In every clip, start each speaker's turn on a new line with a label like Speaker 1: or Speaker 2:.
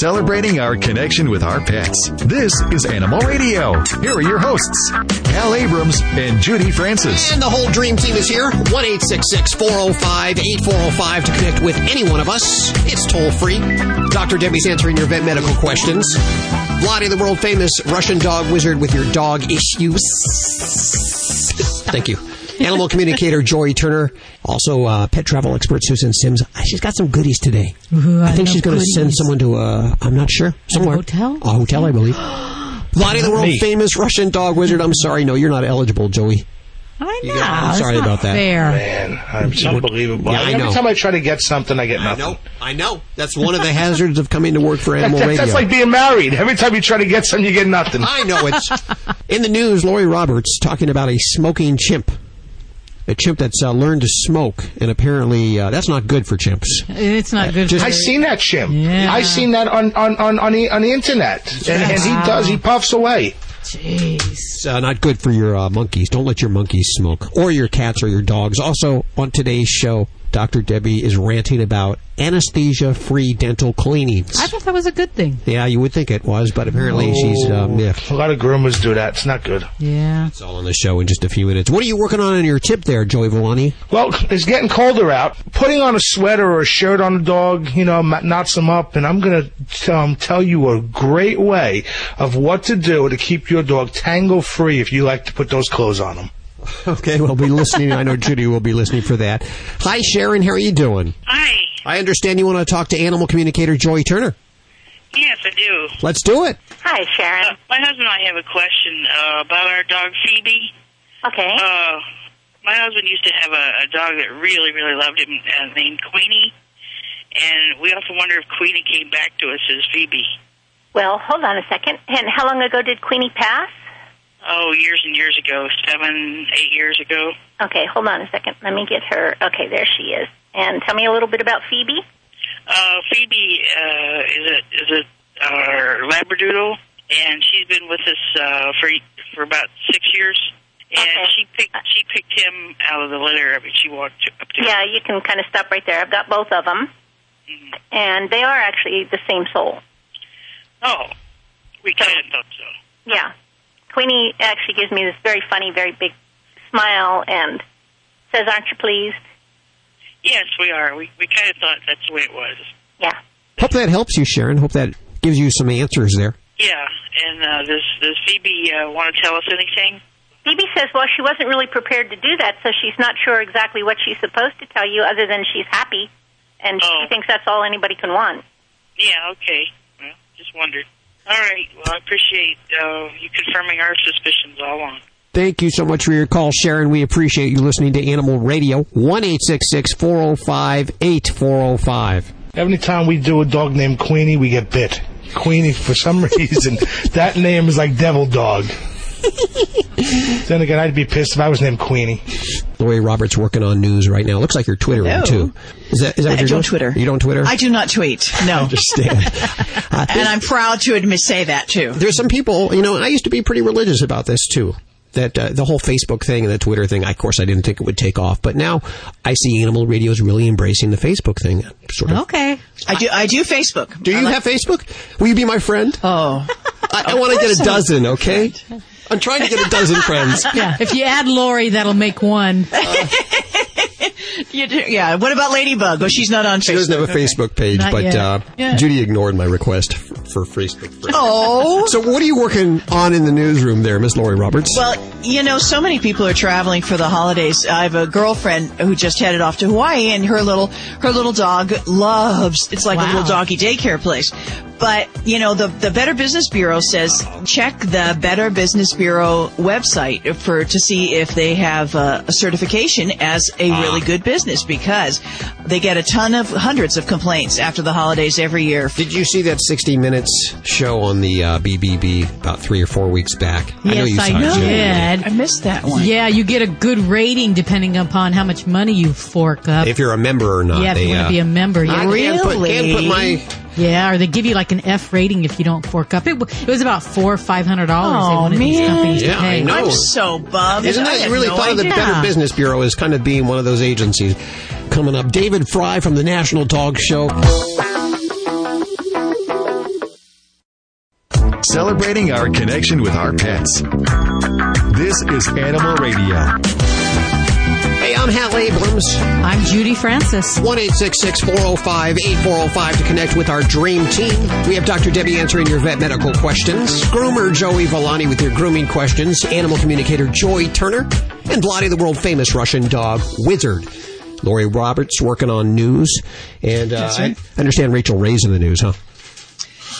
Speaker 1: celebrating our connection with our pets. This is Animal Radio. Here are your hosts, Hal Abrams and Judy Francis.
Speaker 2: And the whole dream team is here. 1 405 8405 to connect with any one of us. It's toll free. Dr. Debbie's answering your vet medical questions. Vladi, the world famous Russian dog wizard with your dog issues. Thank you. Animal communicator Joy Turner. Also, uh, pet travel expert Susan Sims. Uh, She's got some goodies today.
Speaker 3: Ooh,
Speaker 2: I think she's going to send someone to a, I'm not sure, somewhere.
Speaker 3: hotel?
Speaker 2: A hotel, I believe. Vladi, the world famous Russian dog wizard. I'm sorry, no, you're not eligible, Joey.
Speaker 3: I know.
Speaker 2: Got, I'm sorry
Speaker 3: not
Speaker 2: about that.
Speaker 3: Fair.
Speaker 4: Man, I'm it's unbelievable.
Speaker 2: Yeah, I
Speaker 4: Every
Speaker 2: know.
Speaker 4: time I try to get something, I get nothing.
Speaker 2: I know. That's one of the hazards of coming to work for
Speaker 4: That-
Speaker 2: Animal
Speaker 4: that-
Speaker 2: Radio.
Speaker 4: that's like being married. Every time you try to get something, you get nothing.
Speaker 2: I know it's in the news. Lori Roberts talking about a smoking chimp, a chimp that's uh, learned to smoke, and apparently uh, that's not good for chimps.
Speaker 3: It's not good for
Speaker 4: I seen that chimp.
Speaker 3: Yeah.
Speaker 4: I seen that on on on on the, on the internet, and, and he does. He puffs away.
Speaker 3: Jeez.
Speaker 2: It's uh, not good for your uh, monkeys. Don't let your monkeys smoke, or your cats or your dogs. Also, on today's show, Dr. Debbie is ranting about anesthesia-free dental cleanings.
Speaker 3: I thought that was a good thing.
Speaker 2: Yeah, you would think it was, but apparently she's uh, miffed.
Speaker 4: A lot of groomers do that. It's not good.
Speaker 3: Yeah.
Speaker 2: It's all on the show in just a few minutes. What are you working on in your tip there, Joey Villani?
Speaker 4: Well, it's getting colder out. Putting on a sweater or a shirt on the dog, you know, m- knots them up. And I'm going to um, tell you a great way of what to do to keep your dog tangle free if you like to put those clothes on them.
Speaker 2: Okay, we'll be listening. I know Judy will be listening for that. Hi, Sharon. How are you doing?
Speaker 5: Hi.
Speaker 2: I understand you want to talk to animal communicator Joy Turner.
Speaker 5: Yes, I do.
Speaker 2: Let's do it.
Speaker 6: Hi, Sharon.
Speaker 5: Uh, my husband and I have a question uh, about our dog Phoebe.
Speaker 6: Okay.
Speaker 5: Uh, my husband used to have a, a dog that really, really loved him uh, named Queenie, and we often wonder if Queenie came back to us as Phoebe.
Speaker 6: Well, hold on a second. And how long ago did Queenie pass?
Speaker 5: Oh, years and years ago, seven, eight years ago.
Speaker 6: Okay, hold on a second. Let me get her. Okay, there she is. And tell me a little bit about Phoebe.
Speaker 5: Uh, Phoebe uh, is a is a our Labradoodle, and she's been with us uh, for for about six years. And
Speaker 6: Okay.
Speaker 5: she picked she picked him out of the litter. I mean, she walked up to him.
Speaker 6: Yeah, you can kind of stop right there. I've got both of them, and they are actually the same soul.
Speaker 5: Oh, we kind of thought so.
Speaker 6: Yeah. Queenie actually gives me this very funny, very big smile and says, "Aren't you pleased?"
Speaker 5: Yes, we are. We we kind of thought that's the way it was.
Speaker 6: Yeah.
Speaker 2: Hope that helps you, Sharon. Hope that gives you some answers there.
Speaker 5: Yeah, and uh, does does Phoebe uh, want to tell us anything?
Speaker 6: Phoebe says, well, she wasn't really prepared to do that, so she's not sure exactly what she's supposed to tell you other than she's happy, and
Speaker 5: Oh.
Speaker 6: she thinks that's all anybody can want.
Speaker 5: Yeah, okay. Well, just wondered. All right. Well, I appreciate uh, you confirming our suspicions all along.
Speaker 2: Thank you so much for your call, Sharon. We appreciate you listening to Animal Radio. 1 405 8405.
Speaker 4: Every time we do a dog named Queenie, we get bit. Queenie, for some reason, that name is like devil dog. Then again, I'd be pissed if I was named Queenie.
Speaker 2: Lori Roberts working on news right now. Looks like you're twittering
Speaker 7: Hello.
Speaker 2: too. Is that, is that what
Speaker 7: I
Speaker 2: you're
Speaker 7: don't
Speaker 2: doing?
Speaker 7: Twitter.
Speaker 2: You don't Twitter?
Speaker 7: I do not tweet. No.
Speaker 2: understand. Uh,
Speaker 7: and I'm proud to admit say that too.
Speaker 2: there's some people, you know, I used to be pretty religious about this too. That uh, the whole Facebook thing and the Twitter thing, of course, I didn't think it would take off, but now I see Animal Radio is really embracing the Facebook thing. Sort of.
Speaker 3: Okay.
Speaker 7: I do. I do Facebook.
Speaker 2: Do you have Facebook? Will you be my friend?
Speaker 7: Oh,
Speaker 2: I, I want to get a dozen. Okay, I'm trying to get a dozen friends.
Speaker 3: Yeah. If you add Lori, that'll make one.
Speaker 7: you do. Yeah. What about Ladybug? Oh, she's not on
Speaker 2: She
Speaker 7: Facebook.
Speaker 2: doesn't have a Facebook page,
Speaker 3: Not
Speaker 2: but uh,
Speaker 7: Yeah.
Speaker 2: Judy ignored my request for, for Facebook. friends.
Speaker 7: Oh.
Speaker 2: So, what are you working on in the newsroom there, Miss Lori Roberts?
Speaker 7: Well, you know, so many people are traveling for the holidays. I have a girlfriend who just headed off to Hawaii, and her little her little dog loves. It's like a little doggy daycare place. But you know, the the Better Business Bureau says check the Better Business Bureau website for to see if they have uh, a certification as a really good business because they get a ton of hundreds of complaints after the holidays every year.
Speaker 2: Did you see that 60 Minutes show on the uh, BBB about three or four weeks back? I know
Speaker 3: Yes,
Speaker 2: you
Speaker 3: I
Speaker 2: saw it, Judy.
Speaker 3: did.
Speaker 7: I missed that one.
Speaker 3: Yeah, you get a good rating depending upon how much money you fork up.
Speaker 2: If you're a member or not.
Speaker 3: yeah, if
Speaker 2: they,
Speaker 3: you want
Speaker 2: uh,
Speaker 3: be a member. Yeah.
Speaker 2: I can't put, can't put my
Speaker 3: Yeah, or they give you like an F rating if you don't fork up. It, w- it was about four or five hundred dollars.
Speaker 7: Oh,
Speaker 3: they wanted these
Speaker 7: man.
Speaker 3: companies
Speaker 2: Yeah,
Speaker 3: to pay.
Speaker 2: I know.
Speaker 7: I'm so bummed.
Speaker 2: Isn't
Speaker 7: I
Speaker 2: that
Speaker 7: had
Speaker 2: you really
Speaker 7: no
Speaker 2: thought of the
Speaker 7: idea.
Speaker 2: Better Business Bureau as kind of being one of those agencies coming up? David Frei from the National Dog Show.
Speaker 1: celebrating our connection with our pets. This is Animal Radio.
Speaker 2: Hey, I'm Hal Abrams.
Speaker 3: I'm Judy Francis.
Speaker 2: 1 405 8405 to connect with our dream team. We have Dr. Debbie answering your vet medical questions, groomer Joey Villani with your grooming questions, animal communicator Joy Turner, and Vladi, the world famous Russian dog wizard. Lori Roberts working on news. And uh,
Speaker 7: right.
Speaker 2: I understand Rachael Ray's in the news, huh?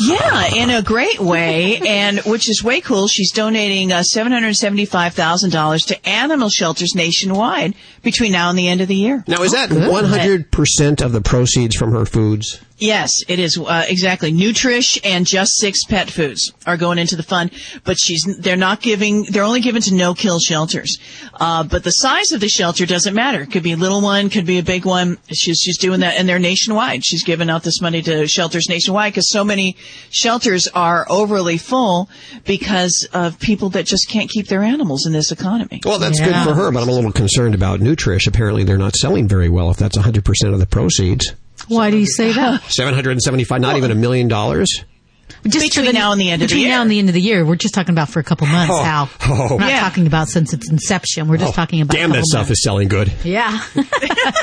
Speaker 7: Yeah, in a great way, and which is way cool. She's donating uh, seven hundred seventy-five thousand dollars to animal shelters nationwide between now and the end of the year.
Speaker 2: Now, is that 100% of the proceeds from her foods?
Speaker 7: Yes, it is uh, exactly. Nutrish and Just Six Pet Foods are going into the fund, but she's they're not giving. They're only given to no kill shelters. Uh, but the size of the shelter doesn't matter. It could be a little one, could be a big one. She's she's doing that, and they're nationwide. She's giving out this money to shelters nationwide because so many shelters are overly full because of people that just can't keep their animals in this economy.
Speaker 2: Well, that's
Speaker 3: Yeah.
Speaker 2: good for her, but I'm a little concerned about Nutrish. Apparently, they're not selling very well if that's 100% of the proceeds.
Speaker 3: Why do you say that?
Speaker 2: 775, not even a million dollars?
Speaker 3: Just for
Speaker 7: Between now and the end of the
Speaker 3: between
Speaker 7: year.
Speaker 3: now and the end of the year, we're just talking about for a couple months.
Speaker 2: Oh,
Speaker 3: Hal,
Speaker 2: oh.
Speaker 3: we're not
Speaker 7: Yeah.
Speaker 3: talking about since its inception. We're just oh, talking about.
Speaker 2: Damn,
Speaker 3: a
Speaker 2: that stuff
Speaker 3: months.
Speaker 2: is selling good.
Speaker 3: Yeah.
Speaker 2: Hey,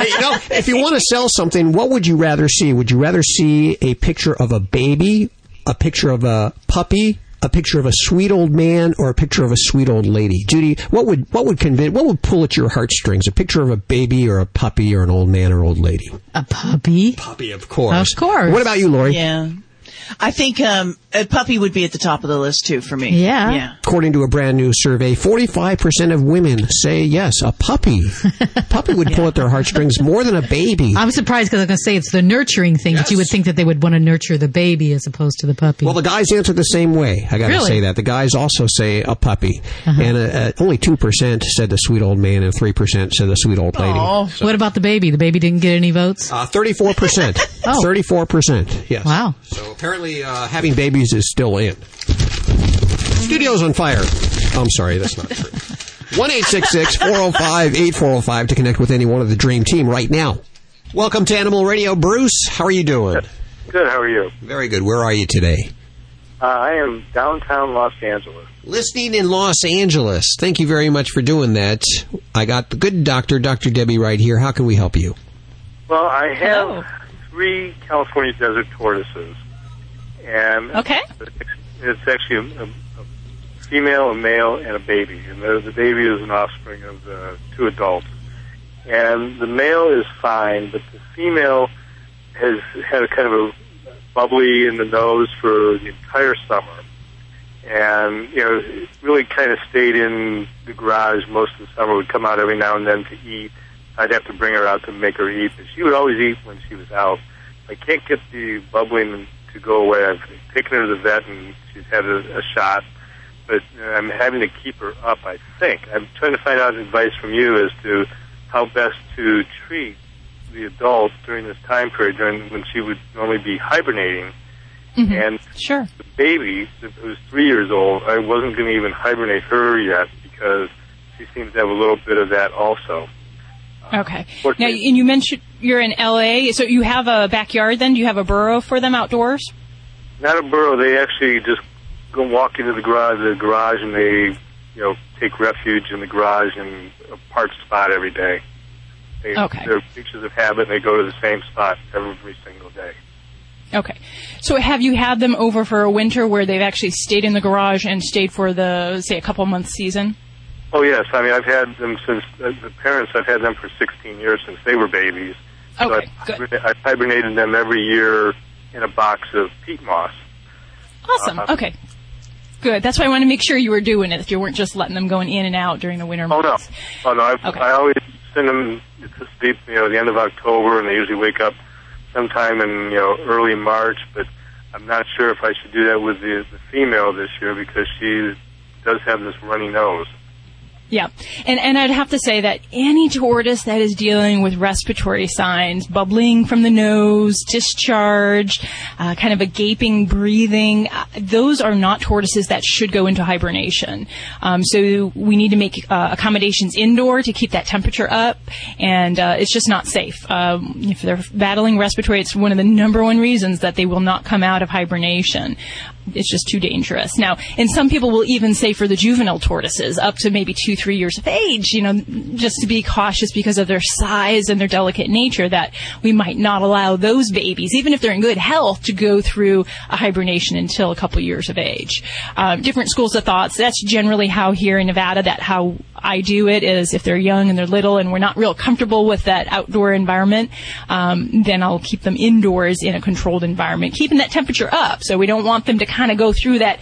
Speaker 2: you know, if you want to sell something, what would you rather see? Would you rather see a picture of a baby, a picture of a puppy, a picture of a sweet old man, or a picture of a sweet old lady? Judy, what would what would convince, what would pull at your heartstrings? A picture of a baby, or a puppy, or an old man or old lady?
Speaker 3: a puppy.
Speaker 2: Puppy, of course.
Speaker 3: Of course.
Speaker 2: What about you, Lori?
Speaker 7: Yeah. I think um, a puppy would be at the top of the list too for me.
Speaker 3: Yeah.
Speaker 7: Yeah.
Speaker 2: According to a brand new survey, 45% of women say yes, a puppy. puppy would pull at their heartstrings more than a baby.
Speaker 3: I'm surprised because I'm going to say it's the nurturing thing that you would think that they would want to nurture the baby as opposed to the puppy.
Speaker 2: Well, the guys answer the same way. I got to
Speaker 3: Really?
Speaker 2: say that. The guys also say a puppy. And uh, uh, only 2% said the sweet old man and 3% said the sweet old lady.
Speaker 3: what about the baby? The baby didn't get any votes.
Speaker 2: Uh, 34%.
Speaker 3: Oh.
Speaker 2: 34%. Yes.
Speaker 3: Wow.
Speaker 2: So apparently uh, having babies is still in. Studio's on fire. I'm sorry, that's not true. 1 405 8405 to connect with any one of the Dream Team right now. Welcome to Animal Radio. Bruce, how are you doing?
Speaker 8: Good. How are you?
Speaker 2: Very good. Where are you today?
Speaker 8: Uh, I am downtown Los Angeles.
Speaker 2: Listening in Los Angeles. Thank you very much for doing that. I got the good doctor, Dr. Debbie, right here. How can we help you?
Speaker 8: Well, I have
Speaker 9: Hello.
Speaker 8: three California desert tortoises, and
Speaker 9: Okay.
Speaker 8: it's actually a, a, a female, a male, and a baby. And the, the baby is an offspring of the two adults. And the male is fine, but the female has had a kind of a bubbly in the nose for the entire summer. And, you know, it really kind of stayed in the garage most of the summer, would come out every now and then to eat. I'd have to bring her out to make her eat, but she would always eat when she was out. I can't get the bubbling to go away. I've taken her to the vet and she's had a, a shot, but I'm having to keep her up, I think. I'm trying to find out advice from you as to how best to treat the adult during this time period, during when she would normally be hibernating. Mm-hmm. And
Speaker 9: Sure.
Speaker 8: the baby, who's three years old, I wasn't going to even hibernate her yet because she seems to have a little bit of that also.
Speaker 9: Okay. Now, and you mentioned you're in LA, so you have a backyard then? Do you have a burrow for them outdoors?
Speaker 8: Not a burrow. They actually just go walk into the garage, the garage, and they, you know, take refuge in the garage in a park spot every day. They,
Speaker 9: Okay.
Speaker 8: They're creatures of habit. and They go to the same spot every single day.
Speaker 9: Okay. So have you had them over for a winter where they've actually stayed in the garage and stayed for the, say, a couple months season?
Speaker 8: Oh yes, I mean I've had them since uh, the parents. I've had them for 16 years since they were babies.
Speaker 9: Okay,
Speaker 8: so. I've, I've hibernated them every year in a box of peat moss.
Speaker 9: Awesome.
Speaker 8: Uh-huh.
Speaker 9: Okay. Good. That's why I wanted to make sure you were doing it, that you weren't just letting them going in and out during the winter
Speaker 8: Oh no,
Speaker 9: months.
Speaker 8: oh no! I,
Speaker 9: Okay.
Speaker 8: I always send them to sleep. You know, at the end of October, and they usually wake up sometime in you know early March. But I'm not sure if I should do that with the, the female this year because she does have this runny nose.
Speaker 9: Yeah. And, and I'd have to say that any tortoise that is dealing with respiratory signs, bubbling from the nose, discharge, uh, kind of a gaping breathing, uh, those are not tortoises that should go into hibernation. Um, so we need to make uh, accommodations indoor to keep that temperature up, and uh, it's just not safe. Um, if they're battling respiratory, it's one of the number one reasons that they will not come out of hibernation it's just too dangerous. Now, and some people will even say for the juvenile tortoises, up to maybe two, three years of age, you know, just to be cautious because of their size and their delicate nature, that we might not allow those babies, even if they're in good health, to go through a hibernation until a couple years of age. Um, different schools of thoughts. That's generally how here in Nevada, that how I do it is if they're young and they're little and we're not real comfortable with that outdoor environment, um, then I'll keep them indoors in a controlled environment, keeping that temperature up. So we don't want them to kind of go through that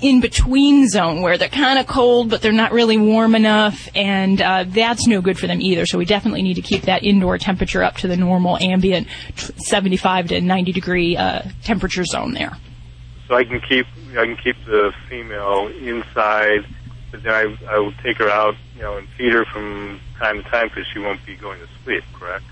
Speaker 9: in between zone where they're kind of cold but they're not really warm enough and uh, that's no good for them either. So we definitely need to keep that indoor temperature up to the normal ambient 75 to 90 degree uh, temperature zone there.
Speaker 8: So i can keep i can keep the female inside but then I, I will take her out you know and feed her from time to time because she won't be going to sleep correct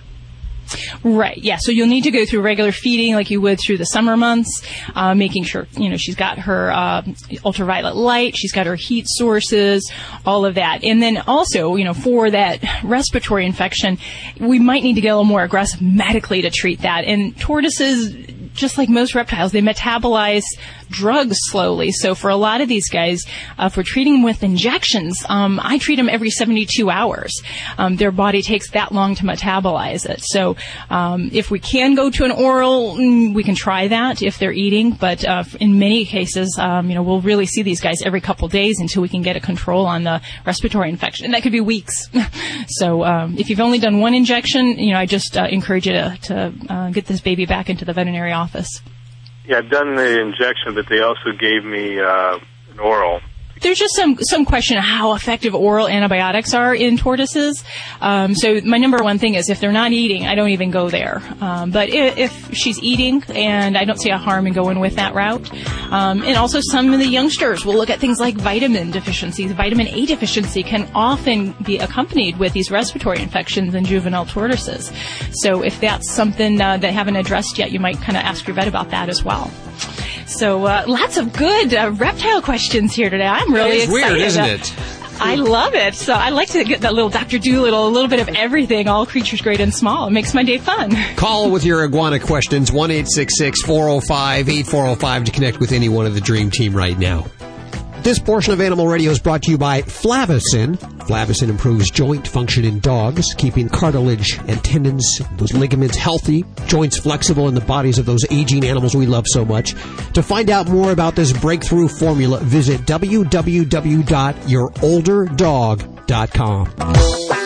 Speaker 9: Right. Yeah. So you'll need to go through regular feeding like you would through the summer months, uh, making sure you know she's got her uh, ultraviolet light, she's got her heat sources, all of that, and then also you know for that respiratory infection, we might need to get a little more aggressive medically to treat that. And tortoises just like most reptiles, they metabolize drugs slowly. So for a lot of these guys, uh, if we're treating them with injections, um, I treat them every 72 hours. Um, their body takes that long to metabolize it. So um, if we can go to an oral, mm, we can try that if they're eating. But uh, in many cases, um, you know, we'll really see these guys every couple days until we can get a control on the respiratory infection, and that could be weeks. so um, if you've only done one injection, you know, I just uh, encourage you to, to uh, get this baby back into the veterinary office.
Speaker 8: Yeah, I've done the injection, but they also gave me uh, an oral
Speaker 9: there's just some some question of how effective oral antibiotics are in tortoises. Um, so my number one thing is if they're not eating, I don't even go there. Um, but if, if, she's eating, and I don't see a harm in going with that route. Um, and also some of the youngsters will look at things like vitamin deficiencies. Vitamin A deficiency can often be accompanied with these respiratory infections in juvenile tortoises. So if that's something uh, they haven't addressed yet, you might kind of ask your vet about that as well. So uh, lots of good uh, reptile questions here today. I'm really
Speaker 2: it's
Speaker 9: excited.
Speaker 2: weird, isn't it?
Speaker 9: I love it. So I like to get that little Dr. Dolittle, a little bit of everything, all creatures great and small. It makes my day fun.
Speaker 2: Call with your iguana questions, 1 405 8405 to connect with any one of the Dream Team right now. This portion of Animal Radio is brought to you by Flavicin. Flavicin improves joint function in dogs, keeping cartilage and tendons, those ligaments healthy, joints flexible in the bodies of those aging animals we love so much. To find out more about this breakthrough formula, visit www.yourolderdog.com.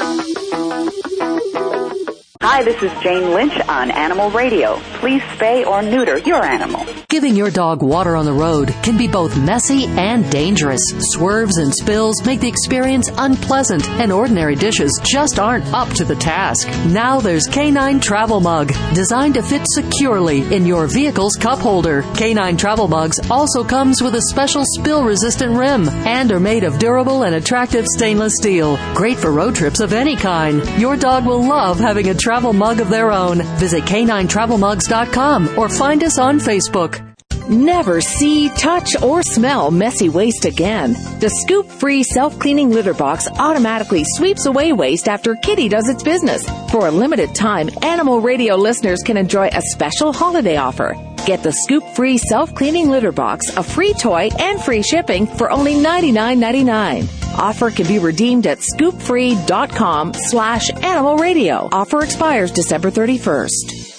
Speaker 10: Hi, this is Jane Lynch on Animal Radio. Please spay or neuter your animal.
Speaker 11: Giving your dog water on the road can be both messy and dangerous. Swerves and spills make the experience unpleasant, and ordinary dishes just aren't up to the task. Now there's Canine Travel Mug, designed to fit securely in your vehicle's cup holder. Canine Travel Mugs also comes with a special spill resistant rim and are made of durable and attractive stainless steel. Great for road trips of any kind. Your dog will love having a travel mug of their own. Visit caninetravelmugs.com or find us on Facebook.
Speaker 12: Never see, touch, or smell messy waste again. The scoop free self cleaning litter box automatically sweeps away waste after Kitty does its business. For a limited time, Animal Radio listeners can enjoy a special holiday offer. Get the scoop free self cleaning litter box, a free toy, and free shipping for only $99.99. Offer can be redeemed at scoopfree.com slash animal radio. Offer expires December 31st.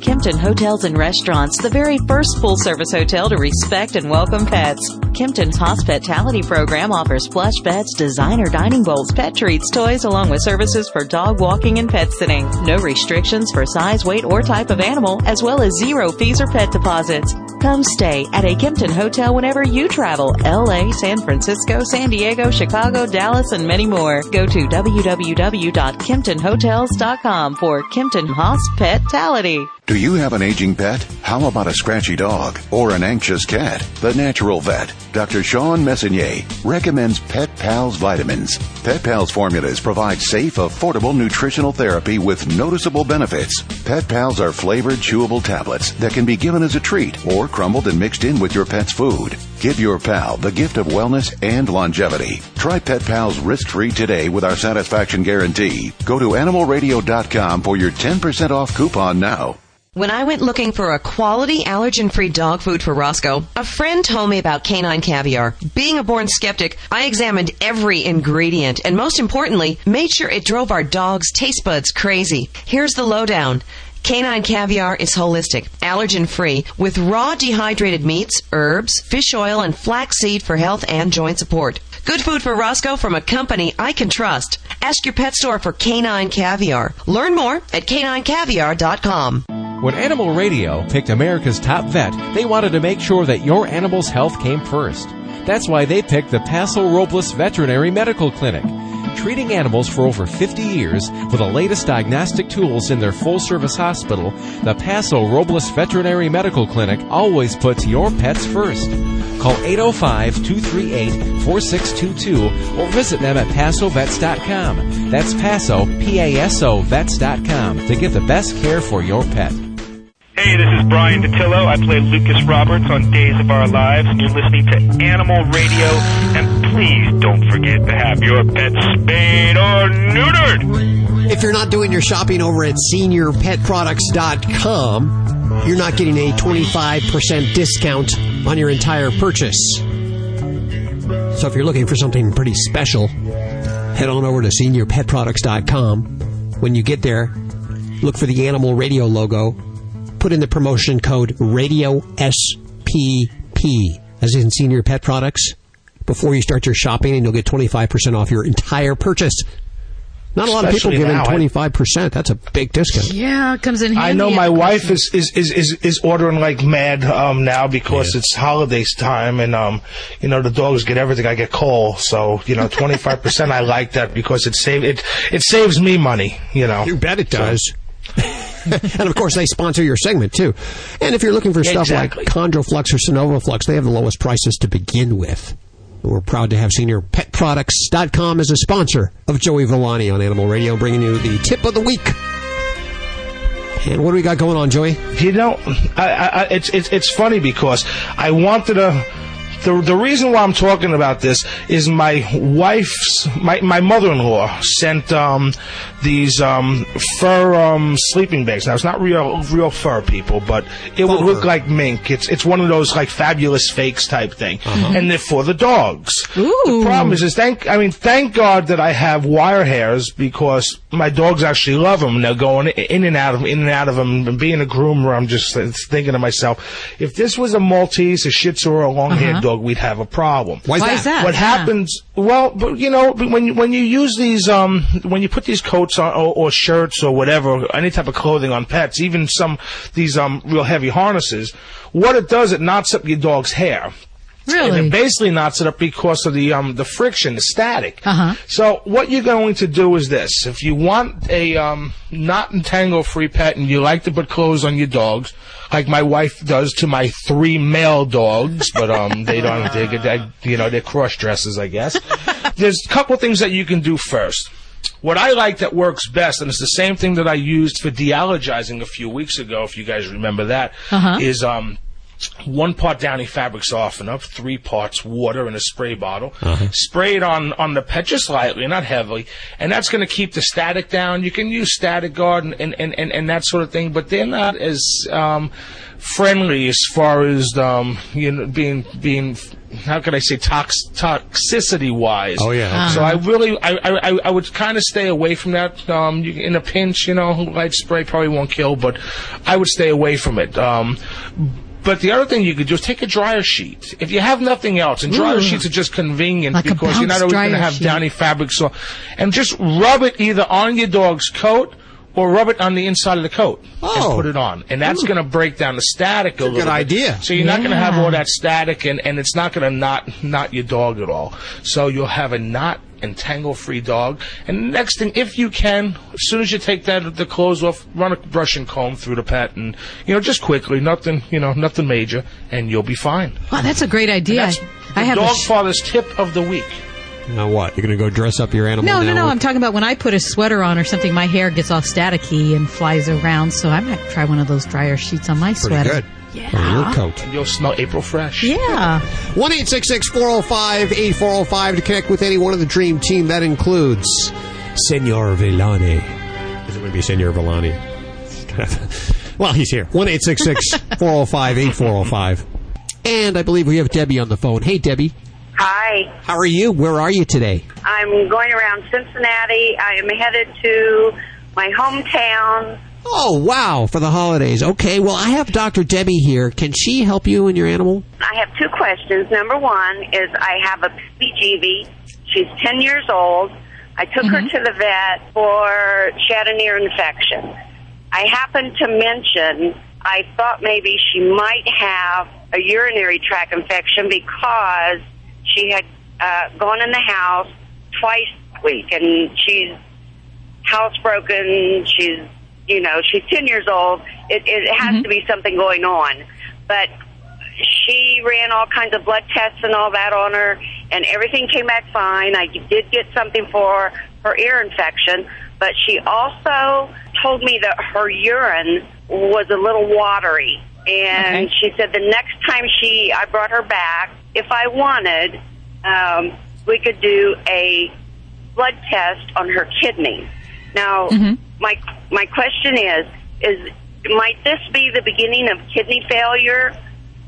Speaker 13: Kimpton Hotels and Restaurants, the very first full service hotel to respect and welcome pets. Kimpton's hospitality program offers plush beds, designer dining bowls, pet treats, toys, along with services for dog walking and pet sitting. No restrictions for size, weight, or type of animal, as well as zero fees or pet deposits. Come stay at a Kimpton hotel whenever you travel. LA, San Francisco, San Diego, Chicago, Dallas, and many more. Go to www.kimptonhotels.com for Kimpton Hospitality.
Speaker 14: Do you have an aging pet? How about a scratchy dog or an anxious cat? The Natural Vet, Dr. Shawn Messonnier, recommends Pet Pals vitamins. Pet Pals formulas provide safe, affordable nutritional therapy with noticeable benefits. Pet Pals are flavored, chewable tablets that can be given as a treat or crumbled and mixed in with your pet's food. Give your pal the gift of wellness and longevity. Try Pet Pals risk-free today with our satisfaction guarantee. Go to animalradio.com for your 10% off coupon now.
Speaker 15: When I went looking for a quality allergen free dog food for Roscoe, a friend told me about canine caviar. Being a born skeptic, I examined every ingredient and most importantly, made sure it drove our dog's taste buds crazy. Here's the lowdown. Canine caviar is holistic, allergen free, with raw dehydrated meats, herbs, fish oil, and flaxseed for health and joint support. Good food for Roscoe from a company I can trust. Ask your pet store for canine caviar. Learn more at caninecaviar.com.
Speaker 16: When Animal Radio picked America's top vet, they wanted to make sure that your animal's health came first. That's why they picked the Paso Robles Veterinary Medical Clinic. Treating animals for over 50 years with the latest diagnostic tools in their full service hospital, the Paso Robles Veterinary Medical Clinic always puts your pets first. Call 805 238 4622 or visit them at PasoVets.com. That's Paso, P A S O Vets.com to get the best care for your pet.
Speaker 17: Hey, this is Bryan Dattilo. I play Lucas Roberts on Days of Our Lives, and you're listening to Animal Radio. And please don't forget to have your pet spayed or neutered.
Speaker 2: If you're not doing your shopping over at seniorpetproducts.com, you're not getting a 25% discount on your entire purchase. So if you're looking for something pretty special, head on over to seniorpetproducts.com. When you get there, look for the Animal Radio logo put in the promotion code Radio SPP, as in Senior Pet Products, before you start your shopping, and you'll get 25% off your entire purchase. Not a lot
Speaker 4: Especially
Speaker 2: of people
Speaker 4: now, I-
Speaker 2: giving 25%. That's a big discount.
Speaker 3: Yeah, it comes in handy.
Speaker 4: I know my wife is, is, is, is, is ordering like mad um, now because it's holidays time and um, you know the dogs get everything. I get coal, so you know twenty five percent. I like that because it save it it saves me money. You know,
Speaker 2: you bet it does. and of course, they sponsor your segment too. And if you're looking for
Speaker 4: Yeah,
Speaker 2: stuff
Speaker 4: exactly.
Speaker 2: like Chondroflux or Synovoflux, they have the lowest prices to begin with. We're proud to have SeniorPetProducts.com as a sponsor of Joey Villani on Animal Radio, bringing you the tip of the week. And what do we got going on, Joey?
Speaker 4: You know, I, I, I- it's, it's it's funny because I wanted to. The, the reason why I'm talking about this is my wife's my, my mother-in-law sent um, these um, fur um, sleeping bags. Now it's not real real fur, people, but it would look like mink. It's it's one of those like fabulous fakes type thing, and they're for the dogs. The problem is, is thank I mean thank God that I have wire hairs because my dogs actually love them. They're going in and out of in and out of them. And being a groomer, I'm just thinking to myself, if this was a Maltese, a Shih Tzu, or a long-haired
Speaker 2: Uh-huh.
Speaker 4: dog, we'd have a problem.
Speaker 2: Why is Why that? is that?
Speaker 4: What
Speaker 2: Yeah.
Speaker 4: happens? Well, but, you know, when you, when you use these, um, when you put these coats on or, or shirts or whatever, any type of clothing on pets, even some these um real heavy harnesses, what it does, it knots up your dog's hair.
Speaker 3: Really?
Speaker 4: And it basically knots it up because of the um the friction, the static.
Speaker 3: Uh-huh.
Speaker 4: So what you're going to do is this: if you want a um, not entangle-free pet and you like to put clothes on your dogs, like my wife does to my three male dogs, but um they don't they get that you know they're cross dressers, I guess. There's a couple things that you can do first. What I like that works best, and it's the same thing that I used for deallergizing a few weeks ago, if you guys remember that, is
Speaker 3: Uh-huh.
Speaker 4: um one part Downy fabric softener, three parts water in a spray bottle. Spray it on, on the pet just lightly, not heavily, and that's going to keep the static down. You can use static guard and, and, and, and that sort of thing, but they're not as um, friendly as far as um, you know being being how can I say tox- toxicity wise.
Speaker 2: Oh, yeah.
Speaker 4: So
Speaker 2: Uh-huh.
Speaker 4: I really I I, I- I would kind of stay away from that. Um, you, in a pinch, you know, light spray probably won't kill, but I would stay away from it. Um, but the other thing you could do is take a dryer sheet. If you have nothing else, and dryer
Speaker 3: Ooh.
Speaker 4: sheets are just convenient
Speaker 3: Like
Speaker 4: because you're not always going to have
Speaker 3: sheet.
Speaker 4: downy fabric, so and just rub it either on your dog's coat or rub it on the inside of the coat
Speaker 2: Oh.
Speaker 4: and put oh. it on, and that's going to break down the static a, little
Speaker 2: good
Speaker 4: bit.
Speaker 2: idea.
Speaker 4: So you're not going to have all that static, and, and it's not going to knot knot your dog at all. So you'll have a knot and tangle-free dog. And next thing, if you can, as soon as you take that the clothes off, run a brush and comb through the pet, and you know, just quickly, nothing, you know, nothing major, and you'll be fine.
Speaker 3: Wow, that's a great idea.
Speaker 4: And that's
Speaker 3: I
Speaker 4: the
Speaker 3: have
Speaker 4: dog
Speaker 3: sh-
Speaker 4: father's tip of the week.
Speaker 18: Now what? You're going to go dress up your animal?
Speaker 3: No, no, no.
Speaker 18: with-
Speaker 3: I'm talking about when I put a sweater on or something, my hair gets all staticky and flies around. So I might try one of those dryer sheets on my
Speaker 4: Pretty
Speaker 3: sweater.
Speaker 4: good.
Speaker 3: Yeah.
Speaker 18: your coat.
Speaker 4: And you'll smell April fresh.
Speaker 3: Yeah.
Speaker 2: 1 405 8405 to connect with any one of the Dream Team. That includes
Speaker 18: Senor Villani. Is it going to be Senor Villani? well, he's here.
Speaker 2: 1 405 8405.
Speaker 18: And I believe we have Debbie on the phone. Hey, Debbie.
Speaker 19: Hi,
Speaker 18: How are you? Where are you today?
Speaker 19: I'm going around Cincinnati. I am headed to my hometown.
Speaker 18: Oh, wow, for the holidays. Okay, well, I have Dr. Debbie here. Can she help you and your animal?
Speaker 19: I have two questions. Number one is I have a PGV. She's 10 years old. I took her to the vet for she had an ear infection. I happened to mention I thought maybe she might have a urinary tract infection because she had uh, gone in the house twice a week and she's housebroken. She's, you know, she's 10 years old. It, it has to be something going on. But she ran all kinds of blood tests and all that on her, and everything came back fine. I did get something for her ear infection, but she also told me that her urine was a little watery. And she said the next time she, I brought her back, if I wanted, um, we could do a blood test on her kidneys. Now, my my question is, is might this be the beginning of kidney failure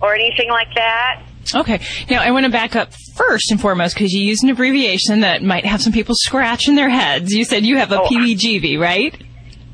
Speaker 19: or anything like that?
Speaker 9: Okay. Now, I want to back up first and foremost because you used an abbreviation that might have some people scratching their heads. You said you have a oh, PBGV, right?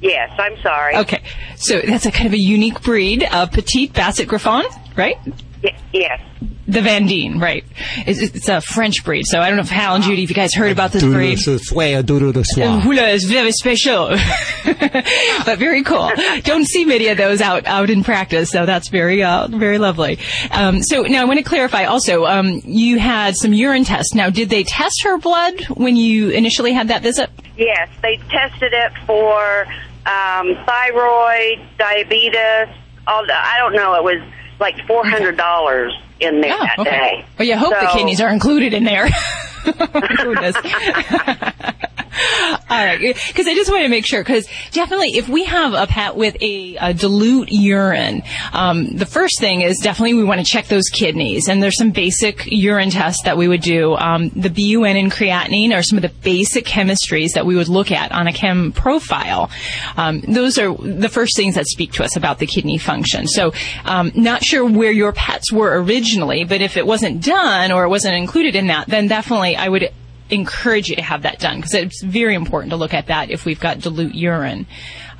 Speaker 19: Yes, I'm sorry.
Speaker 9: Okay. So that's a kind of a unique breed of petite basset griffon, right?
Speaker 19: Y- yes.
Speaker 9: The Vendéen, right. It's, it's a French breed. So I don't know if Hal and Judy, if you guys heard about this breed.
Speaker 18: Doodle de soir, doodle de soir.
Speaker 9: Hula is very special, but very cool. Don't see many of those out out in practice, so that's very uh, very lovely. Um, so now I want to clarify. Also, um, you had some urine tests. Now, did they test her blood when you initially had that visit?
Speaker 19: Yes, they tested it for um, thyroid, diabetes. All the, I don't know. It was like four hundred dollars in there oh, that
Speaker 9: okay.
Speaker 19: day.
Speaker 9: Well, you hope the kidneys are included in there. All right, because I just want to make sure. Because definitely, if we have a pet with a, a dilute urine, um, the first thing is definitely we want to check those kidneys. And there's some basic urine tests that we would do. Um, the BUN and creatinine are some of the basic chemistries that we would look at on a chem profile. Um, those are the first things that speak to us about the kidney function. So, um, not sure where your pets were originally, but if it wasn't done or it wasn't included in that, then definitely I would encourage you to have that done because it's very important to look at that if we've got dilute urine.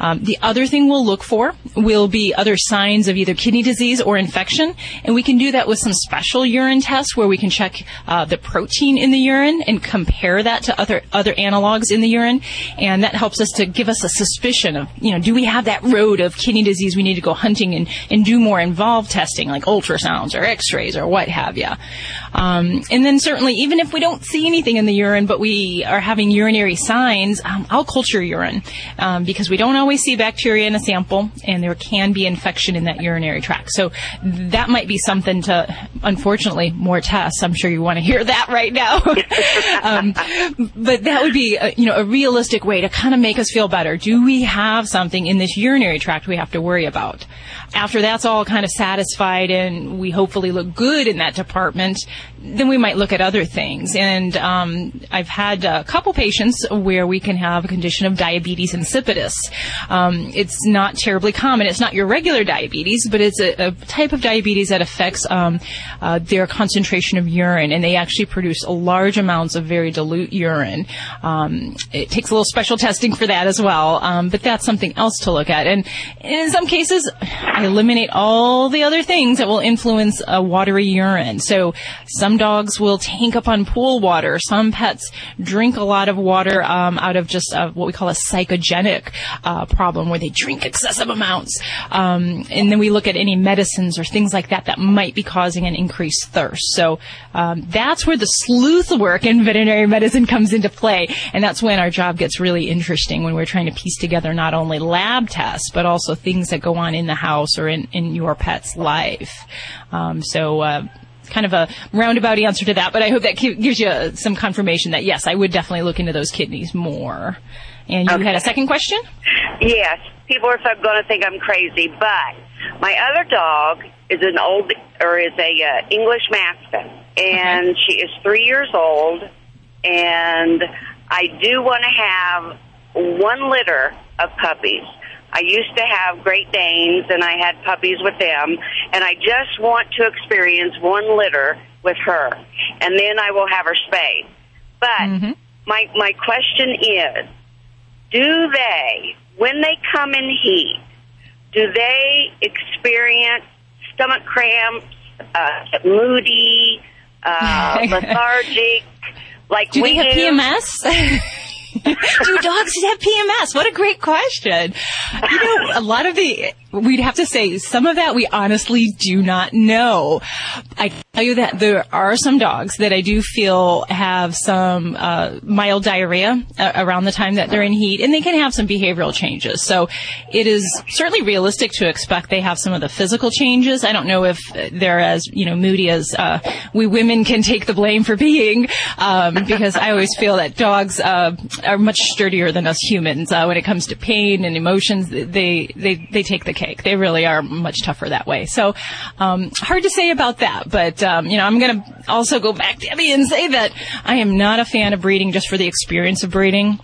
Speaker 9: Um, the other thing we'll look for will be other signs of either kidney disease or infection, and we can do that with some special urine tests where we can check uh, the protein in the urine and compare that to other other analogs in the urine, and that helps us to give us a suspicion of you know do we have that road of kidney disease? We need to go hunting and and do more involved testing like ultrasounds or X-rays or what have you. Um, and then certainly even if we don't see anything in the urine, but we are having urinary signs, um, I'll culture urine um, because we don't always see bacteria in a sample, and there can be infection in that urinary tract. So that might be something to, unfortunately, more tests. I'm sure you want to hear that right now. um, but that would be, a, you know, a realistic way to kind of make us feel better. Do we have something in this urinary tract we have to worry about? After that's all kind of satisfied and we hopefully look good in that department, then we might look at other things. And um, I've had a couple patients where we can have a condition of diabetes insipidus. Um, it's not terribly common. It's not your regular diabetes, but it's a, a type of diabetes that affects um, uh, their concentration of urine, and they actually produce large amounts of very dilute urine. Um, it takes a little special testing for that as well, um, but that's something else to look at. And in some cases, I eliminate all the other things that will influence a watery urine. So some dogs will tank up on pool water. Some pets drink a lot of water um, out of just uh, what we call a psychogenic uh, problem where they drink excessive amounts. Um, and then we look at any medicines or things like that that might be causing an increased thirst. So um, that's where the sleuth work in veterinary medicine comes into play. And that's when our job gets really interesting when we're trying to piece together not only lab tests, but also things that go on in the house or in, in your pet's life. Um, so, uh, kind of a roundabout answer to that, but I hope that gives you uh, some confirmation that yes, I would definitely look into those kidneys more. And you
Speaker 19: Okay.
Speaker 9: had a second question?
Speaker 19: Yes, people are going to think I'm crazy, but my other dog is an old or is a uh, English Mastiff, and she is three years old, and I do want to have one litter of puppies. I used to have Great Danes, and I had puppies with them, and I just want to experience one litter with her, and then I will have her spayed. But my my question is, do they, when they come in heat, do they experience stomach cramps, uh, moody, uh, lethargic, like
Speaker 9: Do
Speaker 19: we
Speaker 9: they have
Speaker 19: do?
Speaker 9: PMS? do dogs have PMS? What a great question. You know, a lot of the, we'd have to say some of that we honestly do not know. I tell you that there are some dogs that I do feel have some uh, mild diarrhea uh, around the time that they're in heat, and they can have some behavioral changes. So it is certainly realistic to expect they have some of the physical changes. I don't know if they're as, you know, moody as uh, we women can take the blame for being, um, because I always feel that dogs uh, are much sturdier than us humans uh, when it comes to pain and emotions. They they they take the cake. They really are much tougher that way. So um, hard to say about that. But um, you know, I'm going to also go back, Debbie, and say that I am not a fan of breeding just for the experience of breeding.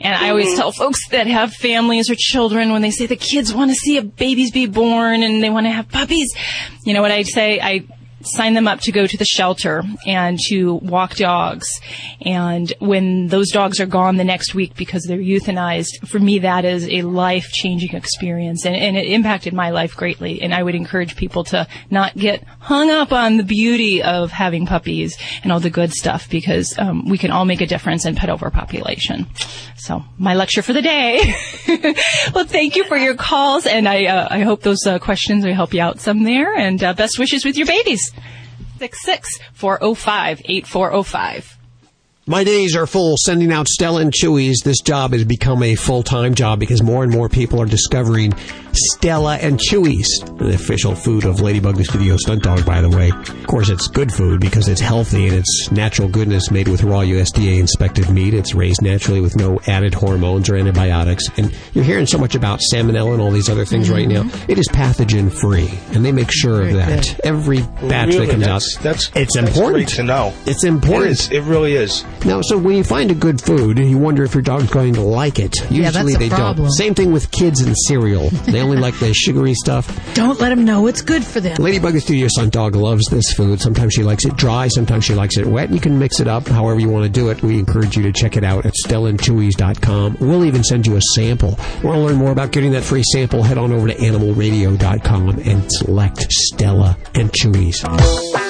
Speaker 9: And I always
Speaker 19: Mhm.
Speaker 9: tell folks that have families or children when they say the kids want to see a babies be born and they want to have puppies. You know what I say? I sign them up to go to the shelter and to walk dogs. And when those dogs are gone the next week because they're euthanized, for me that is a life changing experience and, and it impacted my life greatly. And I would encourage people to not get hung up on the beauty of having puppies and all the good stuff because um, we can all make a difference in pet overpopulation. So my lecture for the day. well, thank you for your calls, and I uh, I hope those uh, questions will help you out some there. And uh, best wishes with your babies.
Speaker 2: My days are full sending out Stella and Chewies. This job has become a full-time job because more and more people are discovering Stella and Chewies, the official food of Ladybug the Studio Stunt Dog, by the way. Of course, it's good food because it's healthy and it's natural goodness made with raw USDA inspected meat. It's raised naturally with no added hormones or antibiotics. And you're hearing so much about salmonella and all these other things right now. Mm-hmm. It is pathogen free, and they make sure of that. Every batch
Speaker 4: Really,
Speaker 2: that comes out,
Speaker 4: that's, That's
Speaker 2: it's
Speaker 4: that's
Speaker 2: important
Speaker 4: to know.
Speaker 2: It's important.
Speaker 4: It is. It really is.
Speaker 2: Now, so when you find a good food, and you wonder if your dog's going to like it. Usually
Speaker 3: Yeah, that's
Speaker 2: they
Speaker 3: problem.
Speaker 2: don't. Same thing with kids and cereal. They only like the sugary stuff.
Speaker 3: Don't let them know it's good for them.
Speaker 2: Ladybug the Studio Stunt Dog loves this food. Sometimes she likes it dry, sometimes she likes it wet. You can mix it up however you want to do it. We encourage you to check it out at stellanchewies.com. We'll even send you a sample. Want to learn more about getting that free sample? Head on over to animalradio.com and select Stella and Chewies.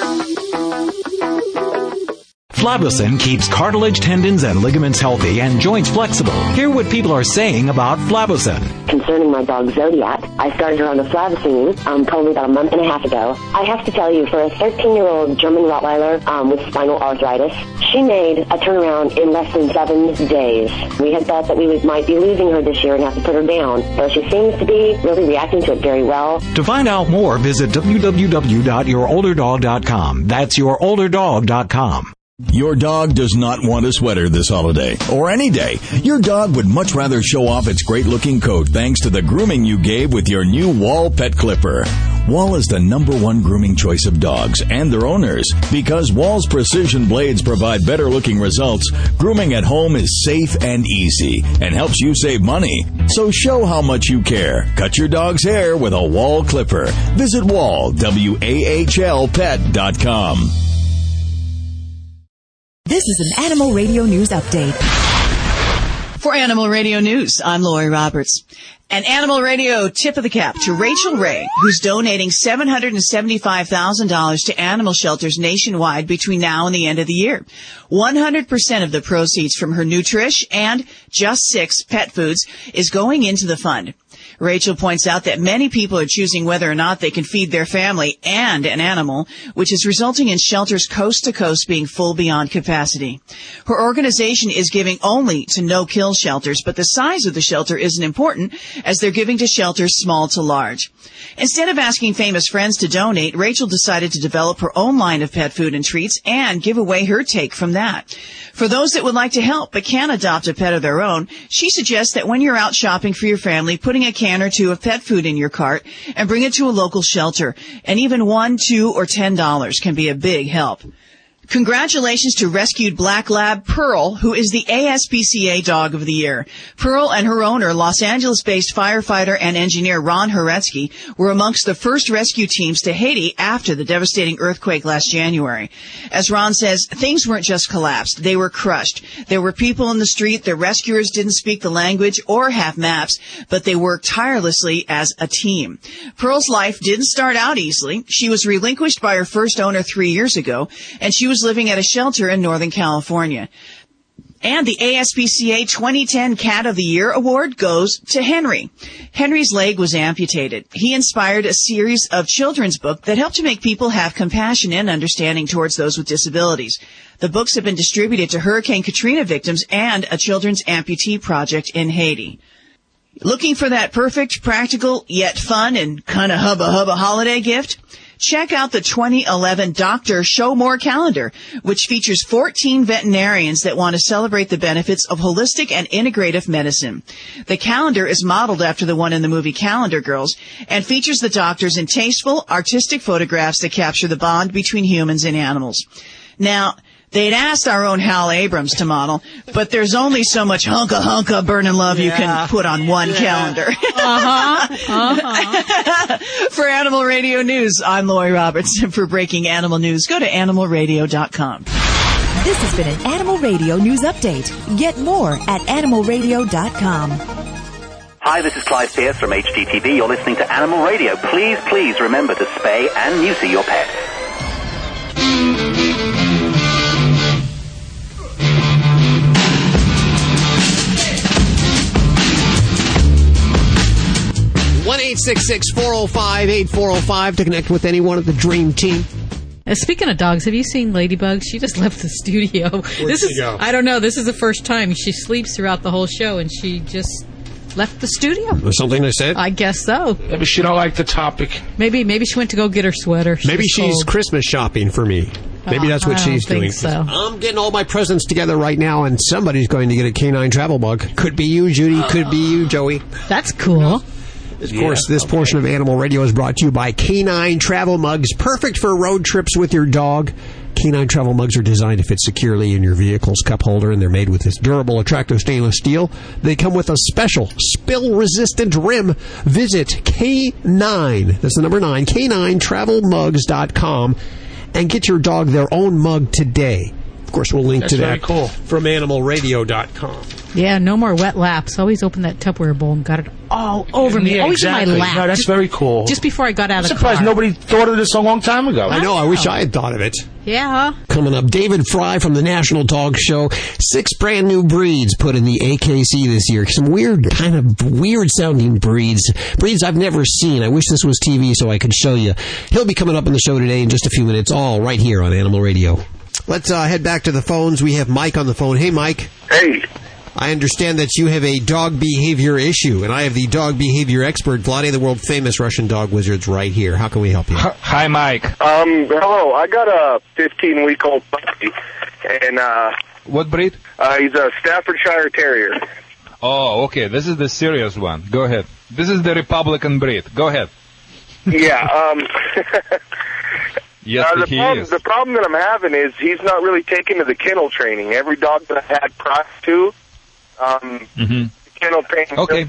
Speaker 20: Flavusin keeps cartilage, tendons, and ligaments healthy and joints flexible. Hear what people are saying about Flavusin.
Speaker 21: Concerning my dog Zodiac, I started her on the Flavacine um, probably about a month and a half ago. I have to tell you, for a 13-year-old German Rottweiler um, with spinal arthritis, she made a turnaround in less than seven days. We had thought that we would, might be losing her this year and have to put her down, so she seems to be really reacting to it very well.
Speaker 20: To find out more, visit www.yourolderdog.com. That's yourolderdog.com.
Speaker 22: Your dog does not want a sweater this holiday or any day. Your dog would much rather show off its great looking coat thanks to the grooming you gave with your new Wahl Pet Clipper. Wahl is the number one grooming choice of dogs and their owners. Because Wahl's precision blades provide better looking results, grooming at home is safe and easy and helps you save money. So show how much you care. Cut your dog's hair with a Wahl Clipper. Visit Wahl, W-A-H-L pet.com.
Speaker 23: This is an Animal Radio News Update.
Speaker 7: For Animal Radio News, I'm Lori Roberts. An Animal Radio tip of the cap to Rachael Ray, who's donating $775,000 to animal shelters nationwide between now and the end of the year. 100% of the proceeds from her Nutrish and Just Six pet foods is going into the fund. Rachael points out that many people are choosing whether or not they can feed their family and an animal, which is resulting in shelters coast to coast being full beyond capacity. Her organization is giving only to no-kill shelters, but the size of the shelter isn't important as they're giving to shelters small to large. Instead of asking famous friends to donate, Rachael decided to develop her own line of pet food and treats and give away her take from that. For those that would like to help but can't adopt a pet of their own, she suggests that when you're out shopping for your family, putting a can or two of pet food in your cart and bring it to a local shelter. And even one, two, or ten dollars can be a big help. Congratulations to rescued black lab Pearl, who is the ASPCA Dog of the Year. Pearl and her owner, Los Angeles-based firefighter and engineer Ron Horetsky, were amongst the first rescue teams to Haiti after the devastating earthquake last January. As Ron says, things weren't just collapsed, they were crushed. There were people in the street, the rescuers didn't speak the language or have maps, but they worked tirelessly as a team. Pearl's life didn't start out easily. She was relinquished by her first owner three years ago, and she was living at a shelter in Northern California. And the ASPCA 2010 Cat of the Year award goes to Henry. Henry's leg was amputated. He inspired a series of children's books that helped to make people have compassion and understanding towards those with disabilities. The books have been distributed to Hurricane Katrina victims and a children's amputee project in Haiti. Looking for that perfect, practical, yet fun and kind of hubba hubba holiday gift? Check out the 2011 Dr. Show More calendar, which features 14 veterinarians that want to celebrate the benefits of holistic and integrative medicine. The calendar is modeled after the one in the movie Calendar Girls and features the doctors in tasteful, artistic photographs that capture the bond between humans and animals. Now, They'd asked our own Hal Abrams to model, but there's only so much hunka hunka burning love you can put on one
Speaker 3: Yeah.
Speaker 7: calendar.
Speaker 3: Uh-huh. Uh-huh.
Speaker 7: For Animal Radio News, I'm Lori Roberts. And for breaking animal news, go to animalradio.com.
Speaker 24: This has been an Animal Radio News Update. Get more at animalradio.com.
Speaker 25: Hi, this is Clive Pearse from HGTV. You're listening to Animal Radio. Please, please remember to spay and neuter your pets.
Speaker 26: 1 405 8405 to connect with anyone at the Dream Team.
Speaker 3: Uh, speaking of dogs, have you seen Ladybug? She just left the studio. Where'd
Speaker 4: this
Speaker 3: is
Speaker 4: go?
Speaker 3: I don't know. This is the first time she sleeps throughout the whole show, and she just left the studio.
Speaker 2: Was something they said?
Speaker 3: I guess so.
Speaker 4: Maybe she don't like the topic.
Speaker 3: Maybe maybe she went to go get her sweater. She
Speaker 2: maybe she's
Speaker 3: cold.
Speaker 2: Christmas shopping for me. Maybe
Speaker 3: uh,
Speaker 2: that's what she's doing.
Speaker 3: So.
Speaker 2: I'm getting all my presents together right now, and somebody's going to get a canine travel bug. Could be you, Judy. Could be you, Joey.
Speaker 3: That's cool.
Speaker 2: Of course, this portion of Animal Radio is brought to you by Canine Travel Mugs, perfect for road trips with your dog. Canine Travel Mugs are designed to fit securely in your vehicle's cup holder, and they're made with this durable, attractive stainless steel. They come with a special spill-resistant rim. Visit K9, that's the number 9, K9TravelMugs.com, and get your dog their own mug today. Of course, we'll link
Speaker 4: That's
Speaker 2: to that
Speaker 4: cool.
Speaker 2: from AnimalRadio.com.
Speaker 3: Yeah, no more wet laps. Always open that Tupperware bowl and got it all over me.
Speaker 4: Yeah,
Speaker 3: Always
Speaker 4: exactly.
Speaker 3: in my lap.
Speaker 4: No, that's
Speaker 3: just,
Speaker 4: very cool.
Speaker 3: Just before I got out
Speaker 4: I'm
Speaker 3: of the
Speaker 4: surprised
Speaker 3: car.
Speaker 4: nobody thought of this a long time ago.
Speaker 2: I know, I wish I had thought of it.
Speaker 3: Yeah.
Speaker 2: Coming up, David Frei from the National Dog Show. Six brand new breeds put in the AKC this year. Some weird, kind of weird sounding breeds. Breeds I've never seen. I wish this was TV so I could show you. He'll be coming up on the show today in just a few minutes, all right here on Animal Radio. Let's uh, head back to the phones. We have Mike on the phone. Hey, Mike.
Speaker 17: Hey.
Speaker 2: I understand that you have a dog behavior issue, and I have the dog behavior expert, Vladi, the world famous Russian dog wizards, right here. How can we help you?
Speaker 17: Hi, Mike. Um, hello. I got a 15 week old puppy, and uh,
Speaker 27: What breed?
Speaker 17: uh, he's a Staffordshire Terrier.
Speaker 27: Oh, okay. This is the serious one. Go ahead. This is the Republican breed. Go ahead.
Speaker 17: yeah. Um,
Speaker 27: Yes,
Speaker 17: uh, the,
Speaker 27: he
Speaker 17: problem,
Speaker 27: is.
Speaker 17: the problem that I'm having is he's not really taken to the kennel training. Every dog that I had prior to, um,
Speaker 27: hmm
Speaker 17: kennel training.
Speaker 27: Okay.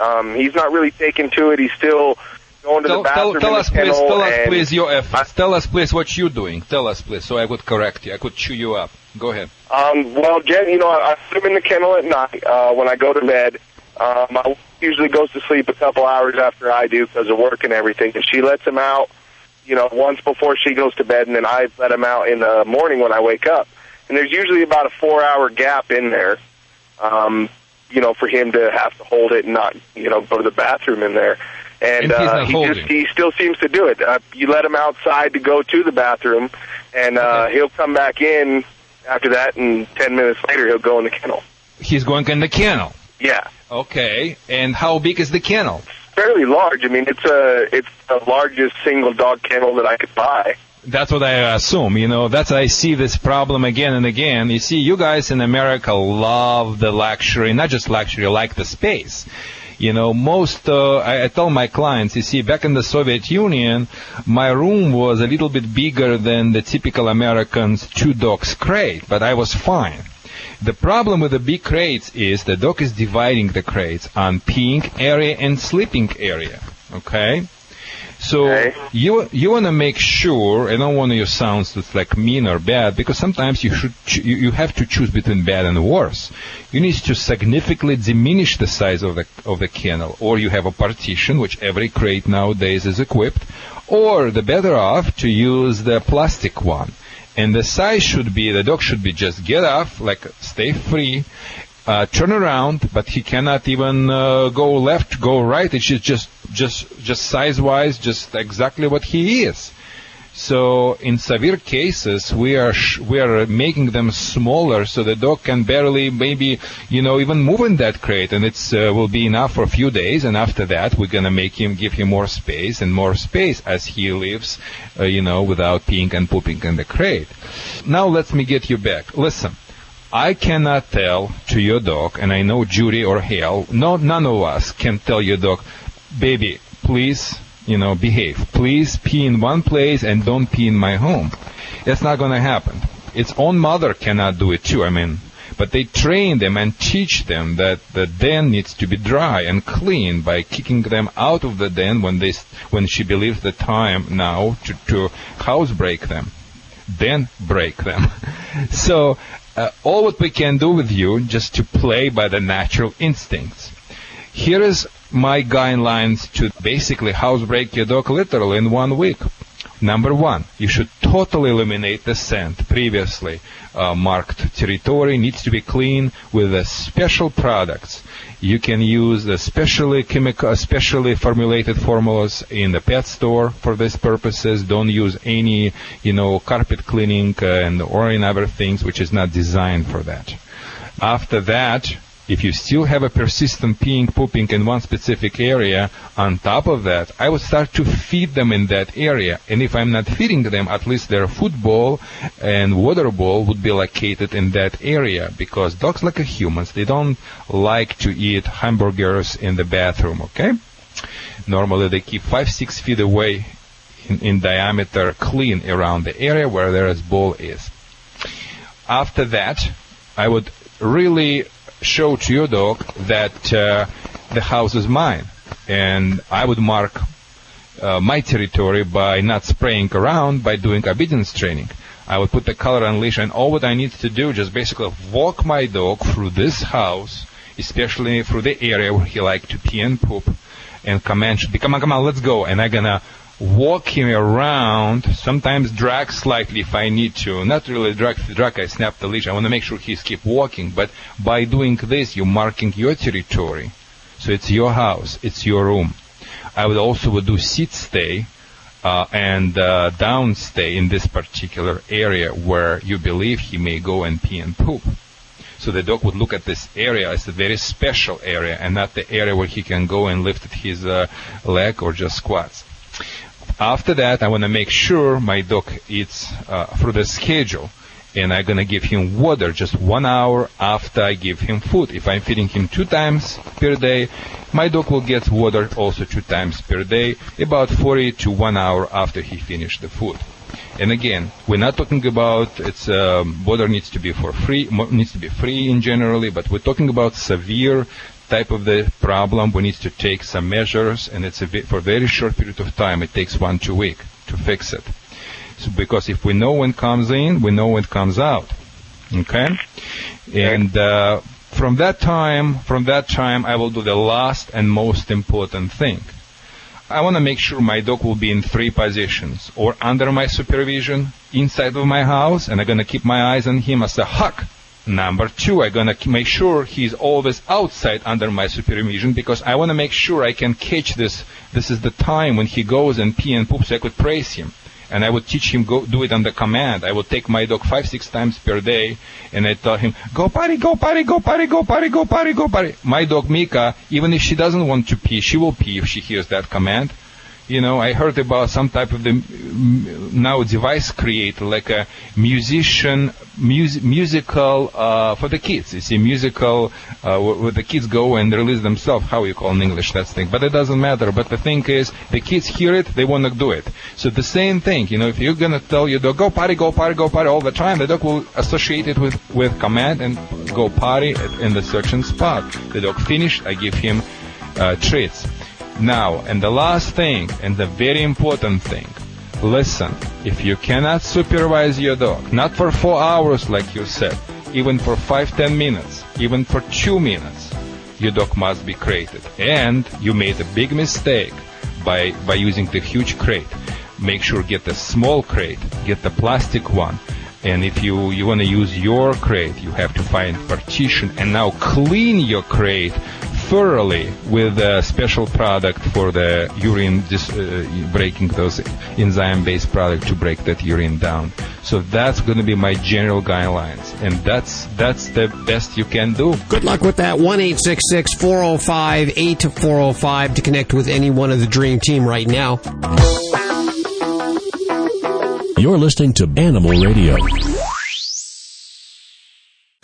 Speaker 17: Um, he's not really taken to it. He's still
Speaker 8: going to
Speaker 27: Tell,
Speaker 8: the bathroom
Speaker 27: tell
Speaker 8: in
Speaker 27: us,
Speaker 8: the
Speaker 27: please, tell us, please, your efforts. tell us, please, what you're doing. Tell us, please, so I could correct you. I could chew you up. Go ahead.
Speaker 8: Um, well, Jen, you know, I, I put him in the kennel at night uh, when I go to bed. Um, my wife usually goes to sleep a couple hours after I do because of work and everything, and she lets him out, you know, once before she goes to bed, and then I let him out in the morning when I wake up. And there's usually about a four-hour gap in there, um, you know, for him to have to hold it and not, you know, go to the bathroom in there. And,
Speaker 27: And he's
Speaker 8: uh,
Speaker 27: not
Speaker 8: he
Speaker 27: holding.
Speaker 8: just he still seems to do it. Uh, you let him outside to go to the bathroom, and uh, he'll come back in after that, and ten minutes later he'll go in the kennel.
Speaker 27: He's going in the kennel.
Speaker 8: Yeah,
Speaker 27: Okay. And how big is the kennel?
Speaker 8: Fairly large. I mean, it's a it's the largest single dog kennel that I could buy.
Speaker 27: That's what I assume. You know, that's I see this problem again and again. You see, you guys in America love the luxury, not just luxury, like the space. You know, most, uh, I, I tell my clients, you see, back in the Soviet Union, my room was a little bit bigger than the typical American's two dogs crate, but I was fine. The problem with the big crates is the dog is dividing the crates on peeing area and sleeping area. Okay? So you you want to make sure. I don't want your sounds to like mean or bad because sometimes you should ch- you, you have to choose between bad and worse. You need to significantly diminish the size of the of the kennel, or you have a partition, which every crate nowadays is equipped, or the better off to use the plastic one. And the size should be the dog should be just get off, like stay free, uh, turn around, but he cannot even uh, go left, go right. It's just just just just size wise, just exactly what he is. So in severe cases, we are sh- we are making them smaller, so the dog can barely, maybe you know, even move in that crate, and it's uh, will be enough for a few days. And after that, we're gonna make him give him more space and more space as he lives, uh, you know, without peeing and pooping in the crate. Now let me get you back. Listen. I cannot tell to your dog, and I know Judy or Hale, no, none of us can tell your dog, baby, please, you know, behave. Please pee in one place and don't pee in my home. That's not going to happen. Its own mother cannot do it too. I mean, but they train them and teach them that the den needs to be dry and clean by kicking them out of the den when they, when she believes the time now to, to housebreak them then break them. so uh, all what we can do with you just to play by the natural instincts. Here is my guidelines to basically housebreak your dog literally in one week. Number one, you should totally eliminate the scent previously uh, marked territory needs to be clean with uh, special products. You can use the specially chemical, specially formulated formulas in the pet store for these purposes. Don't use any, you know, carpet cleaning uh, and or in other things which is not designed for that. After that, if you still have a persistent peeing, pooping in one specific area, on top of that, I would start to feed them in that area. And if I'm not feeding them, at least their food bowl and water bowl would be located in that area because dogs, like humans, they don't like to eat hamburgers in the bathroom, okay? Normally they keep five, six feet away in, in diameter clean around the area where their bowl is. After that, I would really show to your dog that uh, the house is mine, and I would mark uh, my territory by not spraying around, by doing obedience training. I would put the collar on leash, and all what I need to do just basically walk my dog through this house, especially through the area where he like to pee and poop, and command, come on, come on, let's go, and I'm gonna walk him around, sometimes drag slightly if I need to. Not really drag, drag, I snap the leash. I want to make sure he's keep walking. But by doing this, you're marking your territory. So it's your house, it's your room. I would also would do sit stay uh, and uh, down stay in this particular area where you believe he may go and pee and poop. So the dog would look at this area as a very special area and not the area where he can go and lift his uh, leg or just squats. After that, I want to make sure my dog eats uh, through the schedule. And I'm going to give him water just one hour after I give him food. If I'm feeding him two times per day, my dog will get water also two times per day, about 40 to one hour after he finished the food. And again, we're not talking about it's um, water needs to be for free, needs to be free in generally, but we're talking about severe type of the problem, we need to take some measures, and it's a bit, for a very short period of time. It takes one two week to fix it. So because if we know when it comes in, we know when it comes out. Okay, and uh, from that time, from that time, I will do the last and most important thing. I want to make sure my dog will be in three positions, or under my supervision, inside of my house, and I'm gonna keep my eyes on him as a hawk. Number two, I'm gonna make sure he's always outside under my supervision because I want to make sure I can catch this. This is the time when he goes and pee and poops. So I could praise him, and I would teach him go do it under command. I would take my dog five six times per day, and I tell him go potty, go potty, go potty, go potty, go potty, go potty. My dog Mika, even if she doesn't want to pee, she will pee if she hears that command. You know, I heard about some type of the now device creator, like a musician, mus- musical uh, for the kids. It's a musical uh, where, the kids go and release themselves. How you call in English that thing? But it doesn't matter. But the thing is, the kids hear it, they want to do it. So the same thing. You know, if you're gonna tell your dog go potty, go potty, go potty all the time, the dog will associate it with with command and go potty in the certain spot. The dog finished, I give him uh, treats. Now, and the last thing, and the very important thing, listen, if you cannot supervise your dog, not for four hours like you said, even for five, ten minutes, even for two minutes, your dog must be crated. And you made a big mistake by, by using the huge crate. Make sure get the small crate, get the plastic one. And if you, you want to use your crate, you have to find partition and now clean your crate thoroughly with a special product for the urine dis- uh, breaking those enzyme-based product to break that urine down. So that's going to be my general guidelines, and that's that's the best you can do.
Speaker 2: Good luck with that. One eight six six four zero five eight four zero five to connect with any one of the Dream Team right now.
Speaker 22: You're listening to Animal Radio.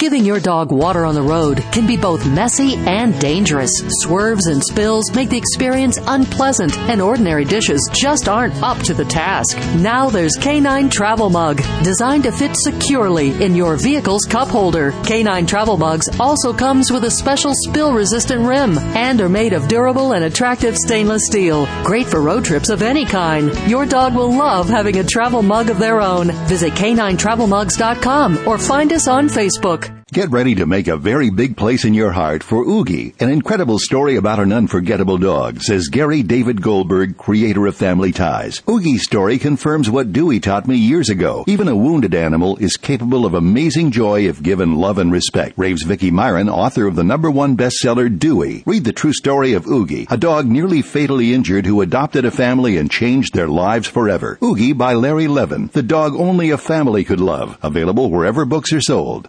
Speaker 11: Giving your dog water on the road can be both messy and dangerous. Swerves and spills make the experience unpleasant, and ordinary dishes just aren't up to the task. Now there's Canine Travel Mug, designed to fit securely in your vehicle's cup holder. Canine Travel Mugs also comes with a special spill-resistant rim and are made of durable and attractive stainless steel. Great for road trips of any kind. Your dog will love having a travel mug of their own. Visit caninetravelmugs.com or find us on Facebook.
Speaker 28: Get ready to make a very big place in your heart for Oogie, an incredible story about an unforgettable dog, says Gary David Goldberg, creator of Family Ties. Oogie's story confirms what Dewey taught me years ago. Even a wounded animal is capable of amazing joy if given love and respect. Raves Vicki Myron, author of the number one bestseller Dewey. Read the true story of Oogie, a dog nearly fatally injured who adopted a family and changed their lives forever. Oogie by Larry Levin, the dog only a family could love. Available wherever books are sold.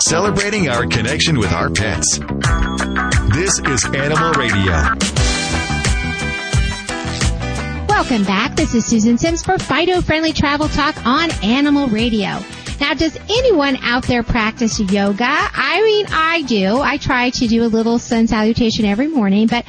Speaker 14: Celebrating our connection with our pets. This is Animal Radio.
Speaker 29: Welcome back. This is Susan Sims for Fido Friendly Travel Talk on Animal Radio. Now, does anyone out there practice yoga? I mean, I do. I try to do a little sun salutation every morning, but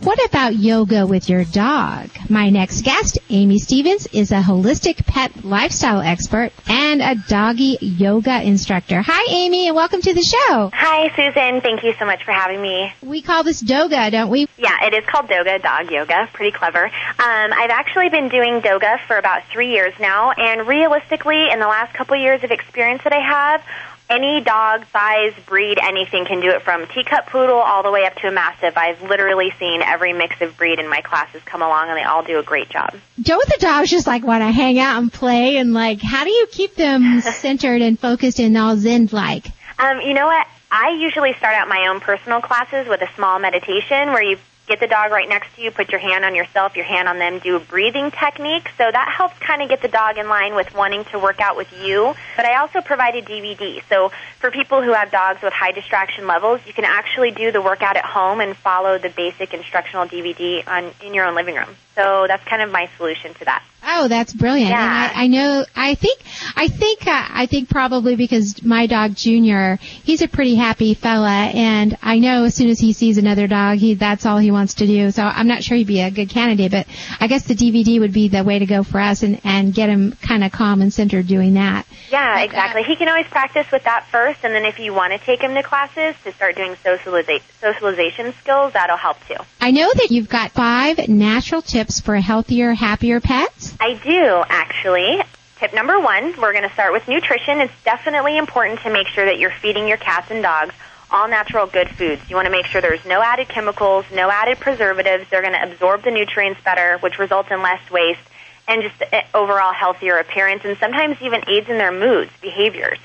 Speaker 29: what about yoga with your dog? My next guest, Amy Stevens, is a holistic pet lifestyle expert and a doggy yoga instructor. Hi, Amy, and welcome to the show.
Speaker 30: Hi, Susan. Thank you so much for having me.
Speaker 29: We call this Doga, don't we?
Speaker 30: Yeah, it is called Doga, dog yoga. Pretty clever. Um, I've actually been doing Doga for about three years now, and realistically, in the last couple years of experience that I have, any dog size, breed, anything can do it from teacup poodle all the way up to a mastiff. I've literally seen every mix of breed in my classes come along and they all do a great job.
Speaker 29: Don't the dogs just like want to hang out and play and like how do you keep them centered and focused and all zen like?
Speaker 30: Um, you know what? I usually start out my own personal classes with a small meditation where you get the dog right next to you, put your hand on yourself, your hand on them, do a breathing technique. So that helps kind of get the dog in line with wanting to work out with you. But I also provide a DVD. So for people who have dogs with high distraction levels, you can actually do the workout at home and follow the basic instructional DVD on in your own living room. So that's kind of my solution to that.
Speaker 29: Oh, that's brilliant.
Speaker 30: Yeah.
Speaker 29: And I, I know, I think, I think, uh, I think probably because my dog Junior, he's a pretty happy fella and I know as soon as he sees another dog, he, that's all he wants to do. So I'm not sure he'd be a good candidate, but I guess the DVD would be the way to go for us and, and get him kind of calm and centered doing that.
Speaker 30: Yeah, exactly. He can always practice with that first, and then if you want to take him to classes to start doing socializa- socialization skills, that'll help too.
Speaker 29: I know that you've got five natural tips for healthier, happier pets.
Speaker 30: I do, actually. Tip number one, we're going to start with nutrition. It's definitely important to make sure that you're feeding your cats and dogs all natural good foods. You want to make sure there's no added chemicals, no added preservatives. They're going to absorb the nutrients better, which results in less waste and just uh, overall healthier appearance and sometimes even aids in their moods, behaviors.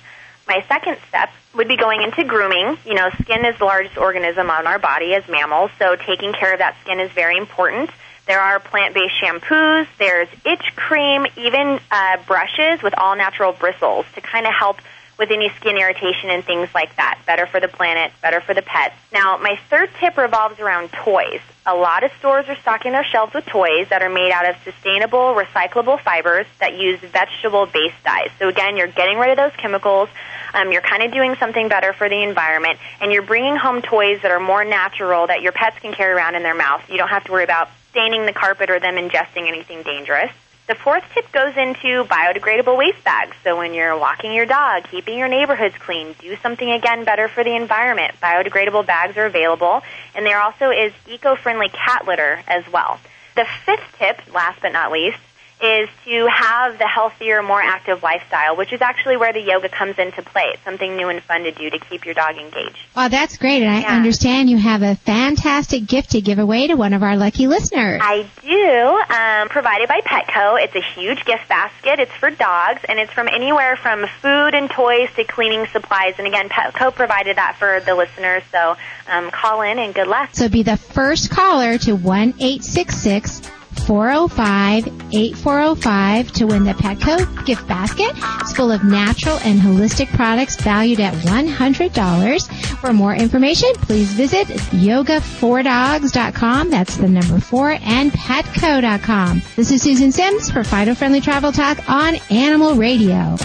Speaker 30: My second step would be going into grooming. You know, skin is the largest organism on our body as mammals, so taking care of that skin is very important. There are plant-based shampoos, there's itch cream, even uh, brushes with all natural bristles to kind of help with any skin irritation and things like that. Better for the planet, better for the pets. Now, my third tip revolves around toys. A lot of stores are stocking their shelves with toys that are made out of sustainable, recyclable fibers that use vegetable-based dyes. So again, you're getting rid of those chemicals. Um, you're kind of doing something better for the environment, and you're bringing home toys that are more natural that your pets can carry around in their mouth. You don't have to worry about staining the carpet or them ingesting anything dangerous. The fourth tip goes into biodegradable waste bags. So when you're walking your dog, keeping your neighborhoods clean, do something again better for the environment. Biodegradable bags are available, and there also is eco-friendly cat litter as well. The fifth tip, last but not least, is to have the healthier, more active lifestyle, which is actually where the yoga comes into play. It's something new and fun to do to keep your dog engaged.
Speaker 29: Well, that's great. And I understand you have a fantastic gift to give away to one of our lucky listeners.
Speaker 30: I do, um, provided by Petco. It's a huge gift basket. It's for dogs, and it's from anywhere from food and toys to cleaning supplies. And again, Petco provided that for the listeners, so um, call in and good luck.
Speaker 29: So be the first caller to 1 405 8405 to win the Petco gift basket. It's full of natural and holistic products valued at $100. For more information, please visit yoga4dogs.com. That's the number four and petco.com. This is Susan Sims for Fido Friendly Travel Talk on Animal Radio.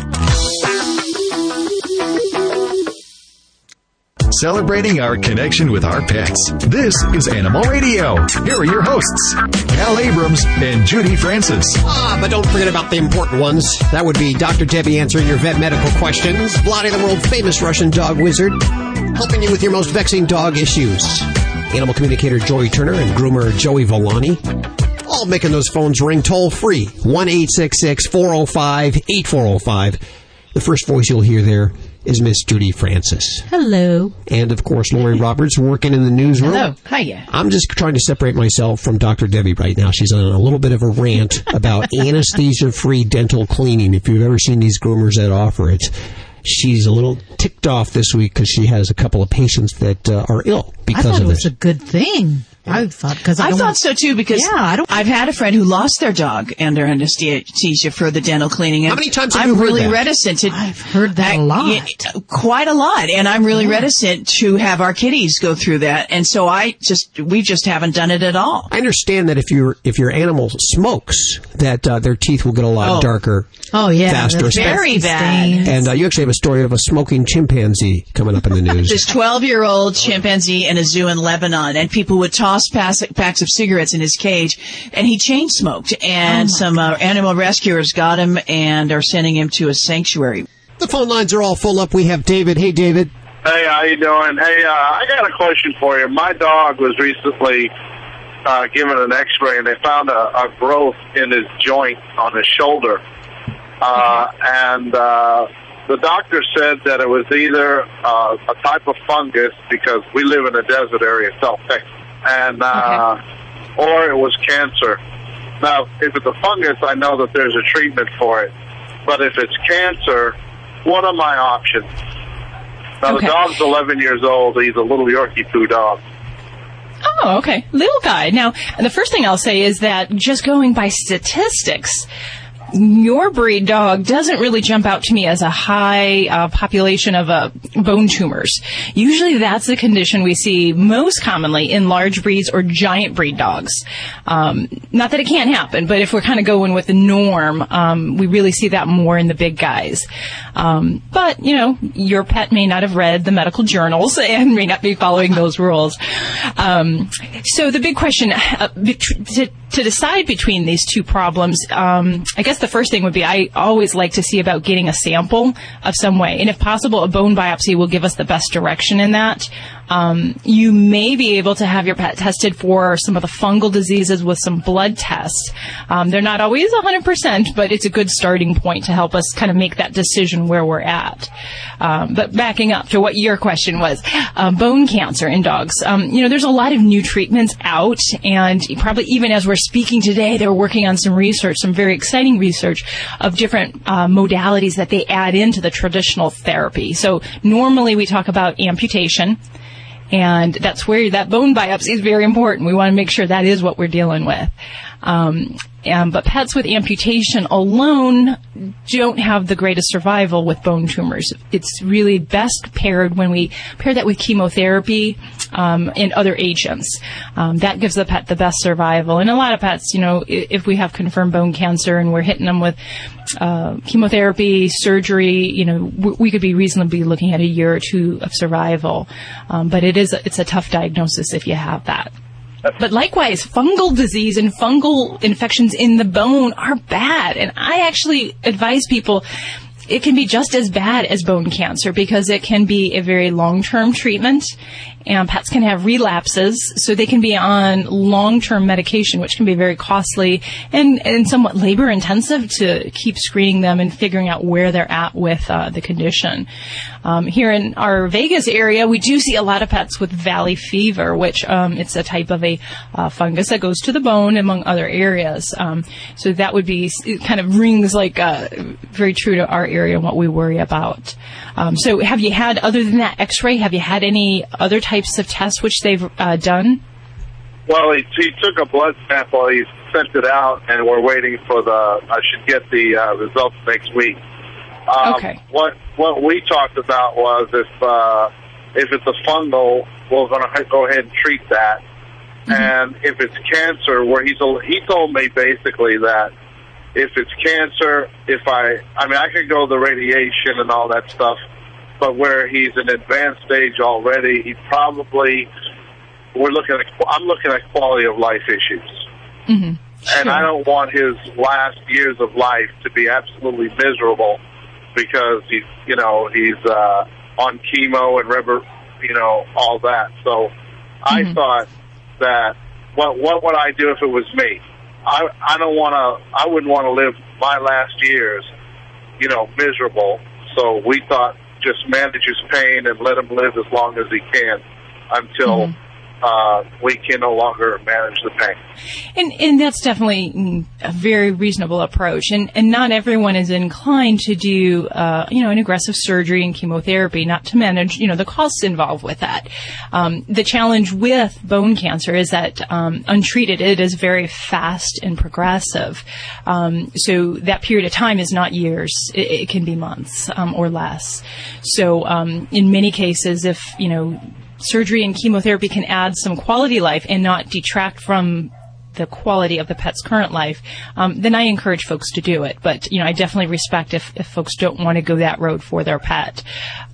Speaker 31: Celebrating our connection with our pets. This is Animal Radio. Here are your hosts, Hal Abrams and Judy Francis.
Speaker 2: Ah, but don't forget about the important ones. That would be Dr. Debbie answering your vet medical questions, Vladi the world famous Russian dog wizard, helping you with your most vexing dog issues, animal communicator Joey Turner and groomer Joey Villani. All making those phones ring toll free. 1 405 8405. The first voice you'll hear there is Miss Judy Francis.
Speaker 3: Hello.
Speaker 2: And of course, Lori Roberts working in the newsroom.
Speaker 7: Hello. Hiya.
Speaker 2: I'm just trying to separate myself from Dr. Debbie right now. She's on a little bit of a rant about anesthesia free dental cleaning. If you've ever seen these groomers that offer it, she's a little ticked off this week because she has a couple of patients that uh, are ill because
Speaker 3: I thought
Speaker 2: of
Speaker 3: it was
Speaker 2: this.
Speaker 3: a good thing. I thought because I,
Speaker 7: I
Speaker 3: don't
Speaker 7: thought
Speaker 3: want-
Speaker 7: so too because
Speaker 3: Yeah, I don't-
Speaker 7: I've had a friend who lost their dog under anesthesia for the dental cleaning. And
Speaker 2: How many times have
Speaker 7: I'm
Speaker 2: you heard
Speaker 7: really
Speaker 2: that?
Speaker 7: reticent to.
Speaker 3: I've heard that a lot.
Speaker 7: Yeah, quite a lot, and I'm really reticent to have our kitties go through that. And so I just we just haven't done it at all.
Speaker 2: I understand that if your if your animal smokes, that uh, their teeth will get a lot
Speaker 7: Oh.
Speaker 2: darker.
Speaker 3: Oh yeah,
Speaker 2: faster,
Speaker 7: Very bad.
Speaker 2: And uh, you actually have a story of a smoking chimpanzee coming up in the news.
Speaker 7: This 12 year old chimpanzee in a zoo in Lebanon, and people would toss pass- packs of cigarettes in his cage, and he chain smoked. And some uh, animal rescuers got him and are sending him to a sanctuary.
Speaker 2: the phone lines are all full up. We have David. Hey, David.
Speaker 8: Hey, how you doing? Hey, uh, I got a question for you. My dog was recently uh, given an X-ray, and they found a, a growth in his joint on his shoulder. Uh, and uh,
Speaker 32: the doctor said that it was either uh, a type of fungus because we live in a desert area, South Texas, and uh, or it was cancer. Now, if it's a fungus, I know that there's a treatment for it. But if it's cancer, what are my options? Now,
Speaker 9: Okay.
Speaker 32: the dog's 11 years old. He's a little Yorkie poo dog.
Speaker 9: Oh, okay. Little guy. Now, the first thing I'll say is that just going by statistics, your breed dog doesn't really jump out to me as a high uh, population of uh, bone tumors. Usually that's the condition we see most commonly in large breeds or giant breed dogs. Um, not that it can't happen, but if we're kind of going with the norm, um, we really see that more in the big guys. Um, but, you know, your pet may not have read the medical journals and may not be following those rules. Um, so the big question uh, to, to decide between these two problems, um, I guess the first thing would be I always like to see about getting a sample of some way. And if possible, a bone biopsy will give us the best direction in that. Um, you may be able to have your pet tested for some of the fungal diseases with some blood tests. Um, they're not always 100%, but it's a good starting point to help us kind of make that decision where we're at. Um, but backing up to what your question was, uh, bone cancer in dogs. Um, you know, there's a lot of new treatments out, and probably even as we're speaking today, they're working on some research, some very exciting research of different uh, modalities that they add into the traditional therapy. So normally we talk about amputation. And that's where that bone biopsy is very important. We want to make sure that is what we're dealing with. Um, and, but pets with amputation alone don't have the greatest survival with bone tumors. It's really best paired when we pair that with chemotherapy um, and other agents. Um, that gives the pet the best survival. And a lot of pets, you know, if we have confirmed bone cancer and we're hitting them with uh, chemotherapy, surgery, you know, we could be reasonably looking at a year or two of survival. Um, but it is it's a tough diagnosis if you have that. But likewise, fungal disease and fungal infections in the bone are bad. And I actually advise people it can be just as bad as bone cancer because it can be a very long-term treatment and pets can have relapses so they can be on long-term medication which can be very costly and, and somewhat labor intensive to keep screening them and figuring out where they're at with uh, the condition. Um, here in our vegas area we do see a lot of pets with valley fever which um, it's a type of a uh, fungus that goes to the bone among other areas. Um, so that would be kind of rings like uh, very true to our area and what we worry about. Um, so have you had other than that x-ray have you had any other types of tests which they've uh, done
Speaker 32: Well, he, he took a blood sample. He sent it out, and we're waiting for the. I should get the uh, results next week. Um,
Speaker 9: Okay.
Speaker 32: What what we talked about was if uh, if it's a fungal, we're going to go ahead and treat that. And if it's cancer, where he's he told me basically that if it's cancer, if I I mean I could go the radiation and all that stuff, but where he's in advanced stage already, he probably we're looking at I'm looking at quality of life issues.
Speaker 9: Mm-hmm.
Speaker 32: And I don't want his last years of life to be absolutely miserable because he's, you know, he's uh, on chemo and river, you know, all that. So I thought that what what would I do if it was me? I I don't want to. I wouldn't want to live my last years, you know, miserable. So we thought just manage his pain and let him live as long as he can until mm-hmm. Uh, we can no longer manage the pain.
Speaker 9: And and that's definitely mm, a very reasonable approach. And and not everyone is inclined to do uh, you know an aggressive surgery and chemotherapy, not to manage you know the costs involved with that. Um, the challenge with bone cancer is that um, untreated, it is very fast and progressive. Um, so that period of time is not years; it, it can be months um, or less. So um, in many cases, if you know surgery and chemotherapy can add some quality life and not detract from the quality of the pet's current life, um, then I encourage folks to do it. But you know, I definitely respect if, if folks don't want to go that road for their pet.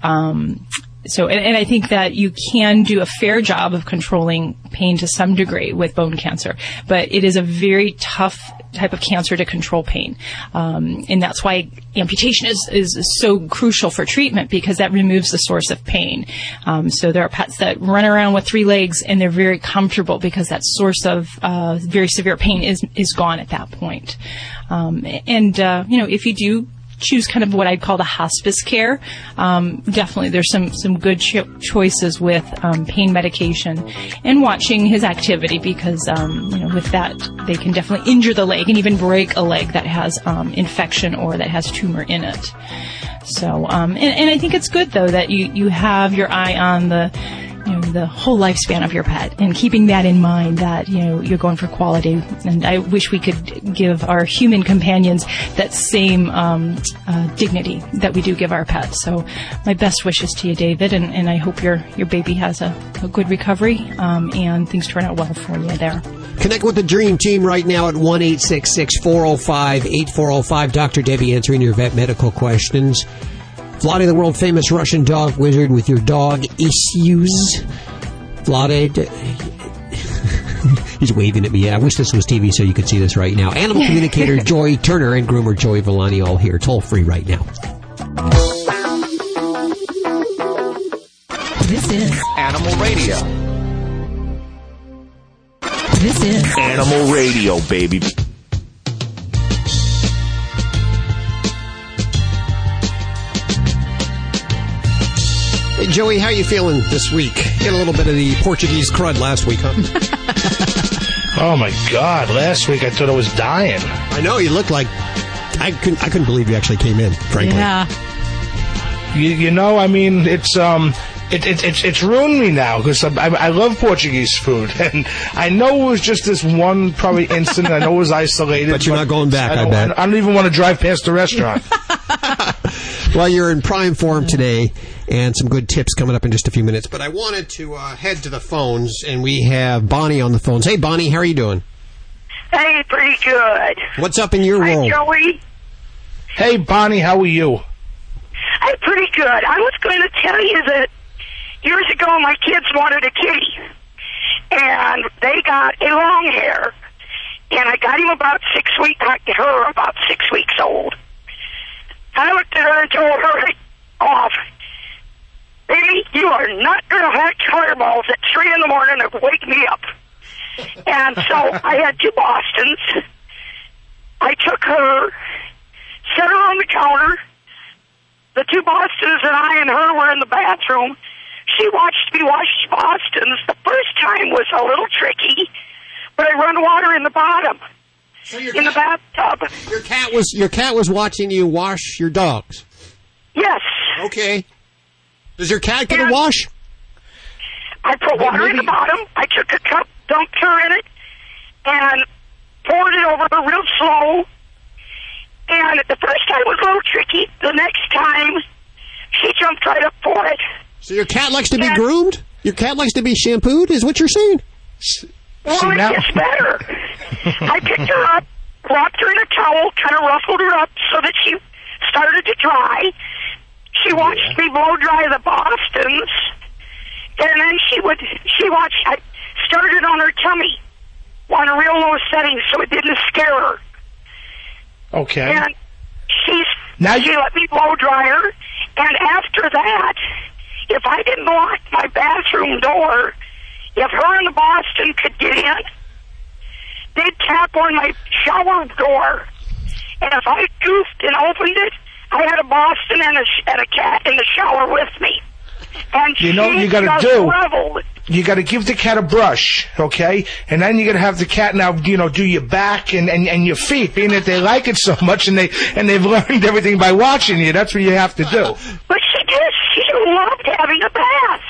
Speaker 9: Um, so, and, and I think that you can do a fair job of controlling pain to some degree with bone cancer, but it is a very tough type of cancer to control pain, um, and that's why amputation is is so crucial for treatment because that removes the source of pain. Um, so there are pets that run around with three legs and they're very comfortable because that source of uh, very severe pain is is gone at that point. Um, and uh, you know, if you do choose kind of what I'd call the hospice care. Um, definitely, there's some some good cho- choices with um, pain medication and watching his activity because um, you know with that they can definitely injure the leg and even break a leg that has um, infection or that has tumor in it. So, um, and, and I think it's good though that you you have your eye on the you know, the whole lifespan of your pet and keeping that in mind that, you know, you're going for quality. And I wish we could give our human companions that same um, uh, dignity that we do give our pets. So my best wishes to you, David, and, and I hope your, your baby has a, a good recovery um, and things turn out well for you there.
Speaker 2: Connect with the Dream Team right now at 1 405 8405. Dr. Debbie answering your vet medical questions. Vladi, the world famous Russian dog wizard with your dog issues. Vladi, he's waving at me. I wish this was TV so you could see this right now. Animal communicator Joy Turner and groomer Joey Villani all here, toll free right now.
Speaker 24: This is
Speaker 33: Animal Radio.
Speaker 24: This is
Speaker 33: Animal Radio, baby.
Speaker 2: Hey, Joey, how you feeling this week? Get a little bit of the Portuguese crud last week, huh?
Speaker 4: oh my God! Last week I thought I was dying.
Speaker 2: I know you looked like I couldn't. I couldn't believe you actually came in. Frankly,
Speaker 3: Yeah.
Speaker 4: You, you know, I mean, it's um, it, it, it's it's ruined me now because I, I, I love Portuguese food, and I know it was just this one probably incident. I know it was isolated,
Speaker 2: But you're not going back, I
Speaker 4: don't,
Speaker 2: bet.
Speaker 4: I don't even want to drive past the restaurant.
Speaker 2: well, you're in prime form today, and some good tips coming up in just a few minutes. But I wanted to uh, head to the phones, and we have Bonnie on the phones. Hey, Bonnie, how are you doing?
Speaker 34: Hey, pretty good.
Speaker 2: What's up in your
Speaker 34: Hi,
Speaker 2: world?
Speaker 34: Joey.
Speaker 4: hey, Bonnie, how are you?
Speaker 34: I'm pretty good. I was going to tell you that years ago my kids wanted a kitty, and they got a long hair, and I got him about six weeks, her about six weeks old. I looked at her and told her off, baby, you are not going to have fireballs at three in the morning and wake me up. And so I had two Bostons. I took her, set her on the counter. The two Bostons and I and her were in the bathroom. She watched me wash Bostons. The first time was a little tricky, but I run water in the bottom. In the bathtub.
Speaker 2: Your cat was your cat was watching you wash your dogs.
Speaker 34: Yes.
Speaker 2: Okay. Does your cat get a wash?
Speaker 34: I put water in the bottom. I took a cup, dumped her in it, and poured it over her real slow. And the first time was a little tricky. The next time, she jumped right up for it.
Speaker 2: So your cat likes to be groomed. Your cat likes to be shampooed. Is what you're saying?
Speaker 34: Well, it
Speaker 2: now-
Speaker 34: gets better. I picked her up, wrapped her in a towel, kind of ruffled her up so that she started to dry. She watched me blow dry the Bostons, and then she would she watched. I started on her tummy on a real low setting so it didn't scare her.
Speaker 4: Okay.
Speaker 34: And she's
Speaker 4: Now
Speaker 34: she let me blow dry her, and after that, if I didn't lock my bathroom door, if her and the Boston could get in, they'd tap on my shower door, and if I goofed and opened it, I had a Boston and a, and a cat in the shower with me. And
Speaker 4: You know what you gotta
Speaker 34: just
Speaker 4: do?
Speaker 34: reveled.
Speaker 4: You got to give the cat a brush, okay? And then you got to have the cat now, you know, do your back and, and, and your feet, being that they like it so much and they and they've learned everything by watching you. That's what you have to do.
Speaker 34: But she did. She loved having a bath.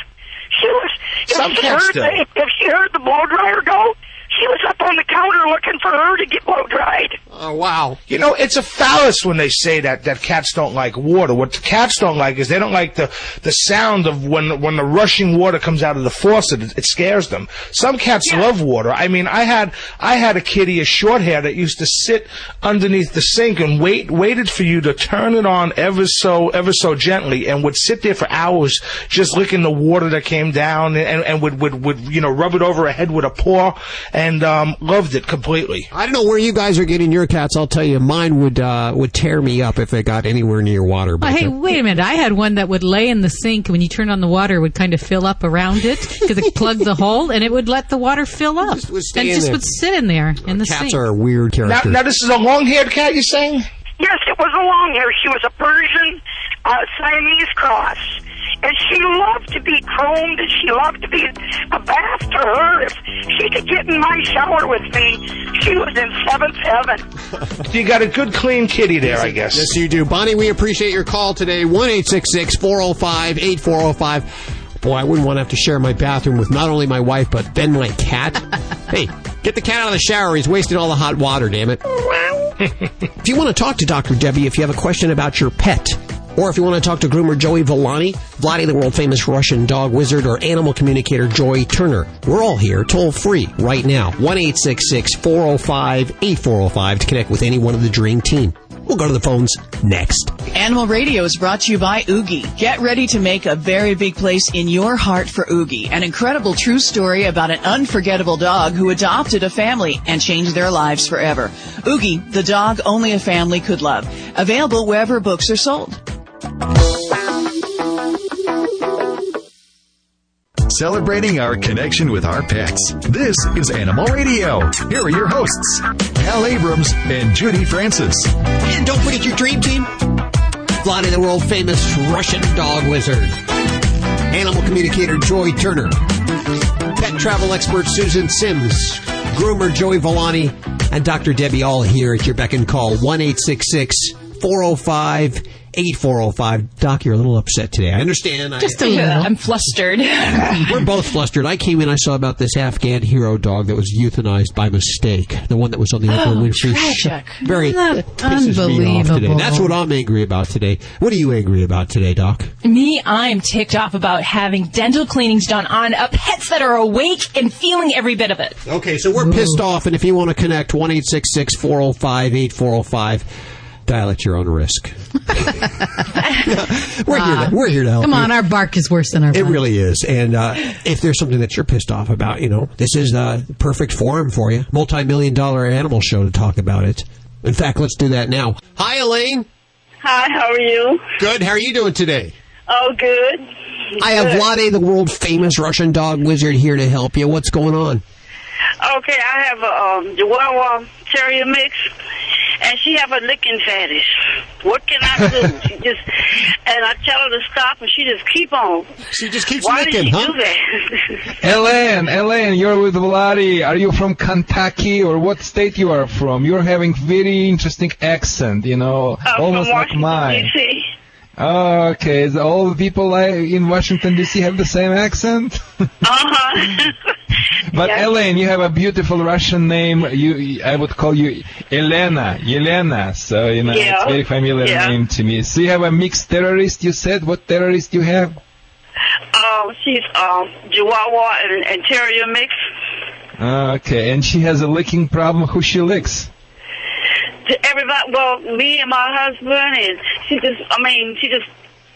Speaker 34: Was. If
Speaker 4: Some
Speaker 34: she heard the, if she heard the blow dryer go, she was up on the counter looking for her to get blow dried.
Speaker 2: Oh wow!
Speaker 4: You know, it's a fallacy when they say that that cats don't like water. What the cats don't like is they don't like the the sound of when when the rushing water comes out of the faucet. It, it scares them. Some cats love water. I mean, I had I had a kitty, a short hair, that used to sit underneath the sink and wait waited for you to turn it on ever so ever so gently, and would sit there for hours just licking the water that came down, and and would would would you know rub it over her head with a paw, and um, loved it completely.
Speaker 2: I don't know where you guys are getting your cats. I'll tell you, mine would uh, would tear me up if they got anywhere near water.
Speaker 3: Oh,
Speaker 2: But
Speaker 3: hey,
Speaker 2: uh,
Speaker 3: wait a minute. I had one that would lay in the sink. When you turn on the water, it would kind of fill up around it because it plugged the hole, and it would let the water fill up. and
Speaker 2: stay
Speaker 3: it just
Speaker 2: there.
Speaker 3: would sit in there in the
Speaker 2: cats
Speaker 3: sink.
Speaker 2: are a weird
Speaker 4: Now,
Speaker 2: character.
Speaker 4: now this is a long-haired cat. You're saying?
Speaker 34: Yes, it
Speaker 19: it was a long hair. She was a Persian uh, Siamese cross. And she loved to be combed and she loved to be a bath to her. If she could get in my shower with me, she was in seventh heaven.
Speaker 4: You got a good, clean kitty there, I guess.
Speaker 35: Yes, you do. Bonnie, we appreciate your call today. 1 405 8405.
Speaker 2: Boy, I wouldn't want to have to share my bathroom with not only my wife, but then my cat. hey, get the cat out of the shower. He's wasting all the hot water, damn it. if you want to talk to Dr. Debbie, if you have a question about your pet, or if you want to talk to groomer Joey Villani, Vladi the world famous Russian dog wizard, or animal communicator Joy Turner, we're all here toll free right now. 1 405 8405 to connect with any one of the Dream Team. We'll go to the phones next.
Speaker 7: Animal Radio is brought to you by Oogie. Get ready to make a very big place in your heart for Oogie. An incredible true story about an unforgettable dog who adopted a family and changed their lives forever. Oogie, the dog only a family could love. Available wherever books are sold.
Speaker 14: Celebrating our connection with our pets. This is Animal Radio. Here are your hosts, Hal Abrams and Judy Francis.
Speaker 35: And don't forget your dream team. Vladi, the world famous Russian dog wizard. Animal communicator Joy Turner. Pet travel expert Susan Sims. Groomer Joey Villani.
Speaker 2: And Dr. Debbie all here at your beck and call. 1 405 8405. Doc, you're a little upset today. I understand. I-
Speaker 9: Just a little. I'm flustered.
Speaker 2: We're both flustered. I came in, I saw about this Afghan hero dog that was euthanized by mistake. The one that was on the Oprah Winfrey show. Very
Speaker 3: Not
Speaker 2: pisses me off today.
Speaker 3: unbelievable.
Speaker 2: That's what I'm angry about today. What are you angry about today, Doc?
Speaker 9: Me, I'm ticked off about having dental cleanings done on uh, pets that are awake and feeling every bit of it.
Speaker 2: Okay, so we're pissed off, and if you want to connect, 1 405 8405. Dial at your own risk. we're, here to, we're here to help
Speaker 3: Come
Speaker 2: you.
Speaker 3: on, our bark is worse than our
Speaker 2: It
Speaker 3: bite.
Speaker 2: really is. And uh, if there's something that you're pissed off about, you know, this is the perfect forum for you. Multi million dollar animal show to talk about it. In fact, let's do that now.
Speaker 35: Hi, Elaine.
Speaker 19: Hi, how are you?
Speaker 35: Good. How are you doing today?
Speaker 19: Oh, good.
Speaker 2: I have
Speaker 19: Good.
Speaker 2: Vladi, the world famous Russian dog wizard, here to help you. What's going on?
Speaker 19: Okay, I have a um, Chihuahua Terrier mix, and she have a licking fetish. What can I do? she just, and I tell her to stop, and she just keep on.
Speaker 35: She just keeps
Speaker 19: Why
Speaker 35: licking,
Speaker 19: did she
Speaker 35: huh?
Speaker 19: do that?
Speaker 27: Elaine, Elaine, you're with Vladi. Are you from Kentucky or what state you are from? You're having very interesting accent, you know,
Speaker 19: Uh,
Speaker 27: almost
Speaker 19: from
Speaker 27: like mine.
Speaker 19: D.C.
Speaker 27: Oh, okay. So all the people in Washington D.C. have the same accent.
Speaker 19: Uh-huh.
Speaker 27: But
Speaker 19: Yes.
Speaker 27: Elaine, you have a beautiful Russian name. You, I would call you Elena, Yelena. So you know,
Speaker 19: Yeah.
Speaker 27: it's very familiar
Speaker 19: Yeah.
Speaker 27: name to me. So you have a mixed terrorist. You said what terrorist you have?
Speaker 19: um, she's um, Chihuahua and, and Terrier mix.
Speaker 27: Okay, and she has a licking problem. Who she licks?
Speaker 19: To everybody, well, me and my husband, and she just, I mean, she just,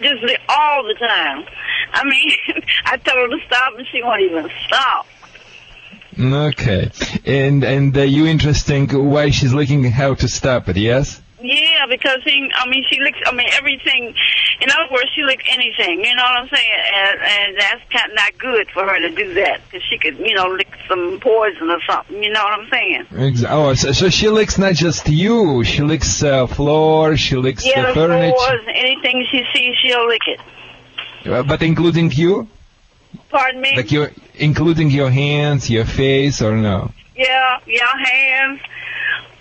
Speaker 19: just all the time. I mean, I tell her to stop, and she won't even stop.
Speaker 27: Okay, and and uh, you interesting why she's looking how to stop it? Yes.
Speaker 19: Yeah, because he, I mean, she licks, I mean, everything. In other words, she licks anything. You know what I'm saying? And, and that's kind of not good for her to do that because she could, you know, lick some poison or something. You know what I'm saying?
Speaker 27: Ex- Oh, so, so she licks not just you. She licks uh, floor. She licks
Speaker 19: yeah,
Speaker 27: the
Speaker 19: the
Speaker 27: furniture,
Speaker 19: floors, anything she sees, she'll lick it.
Speaker 27: Uh, but including you,
Speaker 19: Pardon me?
Speaker 27: like your, including your hands, your face, or no?
Speaker 19: Yeah, yeah, hands,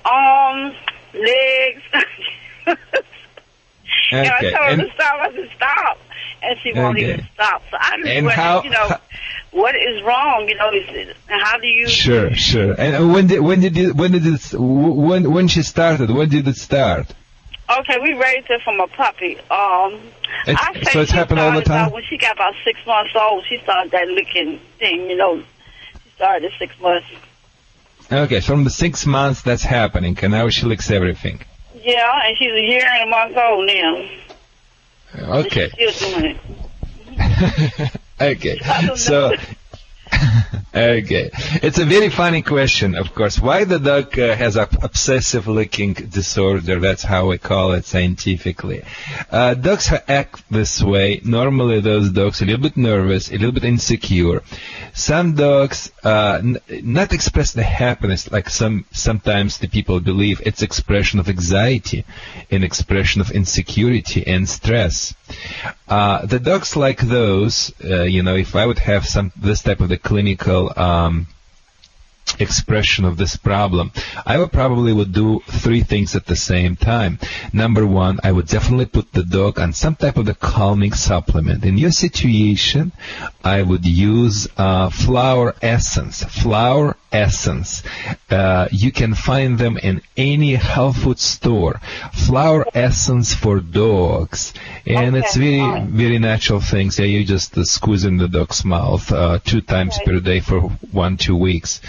Speaker 19: arms, legs. and I
Speaker 27: Okay,
Speaker 19: told her
Speaker 27: and-
Speaker 19: to stop. I said stop, and she won't
Speaker 27: Okay.
Speaker 19: even stop. So I just
Speaker 27: And
Speaker 19: wondered,
Speaker 27: how-
Speaker 19: you know, what is wrong? You know, is it, how do you?
Speaker 27: Sure, sure. And when did when did it, when did it when when she started? When did it start?
Speaker 19: Okay, we raised her from a puppy. Um,
Speaker 27: It's-
Speaker 19: I
Speaker 27: so it's happened all the time?
Speaker 19: when she got about six months old, she started that licking thing. You know, she started at six months.
Speaker 27: Okay, from the six months that's happening, and now she licks everything.
Speaker 19: Yeah, and she's a year and a month old now.
Speaker 27: Okay,
Speaker 19: She's still doing it.
Speaker 27: okay. So, Okay, it's a very funny question, of course. Why the dog uh, has a obsessive licking disorder? That's how we call it scientifically. Uh, dogs act this way. Normally, those dogs are a little bit nervous, a little bit insecure. Some dogs uh, n- not express the happiness like some sometimes the people believe. It's expression of anxiety, an expression of insecurity and stress. Uh, the dogs like those, uh, you know, if I would have some this type of the clinical um, expression of this problem, I would probably would do three things at the same time. Number one, I would definitely put the dog on some type of the calming supplement. In your situation, I would use uh, flower essence. Flower essence. Uh, you can find them in any health food store. Flower essence for dogs, and it's very very natural things. Yeah, you just uh, squeeze in the dog's mouth uh, two times per day for one two weeks.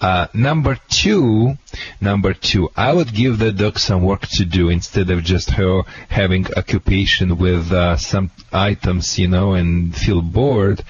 Speaker 27: Uh, number two, number two, I would give the dog some work to do instead of just her having occupation with uh, some items, you know, and feel bored.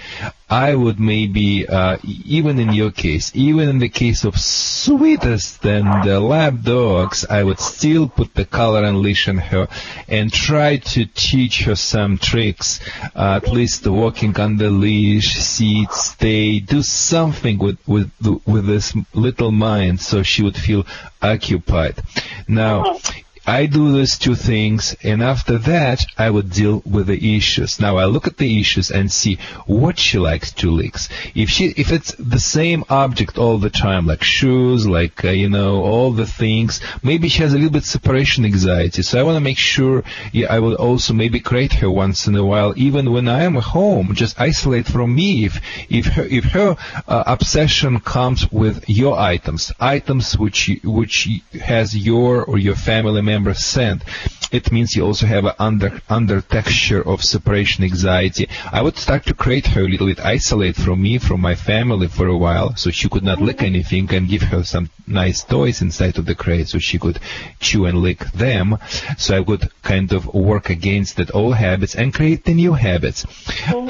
Speaker 27: I would maybe, uh, even in your case, even in the case of sweetest and the lab dogs, I would still put the collar and leash on her and try to teach her some tricks, uh, at least walking on the leash, sit, stay, do something with, with, with this little mind so she would feel occupied. Now, I do those two things, and after that, I would deal with the issues. Now I look at the issues and see what she likes to lick. If she, if it's the same object all the time, like shoes, like uh, you know, all the things, maybe she has a little bit separation anxiety. So I want to make sure. Yeah, I will also maybe create her once in a while, even when I am home, just isolate from me. If if her if her uh, obsession comes with your items, items which which has your or your family member scent, it means you also have an under under texture of separation anxiety. I would start to create her a little bit, isolate from me, from my family for a while, so she could not lick anything, and give her some nice toys inside of the crate, so she could chew and lick them. So I would kind of work against that old habits and create the new habits.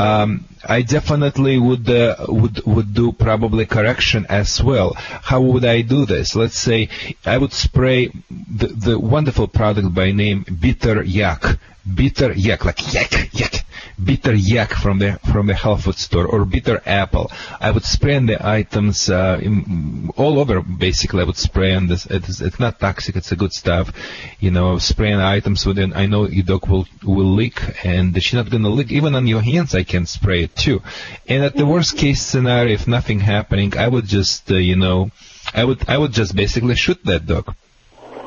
Speaker 27: Um, I definitely would uh, would would do probably correction as well. How would I do this? Let's say I would spray the, the wonderful product by name Bitter Yak. Bitter Yak, like yak, yak. Bitter Yak from the from the health food store or Bitter Apple. I would spray on the items uh, in, all over. Basically, I would spray on this. It's, it's not toxic. It's a good stuff. You know, spray on items within. I know your dog will will lick, and she's not gonna lick. Even on your hands, I can spray it too. And at the worst case scenario, if nothing happening, I would just uh, you know, I would I would just basically shoot that dog.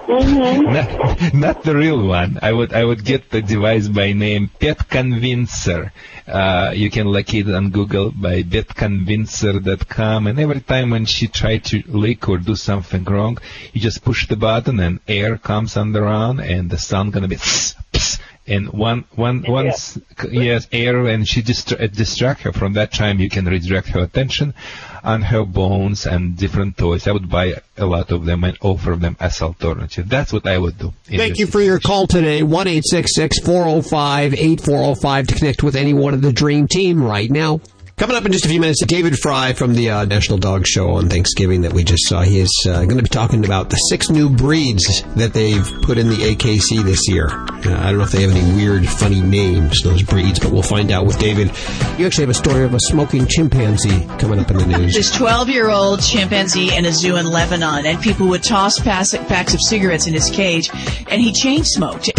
Speaker 27: Not, not the real one. I would I would get the device by name Pet Convincer. Uh, you can locate it on Google by petconvincer.com. And every time when she try to lick or do something wrong, you just push the button and air comes on the run, and the sound gonna be. And one, one, once, yes, air, and she distra- uh, distract her. From that time, you can redirect her attention on her bones and different toys. I would buy a lot of them and offer them as alternative. That's what I would do.
Speaker 2: Thank
Speaker 27: this
Speaker 2: you for your call today. 1 405 8405 to connect with anyone of the Dream Team right now. Coming up in just a few minutes, David Frei from the uh, National Dog Show on Thanksgiving that we just saw. He is uh, going to be talking about the six new breeds that they've put in the AKC this year. Uh, I don't know if they have any weird, funny names, those breeds, but we'll find out with David. You actually have a story of a smoking chimpanzee coming up in the news.
Speaker 7: This 12 year old chimpanzee in a zoo in Lebanon, and people would toss pass- packs of cigarettes in his cage, and he chain smoked.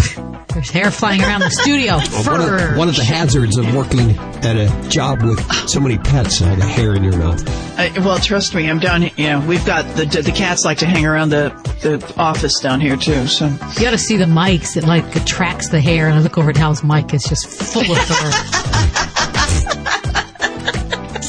Speaker 3: There's hair flying around the studio.
Speaker 2: Well, one, of, one of the hazards of working at a job with so many pets, and all the hair in your mouth.
Speaker 7: Uh, well, trust me, I'm down here. You know, we've got the the cats like to hang around the the office down here too. So
Speaker 3: You got to see the mics. It like attracts the hair, and I look over at Hal's mic. It's just full of fur.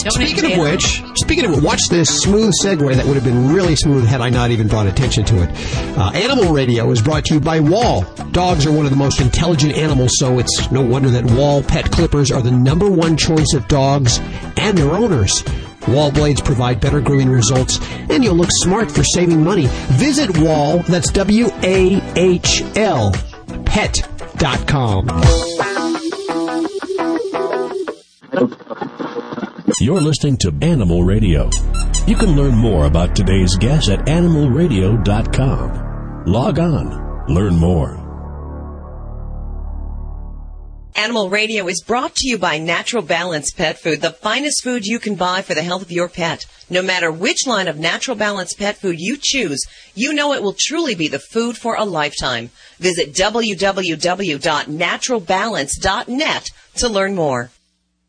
Speaker 3: Don't
Speaker 2: Speaking of which, speaking of watch this smooth segue that would have been really smooth had I not even brought attention to it. Uh, Animal Radio is brought to you by Wahl. Dogs are one of the most intelligent animals, so it's no wonder that Wahl pet clippers are the number one choice of dogs and their owners. Wahl blades provide better grooming results, and you'll look smart for saving money. Visit Wahl, that's W A H L, pet.com.
Speaker 22: You're listening to Animal Radio. You can learn more about today's guest at animalradio.com. Log on, learn more.
Speaker 15: Animal Radio is brought to you by Natural Balance Pet Food, the finest food you can buy for the health of your pet. No matter which line of Natural Balance Pet Food you choose, you know it will truly be the food for a lifetime. Visit www.naturalbalance.net to learn more.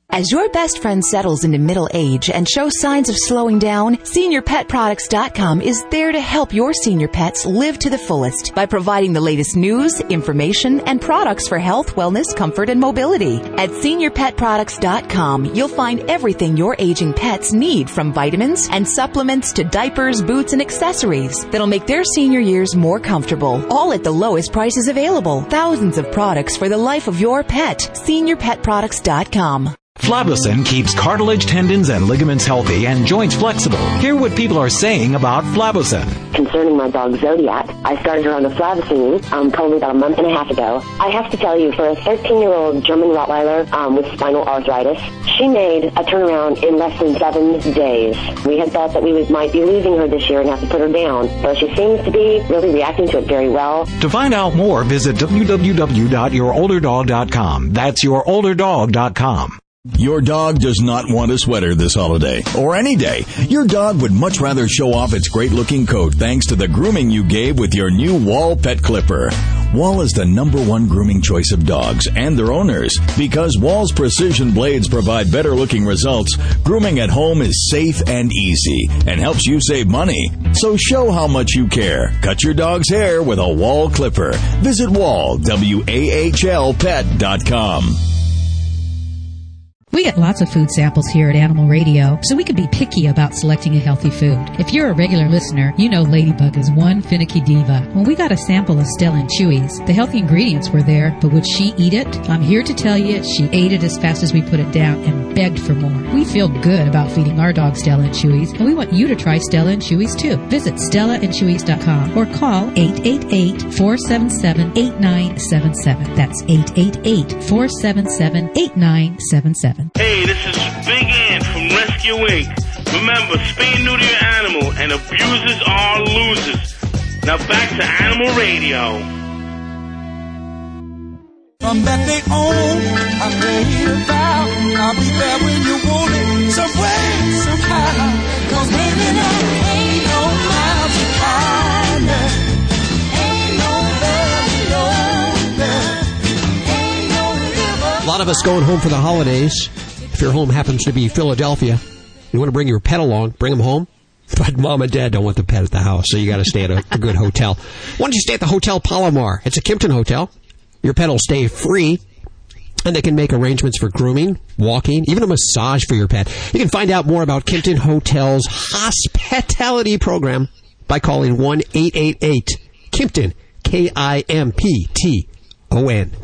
Speaker 24: As your best friend settles into middle age and shows signs of slowing down, SeniorPetProducts.com is there to help your senior pets live to the fullest by providing the latest news, information, and products for health, wellness, comfort, and mobility. At SeniorPetProducts.com, you'll find everything your aging pets need from vitamins and supplements to diapers, boots, and accessories that'll make their senior years more comfortable, all at the lowest prices available. Thousands of products for the life of your pet. SeniorPetProducts.com.
Speaker 36: Flavusin keeps cartilage, tendons, and ligaments healthy and joints flexible. Hear what people are saying about Flavusin.
Speaker 37: Concerning my dog Zodiac, I started her on the Flavicine um, probably about a month and a half ago. I have to tell you, for a 13-year-old German Rottweiler um, with spinal arthritis, she made a turnaround in less than seven days. We had thought that we would, might be losing her this year and have to put her down, but she seems to be really reacting to it very well.
Speaker 36: To find out more, visit www.yourolderdog.com. That's yourolderdog.com.
Speaker 22: Your dog does not want a sweater this holiday or any day. Your dog would much rather show off its great looking coat thanks to the grooming you gave with your new Wahl Pet Clipper. Wahl is the number one grooming choice of dogs and their owners. Because Wahl's precision blades provide better looking results, grooming at home is safe and easy and helps you save money. So show how much you care. Cut your dog's hair with a Wahl Clipper. Visit Wahl, W-A-H-L pet.com.
Speaker 3: We get lots of food samples here at Animal Radio, so we can be picky about selecting a healthy food. If you're a regular listener, you know Ladybug is one finicky diva. When we got a sample of Stella and Chewy's, the healthy ingredients were there, but would she eat it? I'm here to tell you she ate it as fast as we put it down and begged for more. We feel good about feeding our dog Stella and Chewy's, and we want you to try Stella and Chewy's too. Visit StellaandChewy's.com or call 888-477-8977. That's 888-477-8977.
Speaker 38: Hey, this is Big Ant from Rescue Inc. Remember, spay neuter your animal, and abusers are losers. Now back to Animal Radio.
Speaker 39: From that day on, I made a vow I'll be there when you want it, some way, somehow. Cause baby, now
Speaker 2: lot of us going home for the holidays. If your home happens to be Philadelphia, you want to bring your pet along, bring them home. But mom and dad don't want the pet at the house, so you got to stay at a, a good hotel. Why don't you stay at the Hotel Palomar? It's a Kimpton hotel. Your pet will stay free, and they can make arrangements for grooming, walking, even a massage for your pet. You can find out more about Kimpton Hotel's hospitality program by calling one eight eight eight Kimpton K I M P T O N.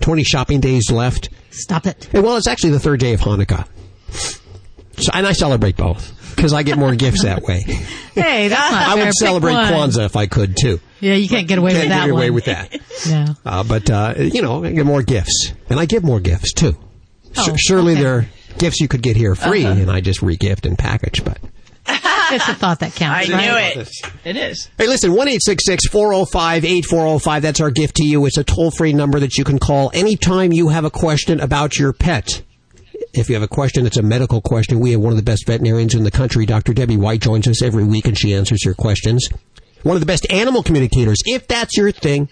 Speaker 2: Twenty shopping days left.
Speaker 40: Stop it.
Speaker 2: Hey, well, it's actually the third day of Hanukkah. So, and I celebrate both because I get more gifts that way.
Speaker 40: Hey, that's not
Speaker 2: I
Speaker 40: fair.
Speaker 2: would
Speaker 40: Pick
Speaker 2: celebrate
Speaker 40: one.
Speaker 2: Kwanzaa if I could too.
Speaker 40: Yeah, you can't get away
Speaker 2: Can't
Speaker 40: with that
Speaker 2: get away
Speaker 40: one.
Speaker 2: with that.
Speaker 40: No.
Speaker 2: Uh, but uh, you know, I get more gifts, and I give more gifts too.
Speaker 40: Oh,
Speaker 2: Su- surely
Speaker 40: okay.
Speaker 2: there are gifts you could get here free,
Speaker 40: Uh-huh.
Speaker 2: and I just regift and package. But
Speaker 40: It's a thought that counts.
Speaker 7: I
Speaker 40: right?
Speaker 7: knew it. It is.
Speaker 2: Hey, listen, 1 405 8405. That's our gift to you. It's a toll free number that you can call anytime you have a question about your pet. If you have a question, it's a medical question. We have one of the best veterinarians in the country, Dr. Debbie White, joins us every week and she answers your questions. One of the best animal communicators, if that's your thing.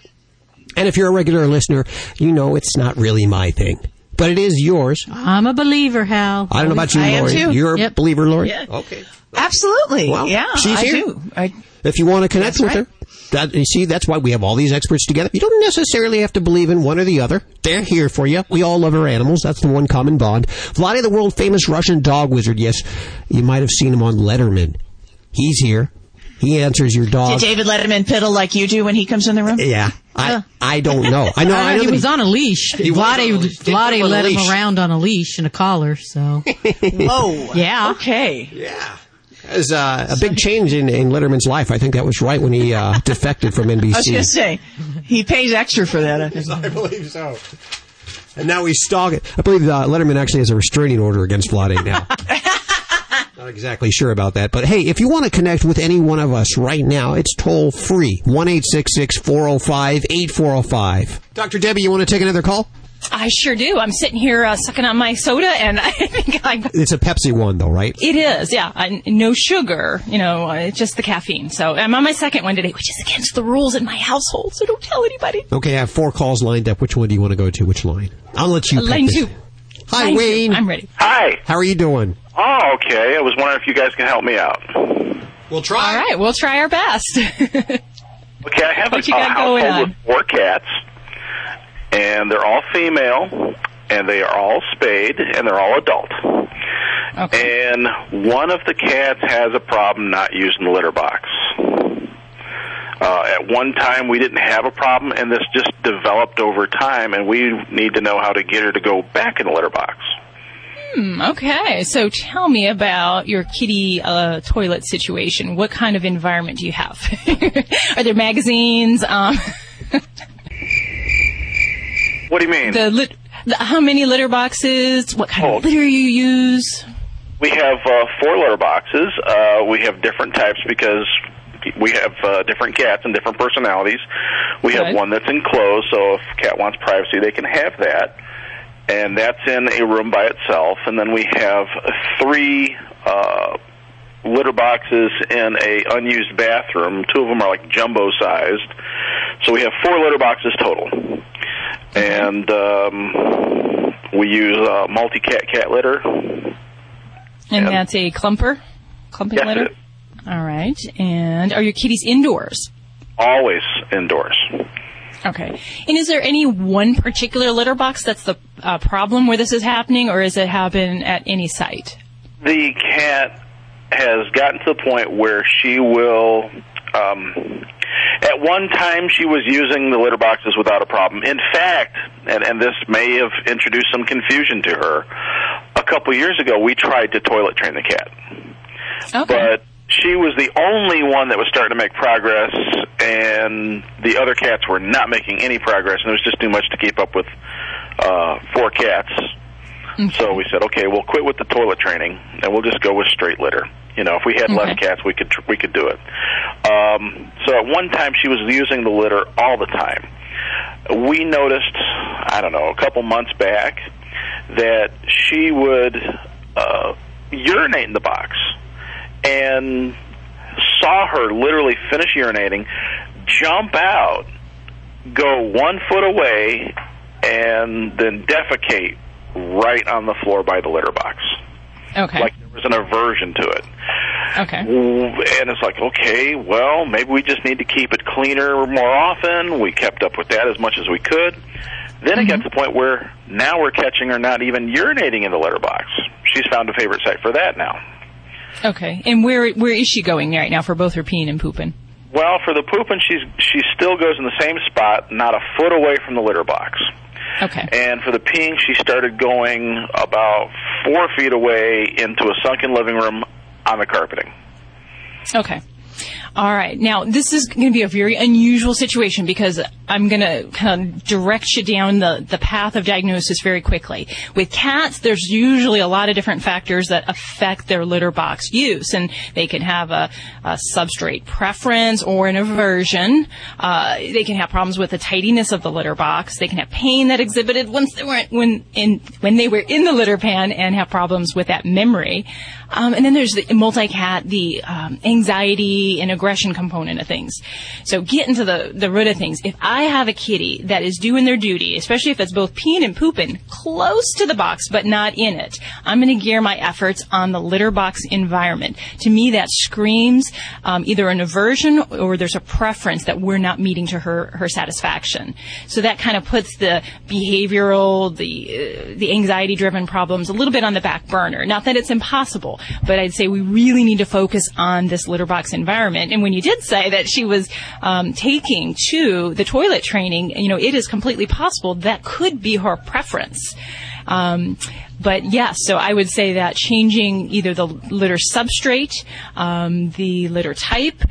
Speaker 2: And if you're a regular listener, you know it's not really my thing. But it is yours.
Speaker 40: I'm a believer, Hal.
Speaker 2: I don't know about you,
Speaker 7: I am too.
Speaker 2: You're a believer, Lori?
Speaker 7: Yeah.
Speaker 2: Okay.
Speaker 7: Absolutely.
Speaker 2: Well,
Speaker 7: yeah,
Speaker 2: she's
Speaker 7: I
Speaker 2: here.
Speaker 7: do. I,
Speaker 2: If you want to connect with
Speaker 7: right.
Speaker 2: her, that, you see, that's why we have all these experts together. You don't necessarily have to believe in one or the other. They're here for you. We all love our animals. That's the one common bond. Vladi, the world famous Russian dog wizard. Yes, you might have seen him on Letterman. He's here. He answers your dog.
Speaker 7: did
Speaker 2: dog.
Speaker 7: David Letterman piddle like you do when he comes in the room?
Speaker 2: Yeah, I I don't know. I know. I know
Speaker 40: he
Speaker 2: that
Speaker 40: was on a leash.
Speaker 2: He was
Speaker 40: Vladi,
Speaker 2: on a leash.
Speaker 40: Vladi
Speaker 2: him on a
Speaker 40: led
Speaker 2: leash.
Speaker 40: him around on a leash and a collar. So
Speaker 7: Whoa.
Speaker 40: yeah,
Speaker 7: Okay.
Speaker 2: Yeah. There's uh, a big change in, in Letterman's life. I think that was right when he uh, defected from NBC.
Speaker 7: I was going to say, he pays extra for that. I think.
Speaker 2: I believe so.
Speaker 23: And now he's stalking. I believe uh, Letterman actually has a restraining order against Vladi now. Not exactly sure about that, but hey, if you want to connect with any one of us right now, it's toll free. 1 405 8405. Dr. Debbie, you want to take another call?
Speaker 9: I sure do. I'm sitting here uh, sucking on my soda, and I think I.
Speaker 23: It's a Pepsi one, though, right?
Speaker 9: It is, yeah. I, no sugar, you know, uh, it's just the caffeine. So I'm on my second one today, which is against the rules in my household, so don't tell anybody.
Speaker 23: Okay, I have four calls lined up. Which one do you want to go to? Which line? I'll let you pick
Speaker 9: line
Speaker 23: this.
Speaker 9: Two.
Speaker 23: Hi,
Speaker 9: Line two.
Speaker 23: Wayne.
Speaker 9: I'm ready.
Speaker 41: Hi.
Speaker 23: How are you doing?
Speaker 41: Oh, okay. I was wondering if you guys can help me out.
Speaker 23: We'll try.
Speaker 9: All right, we'll try our best.
Speaker 41: Okay, I have
Speaker 9: What
Speaker 41: a, a household with four cats, and they're all female, and they are all spayed, and they're all adult. Okay. And one of the cats has a problem not using the litter box. Uh, at one time, we didn't have a problem, and this just developed over time, and we need to know how to get her to go back in the litter box.
Speaker 9: Hmm, okay, so tell me about your kitty uh, toilet situation. What kind of environment do you have? Are there magazines? Um,
Speaker 41: What do you mean?
Speaker 9: the, lit- the how many litter boxes? What kind of litter you use?
Speaker 41: We have uh, four litter boxes. Uh, we have different types because we have uh, different cats and different personalities. We have one that's enclosed, so if a cat wants privacy, they can have that. And that's in a room by itself. And then we have three uh, litter boxes in a unused bathroom. Two of them are like jumbo sized. So we have four litter boxes total. And um, we use uh, multi cat cat litter.
Speaker 9: And that's a clumper? Clumping
Speaker 41: Yes,
Speaker 9: litter? All right. And are your kitties indoors?
Speaker 41: Always indoors.
Speaker 9: Okay. And is there any one particular litter box that's the uh, problem where this is happening, or is it happen at any site?
Speaker 41: The cat has gotten to the point where she will. Um, at one time, she was using the litter boxes without a problem. In fact, and, and this may have introduced some confusion to her, a couple years ago, we tried to toilet train the cat. But she was the only one that was starting to make progress, and the other cats were not making any progress, and it was just too much to keep up with uh, four cats. So we said, okay, we'll quit with the toilet training, and we'll just go with straight litter. You know, if we had less cats, we could we could do it. Um, so at one time, she was using the litter all the time. We noticed, I don't know, a couple months back, that she would uh, urinate in the box, and saw her literally finish urinating, jump out, go one foot away, and then defecate right on the floor by the litter box.
Speaker 9: Okay.
Speaker 41: Like there was an aversion to it.
Speaker 9: Okay.
Speaker 41: And it's like, okay, well, maybe we just need to keep it cleaner more often. We kept up with that as much as we could. Then it got mm-hmm. to the point where now we're catching her not even urinating in the litter box. She's found a favorite site for that now.
Speaker 9: Okay. And where where is she going right now for both her peeing and pooping?
Speaker 41: Well, for the pooping, she's she still goes in the same spot, not a foot away from the litter box.
Speaker 9: Okay.
Speaker 41: And for the peeing, she started going about four feet away into a sunken living room on the carpeting.
Speaker 9: Okay. All right. Now, this is going to be a very unusual situation because I'm going to kind of direct you down the, the path of diagnosis very quickly. With cats, there's usually a lot of different factors that affect their litter box use, and they can have a, a substrate preference or an aversion. Uh, they can have problems with the tidiness of the litter box. They can have pain that exhibited once they were when in when they were in the litter pan and have problems with that memory. Um, and then there's the multi-cat, the um, anxiety and aggression component of things. So get into the, the root of things. If I have a kitty that is doing their duty, especially if it's both peeing and pooping close to the box but not in it, I'm going to gear my efforts on the litter box environment. To me, that screams um, either an aversion or there's a preference that we're not meeting to her, her satisfaction. So that kind of puts the behavioral, the, uh, the anxiety driven problems a little bit on the back burner. Not that it's impossible, but I'd say we really need to focus on this litter box environment. And when you did say that she was um, taking to the toilet training, you know, it is completely possible that could be her preference. Um, but yes, so I would say that changing either the litter substrate, um, the litter type,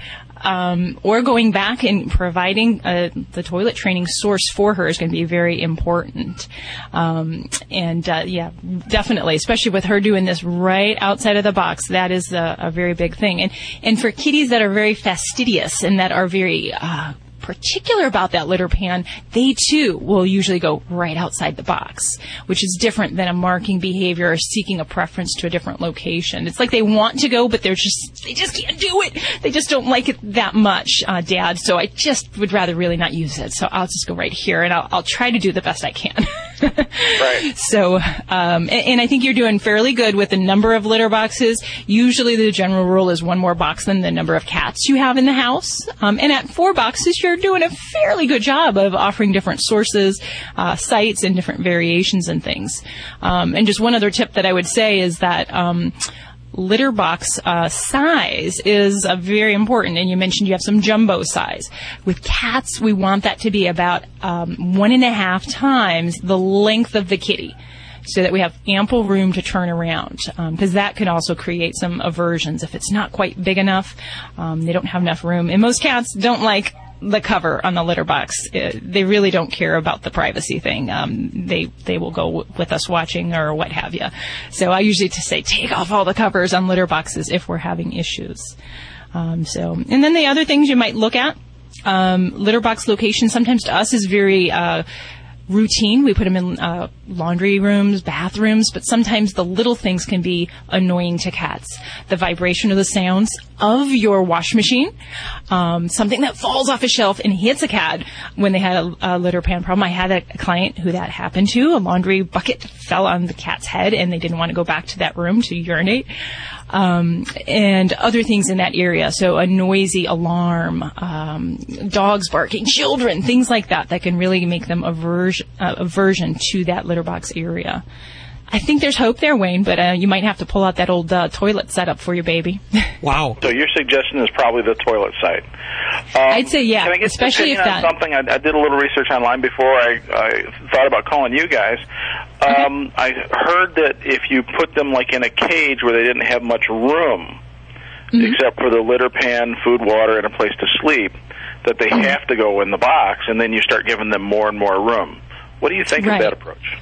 Speaker 9: um, or going back and providing uh, the toilet training source for her is going to be very important. Um, and uh, yeah, definitely, especially with her doing this right outside of the box, that is a, a very big thing. And and for kitties that are very fastidious and that are very uh, particular about that litter pan, they too will usually go right outside the box, which is different than a marking behavior or seeking a preference to a different location. It's like they want to go, but they're just, they just can't do it. They just don't like it that much, uh, dad. So I just would rather really not use it. So I'll just go right here and I'll, I'll try to do the best I can.
Speaker 41: right.
Speaker 9: So, um, and, and I think you're doing fairly good with the number of litter boxes. Usually the general rule is one more box than the number of cats you have in the house. Um, and at four boxes, you're doing a fairly good job of offering different sources, uh, sites, and different variations and things. Um, and just one other tip that I would say is that, um, litter box uh, size is uh, very important. And you mentioned you have some jumbo size. With cats, we want that to be about um, one and a half times the length of the kitty. So that we have ample room to turn around, because that can also create some aversions if it's not quite big enough. Um, they don't have enough room, and most cats don't like the cover on the litter box. Uh, they really don't care about the privacy thing. Um, they they will go w- with us watching or what have you. So I usually just say take off all the covers on litter boxes if we're having issues. Um, so and then the other things you might look at. Um, litter box location sometimes to us is very uh, routine. We put them in uh, laundry rooms, bathrooms, but sometimes the little things can be annoying to cats. The vibration of the sounds of your wash machine, um, something that falls off a shelf and hits a cat when they had a, a litter pan problem. I had a, a client who that happened to. A laundry bucket fell on the cat's head and they didn't want to go back to that room to urinate. Um, and other things in that area. So a noisy alarm, um, dogs barking, children, things like that that can really make them aversion, uh, aversion to that litter box area. I think there's hope there, Wayne, but uh, you might have to pull out that old uh, toilet setup for your baby.
Speaker 23: Wow.
Speaker 41: So your suggestion is probably the toilet site. Um,
Speaker 9: I'd say yeah,
Speaker 41: Can I get
Speaker 9: especially if that.
Speaker 41: something? I, I did a little research online before I, I thought about calling you guys. Um, I heard that if you put them like in a cage where they didn't have much room,
Speaker 9: Mm-hmm.
Speaker 41: except for the litter pan, food, water, and a place to sleep, that they
Speaker 9: Mm-hmm.
Speaker 41: have to go in the box, and then you start giving them more and more room. What do you think
Speaker 9: Right.
Speaker 41: of that approach?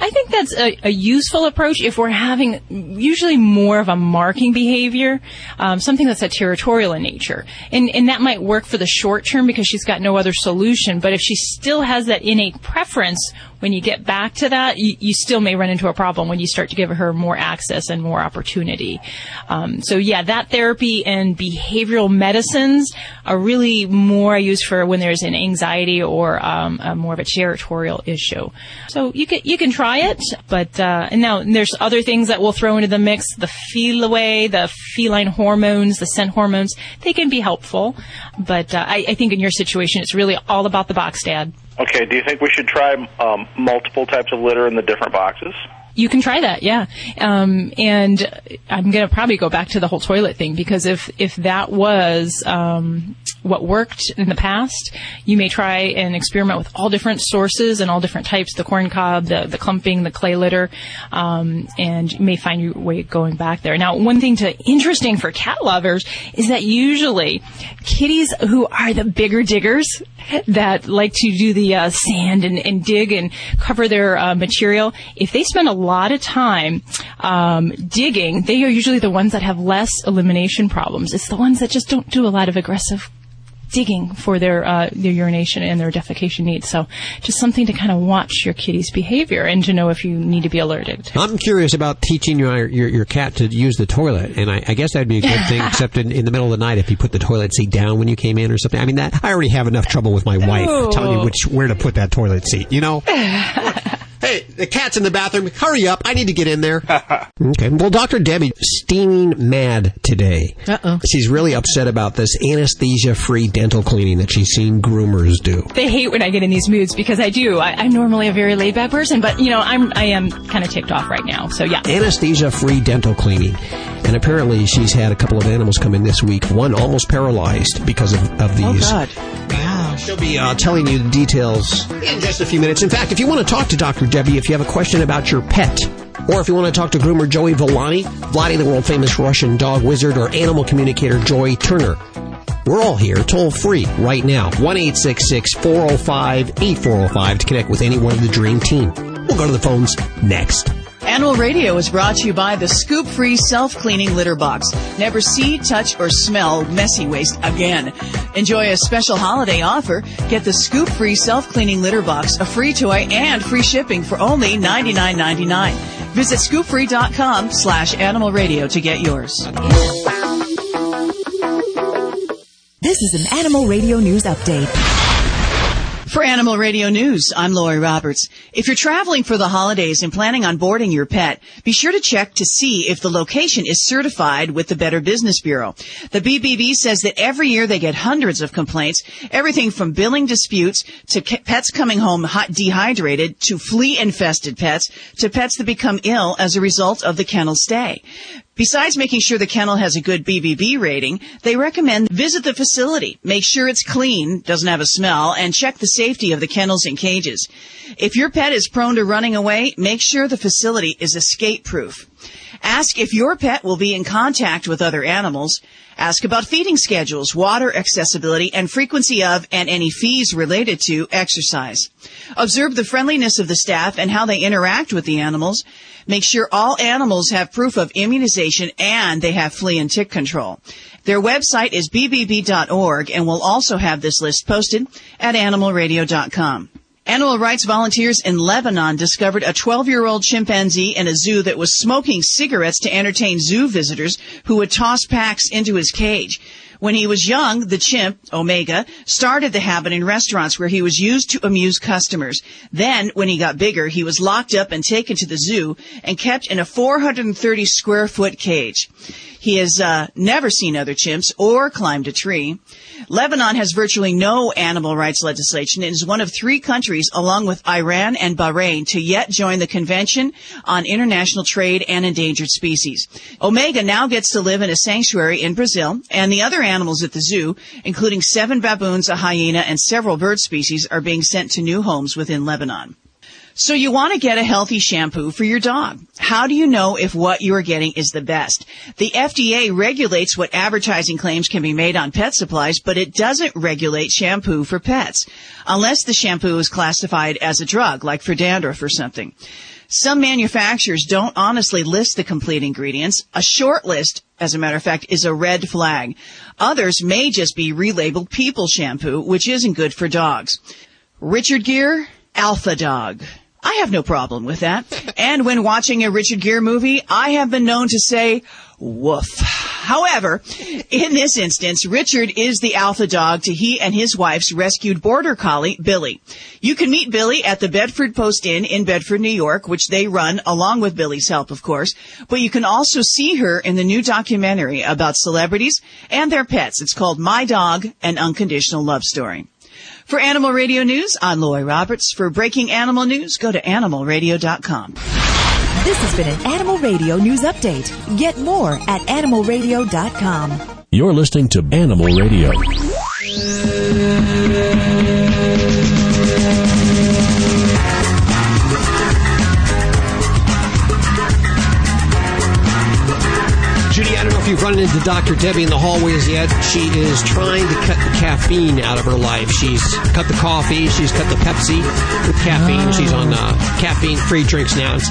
Speaker 9: I think that's a, a useful approach if we're having usually more of a marking behavior, um, something that's a territorial in nature. And, and that might work for the short term because she's got no other solution. But if she still has that innate preference, when you get back to that, you, you still may run into a problem when you start to give her more access and more opportunity. Um, so yeah, that therapy and behavioral medicines are really more used for when there's an anxiety or um, more of a territorial issue. So you can you can try it, but uh, and now there's other things that we'll throw into the mix: the Feliway, the feline hormones, the scent hormones. They can be helpful, but uh, I, I think in your situation, it's really all about the box, Dad.
Speaker 41: Okay, do you think we should try um, multiple types of litter in the different boxes?
Speaker 9: You can try that, yeah. Um, and I'm going to probably go back to the whole toilet thing because if if that was um, what worked in the past, you may try and experiment with all different sources and all different types: the corn cob, the the clumping, the clay litter, um, and you may find your way going back there. Now, one thing to interesting for cat lovers is that usually kitties who are the bigger diggers that like to do the uh, sand and, and dig and cover their uh, material, if they spend a lot of time um, digging, they are usually the ones that have less elimination problems. It's the ones that just don't do a lot of aggressive digging for their uh, their urination and their defecation needs. So, just something to kind of watch your kitty's behavior and to know if you need to be alerted.
Speaker 23: I'm curious about teaching your your, your cat to use the toilet, and I, I guess that'd be a good thing. except in, in the middle of the night, if you put the toilet seat down when you came in or something. I mean, that I already have enough trouble with my wife
Speaker 9: Oh.
Speaker 23: telling me which where to put that toilet seat. You know. Hey, the cat's in the bathroom. Hurry up. I need to get in there. okay. Well, Dr. Debbie, steaming mad today.
Speaker 3: Uh-oh.
Speaker 23: She's really upset about this anesthesia free dental cleaning that she's seen groomers do.
Speaker 9: They hate when I get in these moods because I do. I, I'm normally a very laid back person, but you know, I'm I am kind of ticked off right now. So yeah.
Speaker 23: Anesthesia free dental cleaning. And apparently she's had a couple of animals come in this week, one almost paralyzed because of, of oh, these.
Speaker 2: Oh Wow.
Speaker 23: She'll be uh, telling you the details in just a few minutes. In fact, if you want to talk to Dr. Debbie, if you have a question about your pet, or if you want to talk to groomer Joey Villani, Vladi, the world famous Russian dog wizard, or animal communicator Joy Turner,
Speaker 2: We're all here, toll free, right now. 1 405 8405 to connect with anyone of the Dream Team. We'll go to the phones next.
Speaker 7: Animal Radio is brought to you by the Scoop Free Self Cleaning Litter Box. Never see, touch, or smell messy waste again. Enjoy a special holiday offer. Get the Scoop Free Self Cleaning Litter Box, a free toy, and free shipping for only $99.99. Visit scoopfree.com slash animal radio to get yours.
Speaker 24: This is an Animal Radio News Update.
Speaker 7: For Animal Radio News, I'm Lori Roberts. If you're traveling for the holidays and planning on boarding your pet, be sure to check to see if the location is certified with the Better Business Bureau. The BBB says that every year they get hundreds of complaints, everything from billing disputes to pets coming home hot, dehydrated to flea infested pets to pets that become ill as a result of the kennel stay. Besides making sure the kennel has a good BBB rating, they recommend visit the facility, make sure it's clean, doesn't have a smell, and check the safety of the kennels and cages. If your pet is prone to running away, make sure the facility is escape proof. Ask if your pet will be in contact with other animals. Ask about feeding schedules, water accessibility, and frequency of and any fees related to exercise. Observe the friendliness of the staff and how they interact with the animals. Make sure all animals have proof of immunization and they have flea and tick control. Their website is bbb.org and we'll also have this list posted at animalradio.com. Animal rights volunteers in Lebanon discovered a 12 year old chimpanzee in a zoo that was smoking cigarettes to entertain zoo visitors who would toss packs into his cage. When he was young, the chimp, Omega, started the habit in restaurants where he was used to amuse customers. Then, when he got bigger, he was locked up and taken to the zoo and kept in a 430 square foot cage. He has uh, never seen other chimps or climbed a tree. Lebanon has virtually no animal rights legislation and is one of three countries, along with Iran and Bahrain, to yet join the Convention on International Trade and Endangered Species. Omega now gets to live in a sanctuary in Brazil, and the other animals at the zoo, including seven baboons, a hyena, and several bird species, are being sent to new homes within Lebanon. So you want to get a healthy shampoo for your dog. How do you know if what you are getting is the best? The FDA regulates what advertising claims can be made on pet supplies, but it doesn't regulate shampoo for pets. Unless the shampoo is classified as a drug, like for dandruff or something. Some manufacturers don't honestly list the complete ingredients. A short list, as a matter of fact, is a red flag. Others may just be relabeled people shampoo, which isn't good for dogs. Richard Gere, Alpha Dog. I have no problem with that. And when watching a Richard Gere movie, I have been known to say, woof. However, in this instance, Richard is the alpha dog to he and his wife's rescued border collie, Billy. You can meet Billy at the Bedford Post Inn in Bedford, New York, which they run along with Billy's help, of course. But you can also see her in the new documentary about celebrities and their pets. It's called My Dog, an Unconditional Love Story. For Animal Radio News, I'm Lori Roberts. For breaking animal news, go to animalradio.com.
Speaker 24: This has been an Animal Radio News Update. Get more at animalradio.com.
Speaker 42: You're listening to Animal Radio.
Speaker 2: Run into Dr. Debbie in the hallways yet. She is trying to cut the caffeine out of her life. She's cut the coffee, she's cut the Pepsi with caffeine. She's on uh, caffeine-free drinks now. It's,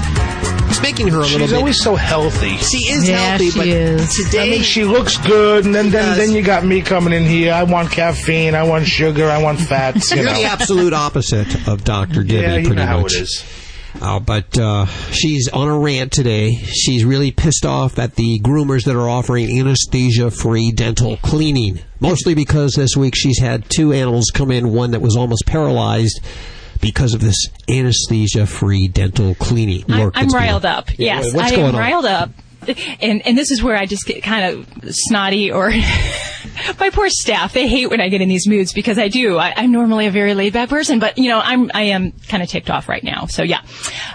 Speaker 2: it's making her a little
Speaker 4: She's
Speaker 2: bit.
Speaker 4: always so healthy.
Speaker 2: She is healthy, but today
Speaker 4: I mean, she looks good, and then then, then you got me coming in here. I want caffeine, I want sugar, I want fats. You
Speaker 2: You're
Speaker 4: know.
Speaker 2: the absolute opposite of Dr. Debbie,
Speaker 4: Yeah,
Speaker 2: pretty much. Uh, but uh, she's on a rant today. She's really pissed off at the groomers that are offering anesthesia-free dental cleaning. Mostly because this week she's had two animals come in, one that was almost paralyzed because of this anesthesia-free dental cleaning.
Speaker 9: I'm, I'm riled up.
Speaker 2: Yeah,
Speaker 9: Yes,
Speaker 2: what's
Speaker 9: I am
Speaker 2: on?
Speaker 9: riled up. And and this is where I just get kind of snotty or my poor staff. They hate when I get in these moods because I do. I, I'm normally a very laid back person, but you know I'm I am kind of ticked off right now. So yeah,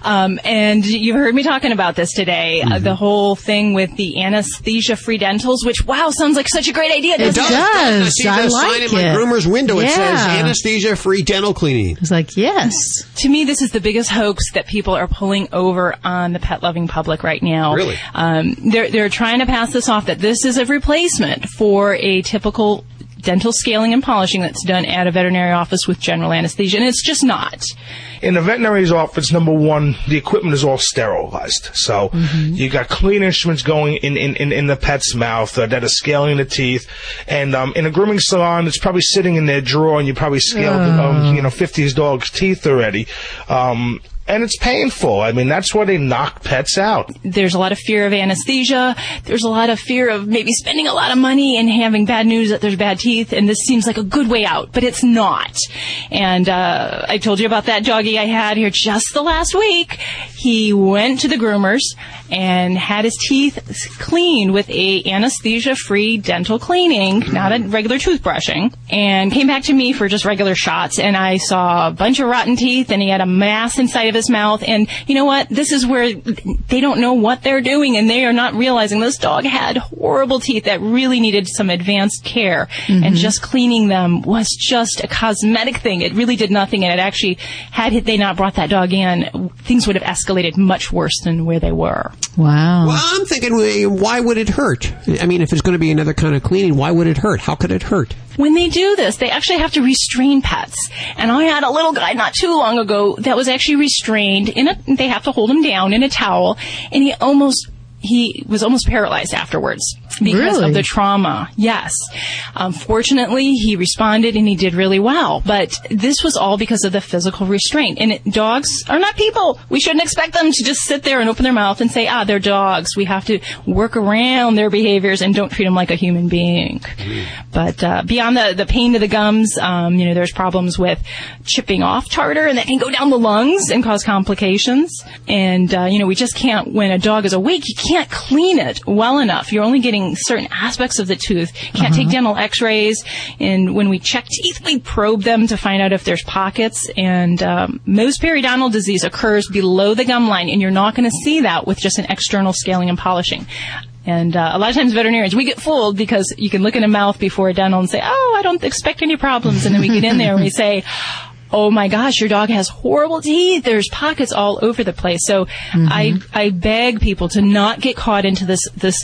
Speaker 9: um, and you've heard me talking about this today.
Speaker 2: Mm-hmm.
Speaker 9: Uh, the whole thing with the anesthesia free dentals, which wow sounds like such a great idea.
Speaker 2: It
Speaker 9: doesn't
Speaker 2: does. I see the sign in my groomer's window. yeah. It says anesthesia-free dental cleaning.
Speaker 3: It's like, yes.
Speaker 9: To me, this is the biggest hoax that people are pulling over on the pet loving public right now.
Speaker 2: Really?
Speaker 9: Um, they're, they're trying to pass this off that this is a replacement for a typical dental scaling and polishing that's done at a veterinary office with general anesthesia, and it's just not.
Speaker 4: in the veterinary's office, number one, the equipment is all sterilized. So you got clean instruments going in, in, in, in the pet's mouth uh, that are scaling the teeth. And um, in a grooming salon, it's probably sitting in their drawer, and you probably scaled, um, you know, 50 dog's teeth already. Um, and it's painful. I mean, that's why they knock pets out.
Speaker 9: There's a lot of fear of anesthesia. There's a lot of fear of maybe spending a lot of money and having bad news that there's bad teeth. And this seems like a good way out, but it's not. And uh, I told you about that doggy I had here just the last week. He went to the groomers and had his teeth cleaned with a anesthesia-free dental cleaning, not a regular toothbrushing, and came back to me for just regular shots. And I saw a bunch of rotten teeth, and he had a mass inside of his mouth. And you know what? This is where they don't know what they're doing, and they are not realizing this dog had horrible teeth that really needed some advanced care. And mm-hmm. just cleaning them was just a cosmetic thing. It really did nothing, and it actually, had they not brought that dog in, things would have escalated much worse than where they were.
Speaker 3: Wow.
Speaker 23: Well, I'm thinking, why would it hurt? I mean, if it's going to be another kind of cleaning, why would it hurt? How could it hurt?
Speaker 9: When they do this, they actually have to restrain pets. And I had a little guy not too long ago that was actually restrained in a, they have to hold him down in a towel, and he almost, he was almost paralyzed afterwards because
Speaker 3: Really?
Speaker 9: of the trauma. Yes. Um, fortunately, he responded and he did really well. But this was all because of the physical restraint. And it, dogs are not people. We shouldn't expect them to just sit there and open their mouth and say, ah, they're dogs. We have to work around their behaviors and don't treat them like a human being. But uh, beyond the, the pain to the gums, um, you know, there's problems with chipping off tartar, and that can go down the lungs and cause complications. And uh, you know, we just can't. When a dog is awake, you can't clean it well enough. You're only getting certain aspects of the tooth. Can't take dental X-rays. And when we check teeth, we probe them to find out if there's pockets. And um, most periodontal disease occurs below the gum line, and you're not going to see that with just an external scaling and polishing. And uh, a lot of times veterinarians, we get fooled because you can look in a mouth before a dental and say, oh, I don't expect any problems. And then we get in there and we say, oh my gosh, your dog has horrible teeth. There's pockets all over the place. So mm-hmm. I, I beg people to not get caught into this, this,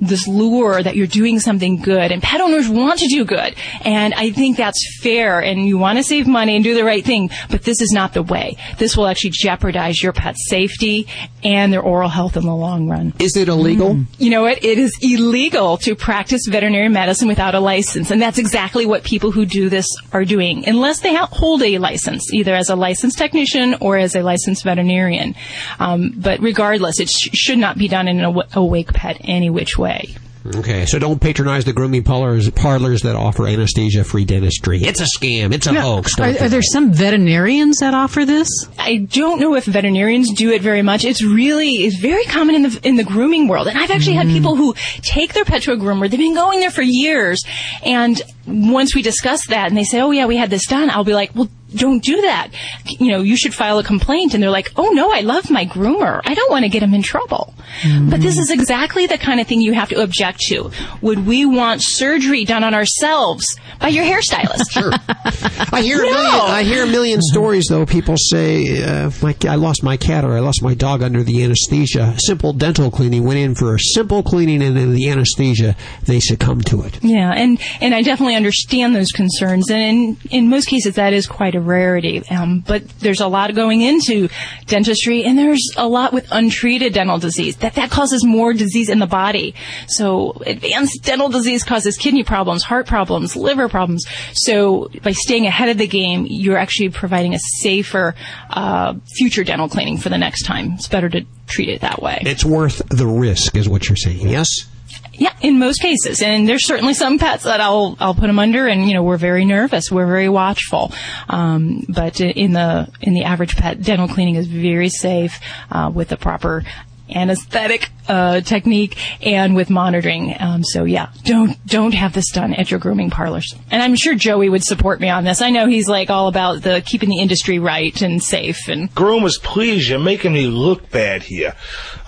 Speaker 9: this lure that you're doing something good. And pet owners want to do good. And I think that's fair. And you want to save money and do the right thing. But this is not the way. This will actually jeopardize your pet's safety and their oral health in the long run.
Speaker 23: Is it illegal? Mm-hmm.
Speaker 9: You know what? It is illegal to practice veterinary medicine without a license, and that's exactly what people who do this are doing, unless they hold a license, either as a licensed technician or as a licensed veterinarian. Um, but regardless, it sh- should not be done in an aw- awake pet any which way.
Speaker 23: Okay, so don't patronize the grooming parlors, parlors that offer anesthesia-free dentistry. It's a scam. It's a hoax.
Speaker 3: Are,
Speaker 23: Don't
Speaker 3: are there some veterinarians that offer this?
Speaker 9: I don't know if veterinarians do it very much. It's really it's very common in the in the grooming world, and I've actually had people who take their pet to a groomer. They've been going there for years, and once we discuss that, and they say, "Oh yeah, we had this done," I'll be like, "Well." Don't do that. You know, you should file a complaint. And they're like, oh no, I love my groomer. I don't want to get him in trouble. But this is exactly the kind of thing you have to object to. Would we want surgery done on ourselves by your hairstylist?
Speaker 23: Sure. I hear a million. I hear a million stories though. People say, uh, my, "I lost my cat" or "I lost my dog under the anesthesia." Simple dental cleaning went in for a simple cleaning, and then the anesthesia they succumbed to it.
Speaker 9: Yeah, and, and I definitely understand those concerns, and in, in most cases that is quite a rarity. Um, but there's a lot going into dentistry, and there's a lot with untreated dental disease. That that causes more disease in the body. So advanced dental disease causes kidney problems, heart problems, liver problems. So by staying ahead of the game, you're actually providing a safer uh, future dental cleaning for the next time. It's better to treat it that way.
Speaker 23: It's worth the risk, is what you're saying. Yes.
Speaker 9: Yeah, in most cases, and there's certainly some pets that I'll I'll put them under, and you know we're very nervous, we're very watchful. Um, but in the in the average pet, dental cleaning is very safe uh, with the proper anesthetic uh, technique and with monitoring. Um, so yeah, don't don't have this done at your grooming parlors. And I'm sure Joey would support me on this. I know he's like all about the keeping the industry right and safe and
Speaker 4: Groomers, please, you're making me look bad here.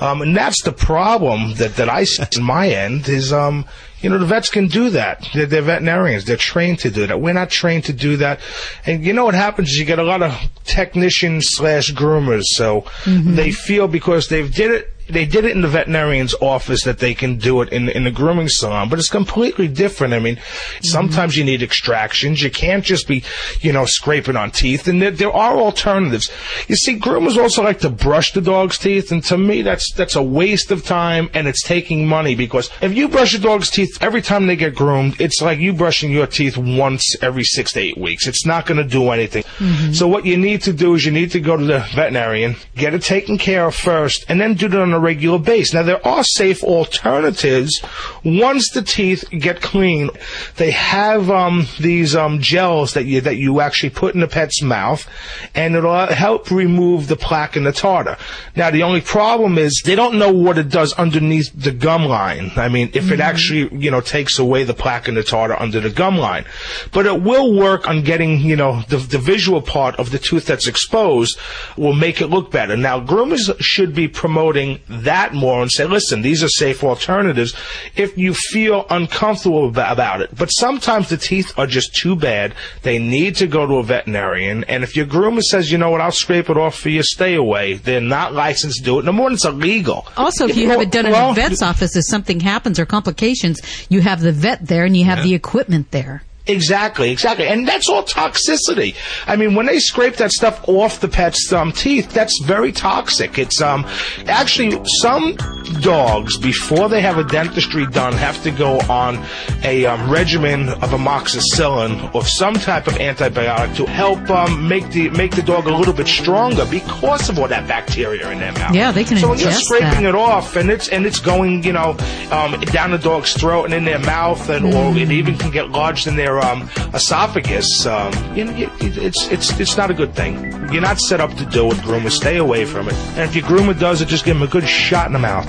Speaker 4: Um, and that's the problem that, that I see on my end is, um, you know, the vets can do that. They're, they're veterinarians. They're trained to do that. We're not trained to do that. And you know what happens is you get a lot of technicians slash groomers. So they feel because they've did it they did it in the veterinarian's office that they can do it in in the grooming salon, but it's completely different. I mean, mm-hmm. sometimes you need extractions. You can't just be, you know, scraping on teeth, and there, there are alternatives. You see, groomers also like to brush the dog's teeth, and to me, that's that's a waste of time and it's taking money because if you brush a dog's teeth every time they get groomed, it's like you brushing your teeth once every six to eight weeks. It's not going to do anything. Mm-hmm. So what you need to do is you need to go to the veterinarian, get it taken care of first, and then do it on a regular basis. Now there are safe alternatives once the teeth get clean. They have um, these um, gels that you that you actually put in the pet's mouth, and it'll help remove the plaque and the tartar. Now the only problem is they don't know what it does underneath the gum line. I mean, if it actually you know takes away the plaque and the tartar under the gum line, but it will work on getting you know the the visual part of the tooth that's exposed will make it look better. Now groomers should be promoting that more and say, listen, these are safe alternatives if you feel uncomfortable about it. But sometimes the teeth are just too bad. They need to go to a veterinarian. And if your groomer says, you know what, I'll scrape it off for you, stay away. They're not licensed to do it. Number one, it's illegal.
Speaker 3: Also, if you have it done in
Speaker 4: Well,
Speaker 3: a vet's office, if something happens or complications, you have the vet there and you have the equipment there.
Speaker 4: Exactly, exactly. And that's all toxicity. I mean, when they scrape that stuff off the pet's um, teeth, that's very toxic. It's um actually some dogs before they have a dentistry done have to go on a um, regimen of amoxicillin or some type of antibiotic to help um, make the make the dog a little bit stronger because of all that bacteria in their mouth.
Speaker 3: Yeah, they can
Speaker 4: So when you're scraping
Speaker 3: that.
Speaker 4: it off and it's and it's going, you know, um, down the dog's throat and in their mouth, and or
Speaker 3: Mm.
Speaker 4: it even can get lodged in their um, esophagus. Um, you know, you- it's it's it's not a good thing. You're not set up to do it, groomer. Stay away from it. And if your groomer does it, just give him a good shot in the mouth.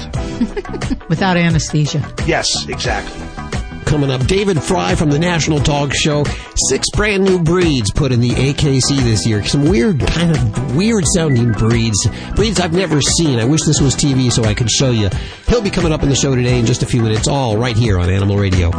Speaker 3: Without anesthesia.
Speaker 4: Yes, exactly.
Speaker 23: Coming up, David Frei from the National Dog Show. Six brand new breeds put in the AKC this year. Some weird, kind of weird sounding breeds. Breeds I've never seen. I wish this was TV so I could show you. He'll be coming up in the show today in just a few minutes, all right here on Animal Radio.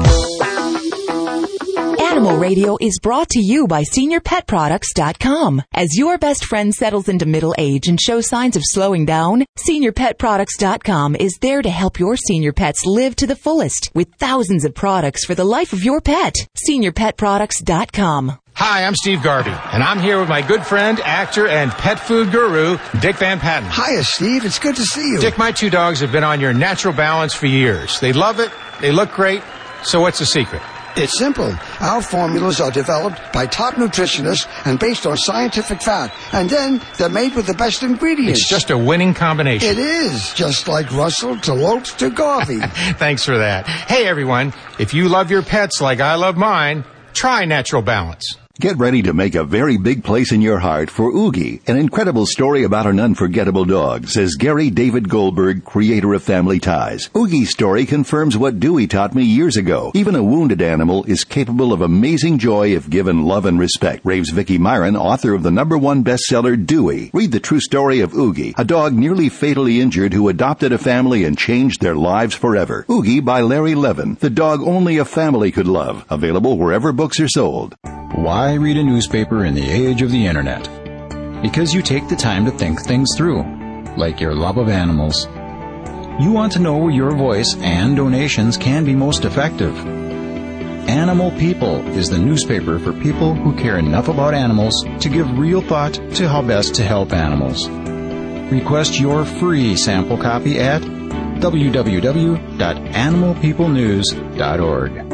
Speaker 24: Animal Radio is brought to you by SeniorPetProducts.com. As your best friend settles into middle age and shows signs of slowing down, SeniorPetProducts.com is there to help your senior pets live to the fullest with thousands of products for the life of your pet. SeniorPetProducts.com.
Speaker 43: Hi, I'm Steve Garvey, and I'm here with my good friend, actor, and pet food guru, Dick Van Patten.
Speaker 44: Hiya, Steve. It's good to see you.
Speaker 43: Dick, my two dogs have been on your natural balance for years. They love it, they look great. So, what's the secret?
Speaker 44: It's simple. Our formulas are developed by top nutritionists and based on scientific fact. And then they're made with the best ingredients.
Speaker 43: It's just a winning combination.
Speaker 44: It is. Just like Russell to Lopes to Garvey.
Speaker 43: Thanks for that. Hey, everyone, if you love your pets like I love mine, try Natural Balance.
Speaker 28: Get ready to make a very big place in your heart for Oogie, an incredible story about an unforgettable dog, says Gary David Goldberg, creator of Family Ties. Oogie's story confirms what Dewey taught me years ago. Even a wounded animal is capable of amazing joy if given love and respect, raves Vicki Myron, author of the number one bestseller Dewey. Read the true story of Oogie, a dog nearly fatally injured who adopted a family and changed their lives forever. Oogie by Larry Levin, the dog only a family could love. Available wherever books are sold.
Speaker 45: Why read a newspaper in the age of the internet? Because you take the time to think things through, like your love of animals. You want to know where your voice and donations can be most effective. Animal People is the newspaper for people who care enough about animals to give real thought to how best to help animals. Request your free sample copy at www.animalpeoplenews.org.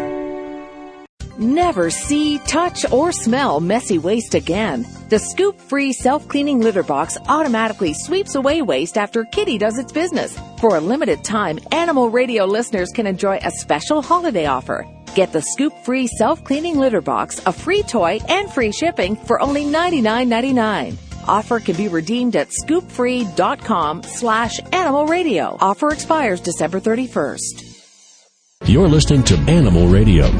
Speaker 46: Never see, touch, or smell messy waste again. The Scoop Free Self Cleaning Litter Box automatically sweeps away waste after Kitty does its business. For a limited time, Animal Radio listeners can enjoy a special holiday offer. Get the Scoop Free Self Cleaning Litter Box, a free toy, and free shipping for only $99.99. Offer can be redeemed at scoopfree.com slash animal radio. Offer expires December 31st.
Speaker 42: You're listening to Animal Radio.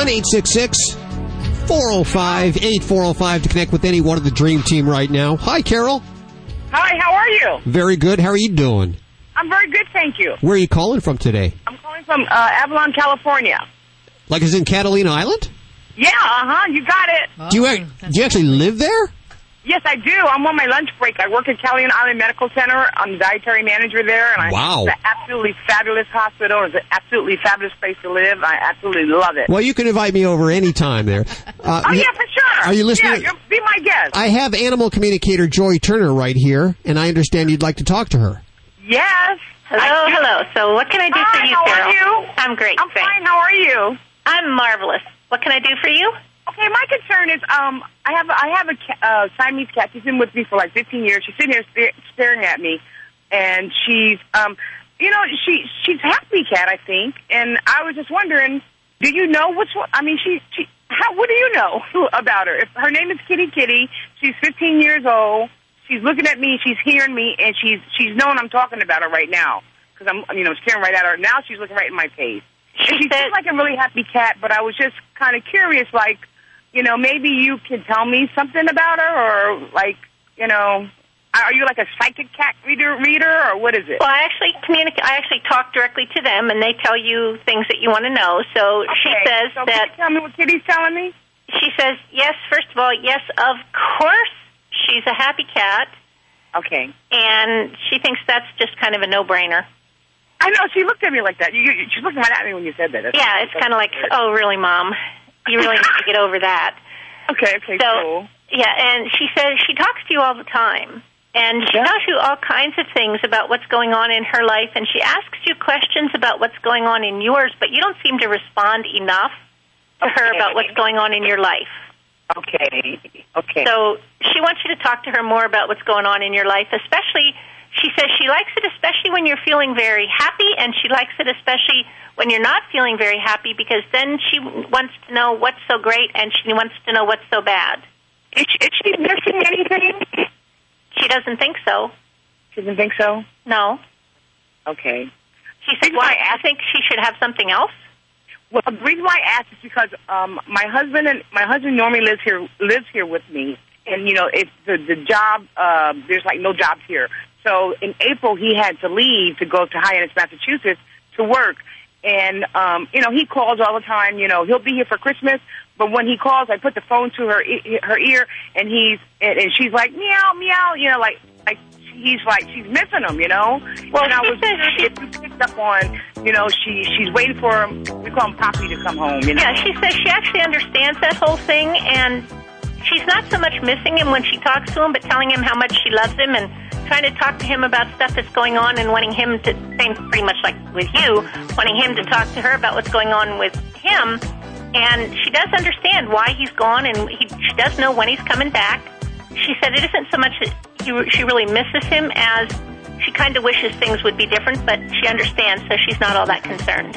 Speaker 2: 1 405 8405 to connect with any one of the Dream Team right now. Hi, Carol.
Speaker 47: Hi, how are you?
Speaker 2: Very good. How are you doing?
Speaker 47: I'm very good, thank you.
Speaker 2: Where are you calling from today?
Speaker 47: I'm calling from uh, Avalon, California.
Speaker 2: Like, is in Catalina Island?
Speaker 47: Yeah, uh huh. You got it.
Speaker 23: Oh, do you do you actually live there?
Speaker 47: Yes, I do. I'm on my lunch break. I work at Catalina Island Medical Center. I'm the dietary manager there, and I
Speaker 23: Wow.
Speaker 47: it's an absolutely fabulous hospital. It's an absolutely fabulous place to live. I absolutely love it.
Speaker 23: Well, you can invite me over any time there. Uh,
Speaker 47: oh yeah, for sure.
Speaker 23: Are you listening?
Speaker 47: Yeah, you're, be my guest.
Speaker 23: I have animal communicator Joy Turner right here, and I understand you'd like to talk to her.
Speaker 47: Yes.
Speaker 48: Hello, hello. So what can I do
Speaker 47: Hi,
Speaker 48: for you,
Speaker 47: how
Speaker 48: Sarah?
Speaker 47: are you?
Speaker 48: I'm great.
Speaker 47: I'm
Speaker 48: thanks.
Speaker 47: fine. How are you?
Speaker 48: I'm marvelous. What can I do for you?
Speaker 47: Okay, my concern is um I have I have a uh, Siamese cat. She's been with me for like 15 years. She's sitting here staring at me, and she's um you know she she's happy cat I think. And I was just wondering, do you know what's what? I mean, she she how what do you know about her? If her name is Kitty Kitty, she's 15 years old. She's looking at me. She's hearing me, and she's she's knowing I'm talking about her right now because I'm you know staring right at her. Now she's looking right in my face. And she seems like a really happy cat, but I was just kind of curious, like, you know, maybe you can tell me something about her, or like, you know, are you like a psychic cat reader, reader, or what is it?
Speaker 48: Well, I actually communicate. I actually talk directly to them, and they tell you things that you want to know. So she says
Speaker 47: so can
Speaker 48: that.
Speaker 47: you tell me what Kitty's telling me?
Speaker 48: She says yes. First of all, yes, of course, she's a happy cat.
Speaker 47: Okay.
Speaker 48: And she thinks that's just kind of a no-brainer.
Speaker 47: I know she looked at me like that. You, you, she looked right at me when you said that. That's-
Speaker 48: Yeah, it's kind of like, oh, really, mom? You really need to get over that.
Speaker 47: Okay, okay,
Speaker 48: so,
Speaker 47: cool.
Speaker 48: Yeah, and she says she talks to you all the time. And she tells you all kinds of things about what's going on in her life, and she asks you questions about what's going on in yours, but you don't seem to respond enough to her about what's going on in your life.
Speaker 47: Okay, okay.
Speaker 48: So she wants you to talk to her more about what's going on in your life, especially, she says she likes it especially when you're feeling very happy, and she likes it especially when you're not feeling very happy, because then she wants to know what's so great, and she wants to know what's so bad.
Speaker 47: Is she, is she missing anything?
Speaker 48: She doesn't think so.
Speaker 47: She doesn't think so?
Speaker 48: No.
Speaker 47: Okay.
Speaker 48: She said, why? I think she should have something else.
Speaker 47: Well, the reason why I asked is because um, my husband and my husband normally lives here lives here with me, and you know, it's the the job. Uh, there's like no jobs here. So in April, he had to leave to go to Hyannis, Massachusetts, to work. And um, you know, he calls all the time. You know, he'll be here for Christmas, but when he calls, I put the phone to her e- her ear, and he's and, she's like meow meow. You know, like like he's like she's missing him. You know. Well, and I was if you picked up on. You know, she she's waiting for him. We call him Poppy to come home. You know.
Speaker 48: Yeah, she says she actually understands that whole thing, and she's not so much missing him when she talks to him, but telling him how much she loves him and trying to talk to him about stuff that's going on and wanting him to, same pretty much like with you, wanting him to talk to her about what's going on with him. And she does understand why he's gone, and he, she does know when he's coming back. She said it isn't so much that he, she really misses him as she kind of wishes things would be different, but she understands, so she's not all that concerned.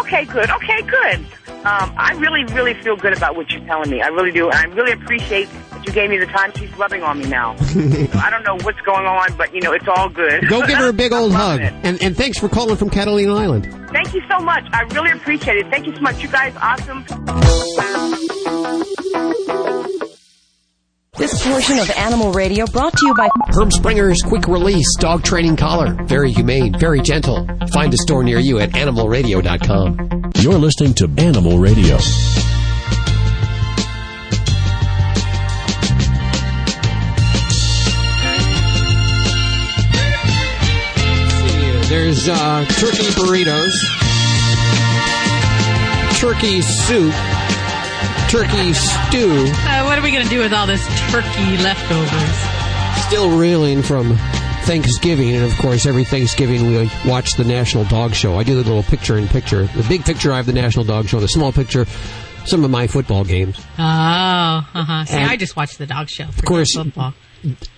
Speaker 47: Okay, good. Okay, good. Um, I really, really feel good about what you're telling me. I really do. I really appreciate that you gave me the time. She's rubbing on me now. I don't know what's going on, but, you know, it's all good.
Speaker 23: Go give her a big old hug.
Speaker 47: it.
Speaker 23: And, and thanks for calling from Catalina Island.
Speaker 47: Thank you so much. I really appreciate it. Thank you so much. You guys awesome.
Speaker 46: This portion of Animal Radio brought to you by
Speaker 2: Herb Springer's quick release dog training collar. Very humane, very gentle. Find a store near you at animalradio.com.
Speaker 42: You're listening to Animal Radio.
Speaker 23: There's uh, turkey burritos, turkey soup, turkey stew.
Speaker 3: Uh, what are we going to do with all this turkey leftovers?
Speaker 23: Still reeling from Thanksgiving, and of course, every Thanksgiving we watch the National Dog Show. I do the little picture in picture. The big picture, I have the National Dog Show. The small picture, some of my football games.
Speaker 3: Oh, uh-huh. See,
Speaker 23: And-
Speaker 3: I just watched the dog show.
Speaker 23: Of course,
Speaker 3: football.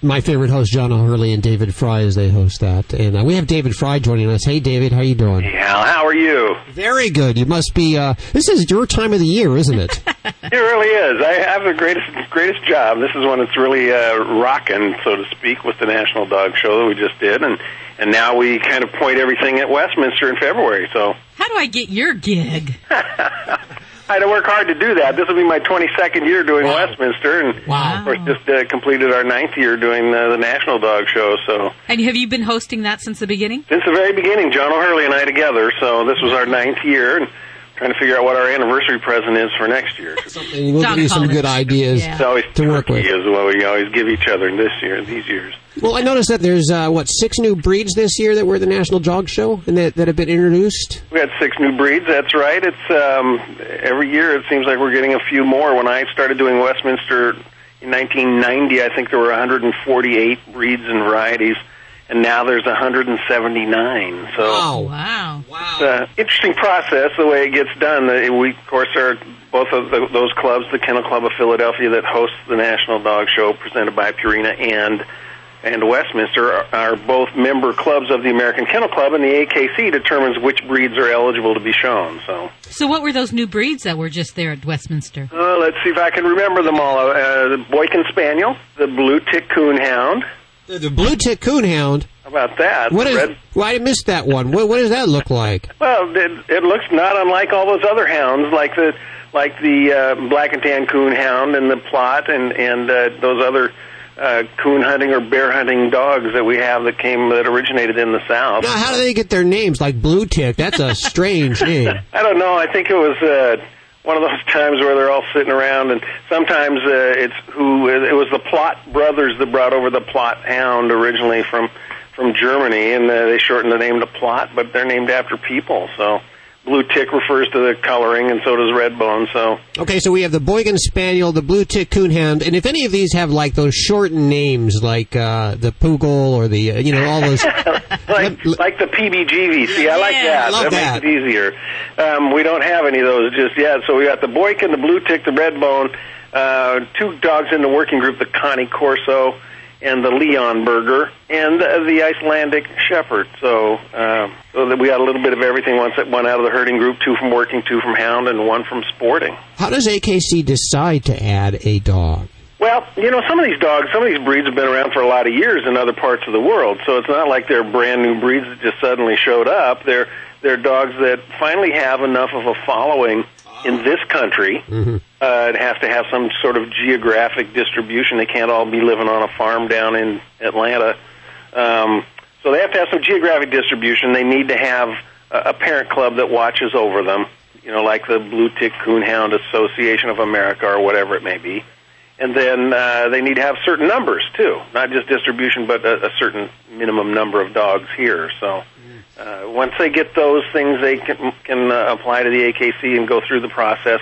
Speaker 23: My favorite host, John O'Hurley, and David Frei, as they host that. And uh, we have David Frei joining us. Hey, David, how you doing?
Speaker 49: Al, how are you?
Speaker 23: Very good. You must be. Uh, this is your time of the year, isn't it?
Speaker 49: It really is. I have the greatest greatest job. This is when it's really uh, rocking, so to speak, with the National Dog Show that we just did, and and now we kind of point everything at Westminster in February. So
Speaker 3: How do I get your gig?
Speaker 49: I had to work hard to do that. This will be my 22nd year doing Westminster, and of course just uh, completed our ninth year doing uh, the National Dog Show. So
Speaker 3: And have you been hosting that since the beginning?
Speaker 49: since the very beginning, John O'Hurley and I together. So this was our ninth year, and trying to figure out what our anniversary present is for next year.
Speaker 23: And we'll give you some good ideas
Speaker 49: It's always
Speaker 23: to work with.
Speaker 49: turkey is what we always give each other this year, these years.
Speaker 23: Well, I noticed that there's uh, what six new breeds this year that were at the National Dog Show and that, that have been introduced.
Speaker 49: We had six new breeds. That's right. It's um, every year. It seems like we're getting a few more. When I started doing Westminster in 1990, I think there were 148 breeds and varieties, and now there's 179. So oh,
Speaker 3: wow.
Speaker 49: it's an interesting process the way it gets done. We, of course, are both of the, those clubs, the Kennel Club of Philadelphia that hosts the National Dog Show presented by Purina and and Westminster are, are both member clubs of the American Kennel Club, and the AKC determines which breeds are eligible to be shown. So
Speaker 3: So what were those new breeds that were just there at Westminster?
Speaker 49: uh, let's see if I can remember them all. Uh, the Boykin Spaniel, the Blue Tick Coonhound.
Speaker 23: The, the Blue Tick Coonhound.
Speaker 49: How about that?
Speaker 23: What
Speaker 49: The
Speaker 23: is?
Speaker 49: red-
Speaker 23: Well, I missed that one. What, what does that look like?
Speaker 49: Well, it, it looks not unlike all those other hounds, like the like the uh, black and tan coon hound and the Plott and and uh, those other uh, coon hunting or bear hunting dogs that we have that came that originated in the south.
Speaker 23: Now, how do they get their names like Blue Tick? That's a strange name.
Speaker 49: I don't know. I think it was uh, one of those times where they're all sitting around, and sometimes uh, it's who it was the Plott brothers that brought over the Plott hound originally from from Germany, and uh, they shortened the name to Plott, but they're named after people. So blue tick refers to the coloring, and so does red bone. So
Speaker 23: Okay, so we have the Boykin Spaniel, the Blue Tick Coonhound, and if any of these have like those shortened names, like uh, the Poogle or the uh, you know all those.
Speaker 49: like like the PBGV. See, I like
Speaker 23: Yeah,
Speaker 49: that.
Speaker 23: love
Speaker 49: that,
Speaker 23: that.
Speaker 49: makes it easier. Um, we don't have any of those just yet. So we got the Boykin, the Blue Tick, the Red Bone, uh, two dogs in the working group, the Cane Corso and the Leonberger, and uh, the Icelandic Shepherd. So, uh, so that we got a little bit of everything. Once one out of the herding group, two from working, two from hound, and one from sporting.
Speaker 23: How does AKC decide to add a dog?
Speaker 49: Well, you know, some of these dogs, some of these breeds have been around for a lot of years in other parts of the world. So it's not like they're brand new breeds that just suddenly showed up. They're they're dogs that finally have enough of a following in this country. Uh, it has to have some sort of geographic distribution. They can't all be living on a farm down in Atlanta. Um, so they have to have some geographic distribution. They need to have a, a parent club that watches over them. You know, like the Blue Tick Coonhound Association of America or whatever it may be and then uh, they need to have certain numbers too, not just distribution, but a, a certain minimum number of dogs here. So uh, once they get those things, they can can uh, apply to the AKC and go through the process.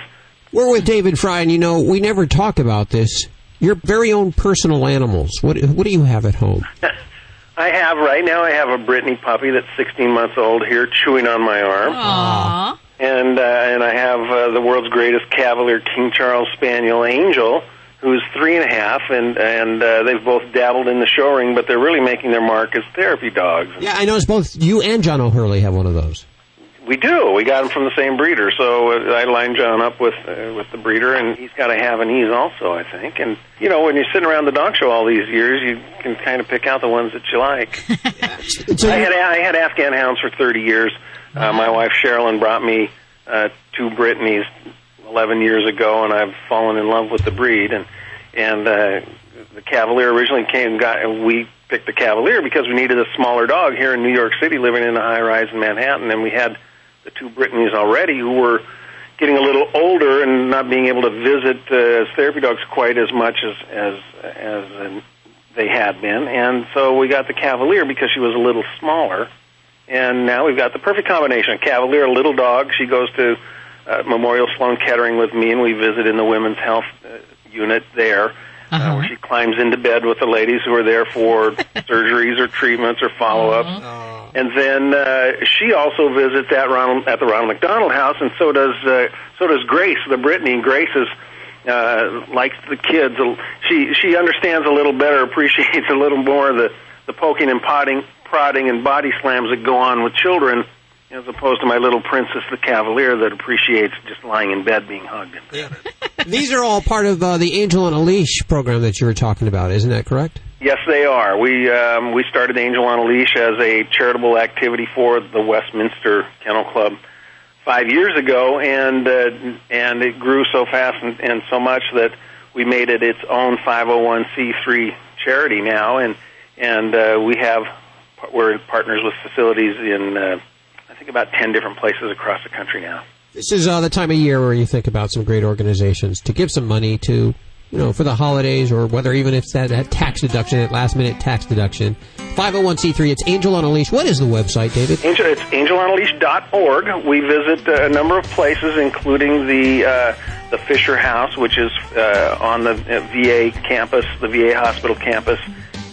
Speaker 23: We're with David Frei, and you know we never talk about this. Your very own personal animals. What what do you have at home?
Speaker 49: I have right now. I have a Brittany puppy that's 16 months old here, chewing on my arm.
Speaker 3: Aww.
Speaker 49: And uh, and I have uh, the world's greatest Cavalier King Charles Spaniel Angel, who's three and a half, and and uh, they've both dabbled in the show ring, but they're really making their mark as therapy dogs.
Speaker 23: Yeah, I noticed both you and John O'Hurley have one of those.
Speaker 49: We do. We got him from the same breeder, so uh, I lined John up with uh, with the breeder, and he's got a Havanese also, I think. And you know, when you're sitting around the dog show all these years, you can kind of pick out the ones that you like. so I had I had Afghan hounds for 30 years. Uh, my wife Sherilyn brought me uh, two Brittany's 11 years ago, and I've fallen in love with the breed. And and uh, the Cavalier originally came got and we picked the Cavalier because we needed a smaller dog here in New York City, living in a high rise in Manhattan, and we had the two Brittany's already who were getting a little older and not being able to visit uh, as therapy dogs quite as much as as as uh, they had been, and so we got the Cavalier because she was a little smaller, and now we've got the perfect combination: Cavalier, a little dog. She goes to uh, Memorial Sloan Kettering with me, and we visit in the women's health uh, unit there. Uh, where she climbs into bed with the ladies who are there for surgeries or treatments or follow-ups. And then uh, she also visits at Ronald at the Ronald McDonald House, and so does uh, so does Grace, the Brittany. Grace is uh, likes the kids. She she understands a little better, appreciates a little more the the poking and potting, prodding and body slams that go on with children, as opposed to my little princess, the Cavalier, that appreciates just lying in bed being hugged.
Speaker 23: These are all part of uh, the Angel on a Leash program that you were talking about, isn't that correct?
Speaker 49: Yes, they are. We um, we started Angel on a Leash as a charitable activity for the Westminster Kennel Club five years ago, and uh, and it grew so fast and, and so much that we made it its own 501c3 charity now, and and uh, we have we're partners with facilities in uh, about ten different places across the country now.
Speaker 2: This is uh, the time of year where you think about some great organizations to give some money to, you know, for the holidays or whether even if it's that, that tax deduction, that last minute tax deduction. 501c3, it's Angel on a Leash. What is the website, David?
Speaker 49: Angel, it's angelonaleash.org. We visit uh, a number of places, including the uh, the Fisher House, which is uh, on the uh, VA campus, the VA hospital campus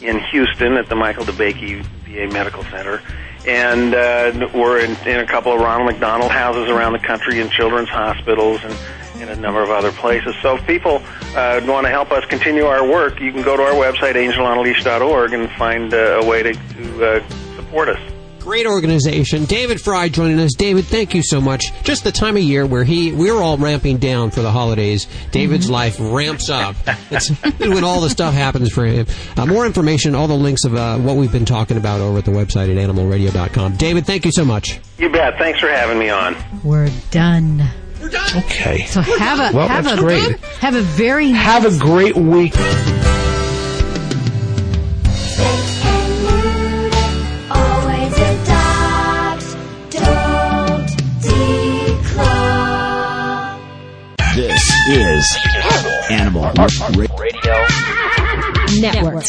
Speaker 49: in Houston at the Michael DeBakey VA Medical Center. And uh, we're in, in a couple of Ronald McDonald houses around the country, in children's hospitals, and in a number of other places. So if people uh, want to help us continue our work, you can go to our website, angelonaleash.org, and find uh, a way to, to uh, support us.
Speaker 2: Great organization. David Frei joining us. David, thank you so much. Just the time of year where he we're all ramping down for the holidays. David's life ramps up. It's when all the stuff happens for him. Uh, more information, all the links of uh, what we've been talking about over at the website at animalradio.com. David, thank you so much.
Speaker 49: You bet. Thanks for having me on.
Speaker 3: We're done. We're done.
Speaker 4: Okay.
Speaker 3: So have a
Speaker 4: Well,
Speaker 3: have
Speaker 4: that's
Speaker 3: a
Speaker 4: great.
Speaker 3: have a very
Speaker 4: Have a great week.
Speaker 42: Is Animal Radio
Speaker 39: Network.